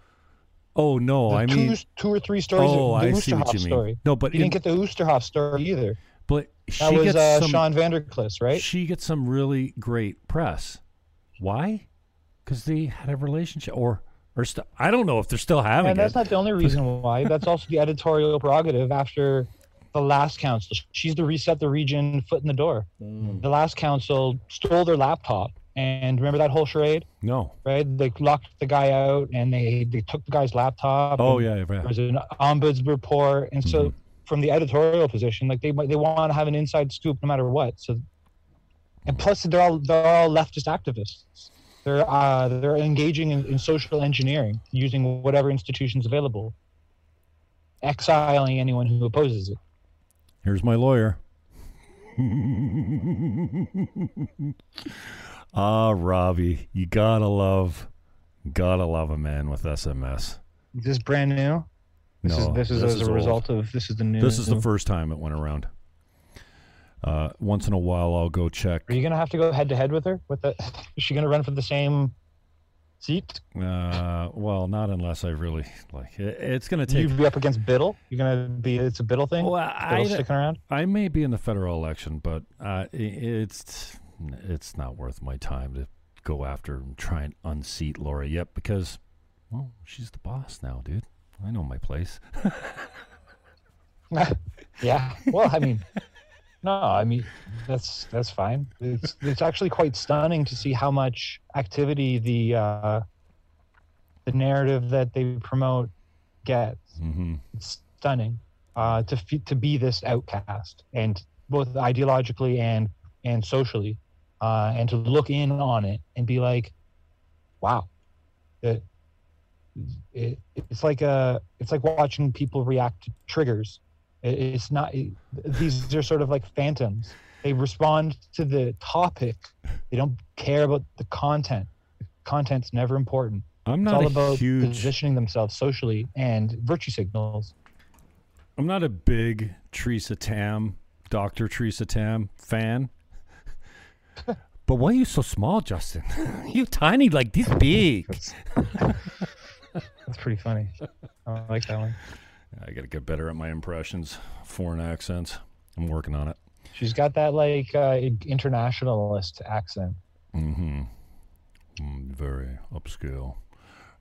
S1: Oh no,
S4: The
S1: I
S4: two,
S1: mean,
S4: two or three stories.
S1: oh,
S4: the
S1: I see what
S4: Oosterhoff
S1: you mean.
S4: story.
S1: No, but
S4: You
S1: in,
S4: didn't get the Oosterhoff story either.
S1: but she
S4: That was
S1: gets
S4: uh,
S1: some
S4: Sean Vanderklis, right?
S1: she gets some really great press. Why? Because they had a relationship, or or st- I don't know if they're still having
S4: And that's
S1: it.
S4: not the only reason why. That's also the editorial prerogative after the last council. She's the reset the region foot in the door.
S1: Mm.
S4: The last council stole their laptop. And remember that whole charade,
S1: no.
S4: right? They locked the guy out and they, they took the guy's laptop.
S1: Oh yeah, yeah.
S4: There was an ombuds report. And so
S1: Mhm.
S4: from the editorial position, like they they want to have an inside scoop no matter what. So and plus they're all they're all leftist activists. They're uh, they're engaging in, in social engineering using whatever institutions available, exiling anyone who opposes it.
S1: Here's my lawyer. *laughs* ah, Robbie, you gotta love, gotta love a man with SMS.
S4: Is this brand new? This
S1: no,
S4: is this is as a
S1: old.
S4: result of this is the new.
S1: This is the first time it went around. Uh, once in a while, I'll go check.
S4: Are you gonna have to go head to head with her? With the, *laughs* is she gonna run for the same seat?
S1: Uh, well, not unless I really like. It, it's gonna take.
S4: You'd be up against Bittle. You're gonna be. It's a Bittle thing.
S1: Well,
S4: Bittle
S1: I,
S4: sticking around.
S1: I may be in the federal election, but uh, i- it's it's not worth my time to go after and try and unseat Laura Ip because, well, she's the boss now, dude. I know my place. *laughs*
S4: yeah. Well, I mean, no, I mean that's that's fine. It's it's actually quite stunning to see how much activity the uh, the narrative that they promote gets.
S1: hmm
S4: It's stunning uh, to to be this outcast and both ideologically and and socially, uh, and to look in on it and be like, wow, it, it, it's like a it's like watching people react to triggers. It, it's not it, these are sort of like phantoms. They respond to the topic. They don't care about the content. The content's never important.
S1: I'm
S4: It's
S1: not
S4: all
S1: a
S4: about
S1: huge.
S4: positioning themselves socially and virtue signals.
S1: I'm not a big Teresa Tam, Doctor Teresa Tam fan. But why are you so small, Justin? *laughs* you tiny like this big.
S4: That's, *laughs* that's pretty funny. I like that one.
S1: I got to get better at my impressions, foreign accents. I'm working on it.
S4: She's got that like uh, internationalist accent.
S1: Mm-hmm. Mm, very upscale.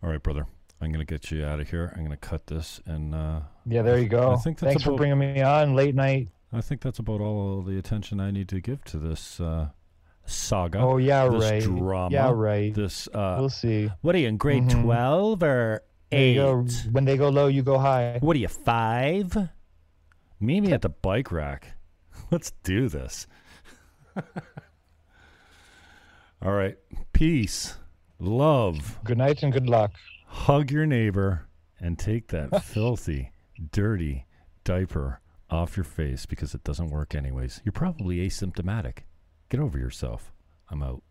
S1: All right, brother. I'm gonna get you out of here. I'm gonna cut this, and uh,
S4: Yeah, there you go.
S1: I think that's
S4: Thanks for bringing me on late night.
S1: I think that's about all the attention I need to give to this uh, saga.
S4: Oh yeah,
S1: this
S4: right.
S1: drama.
S4: Yeah, right.
S1: This. Uh,
S4: we'll see.
S1: what are you in grade
S4: Mhm.
S1: twelve or eight?
S4: go. When they go low, you go high.
S1: What are you five? Meet me at the bike rack. *laughs* Let's do this. *laughs* All right. Peace, love,
S4: Good night and good luck.
S1: hug your neighbor, and take that *laughs* filthy, dirty diaper off your face because it doesn't work anyways. You're probably asymptomatic. Get over yourself. I'm out.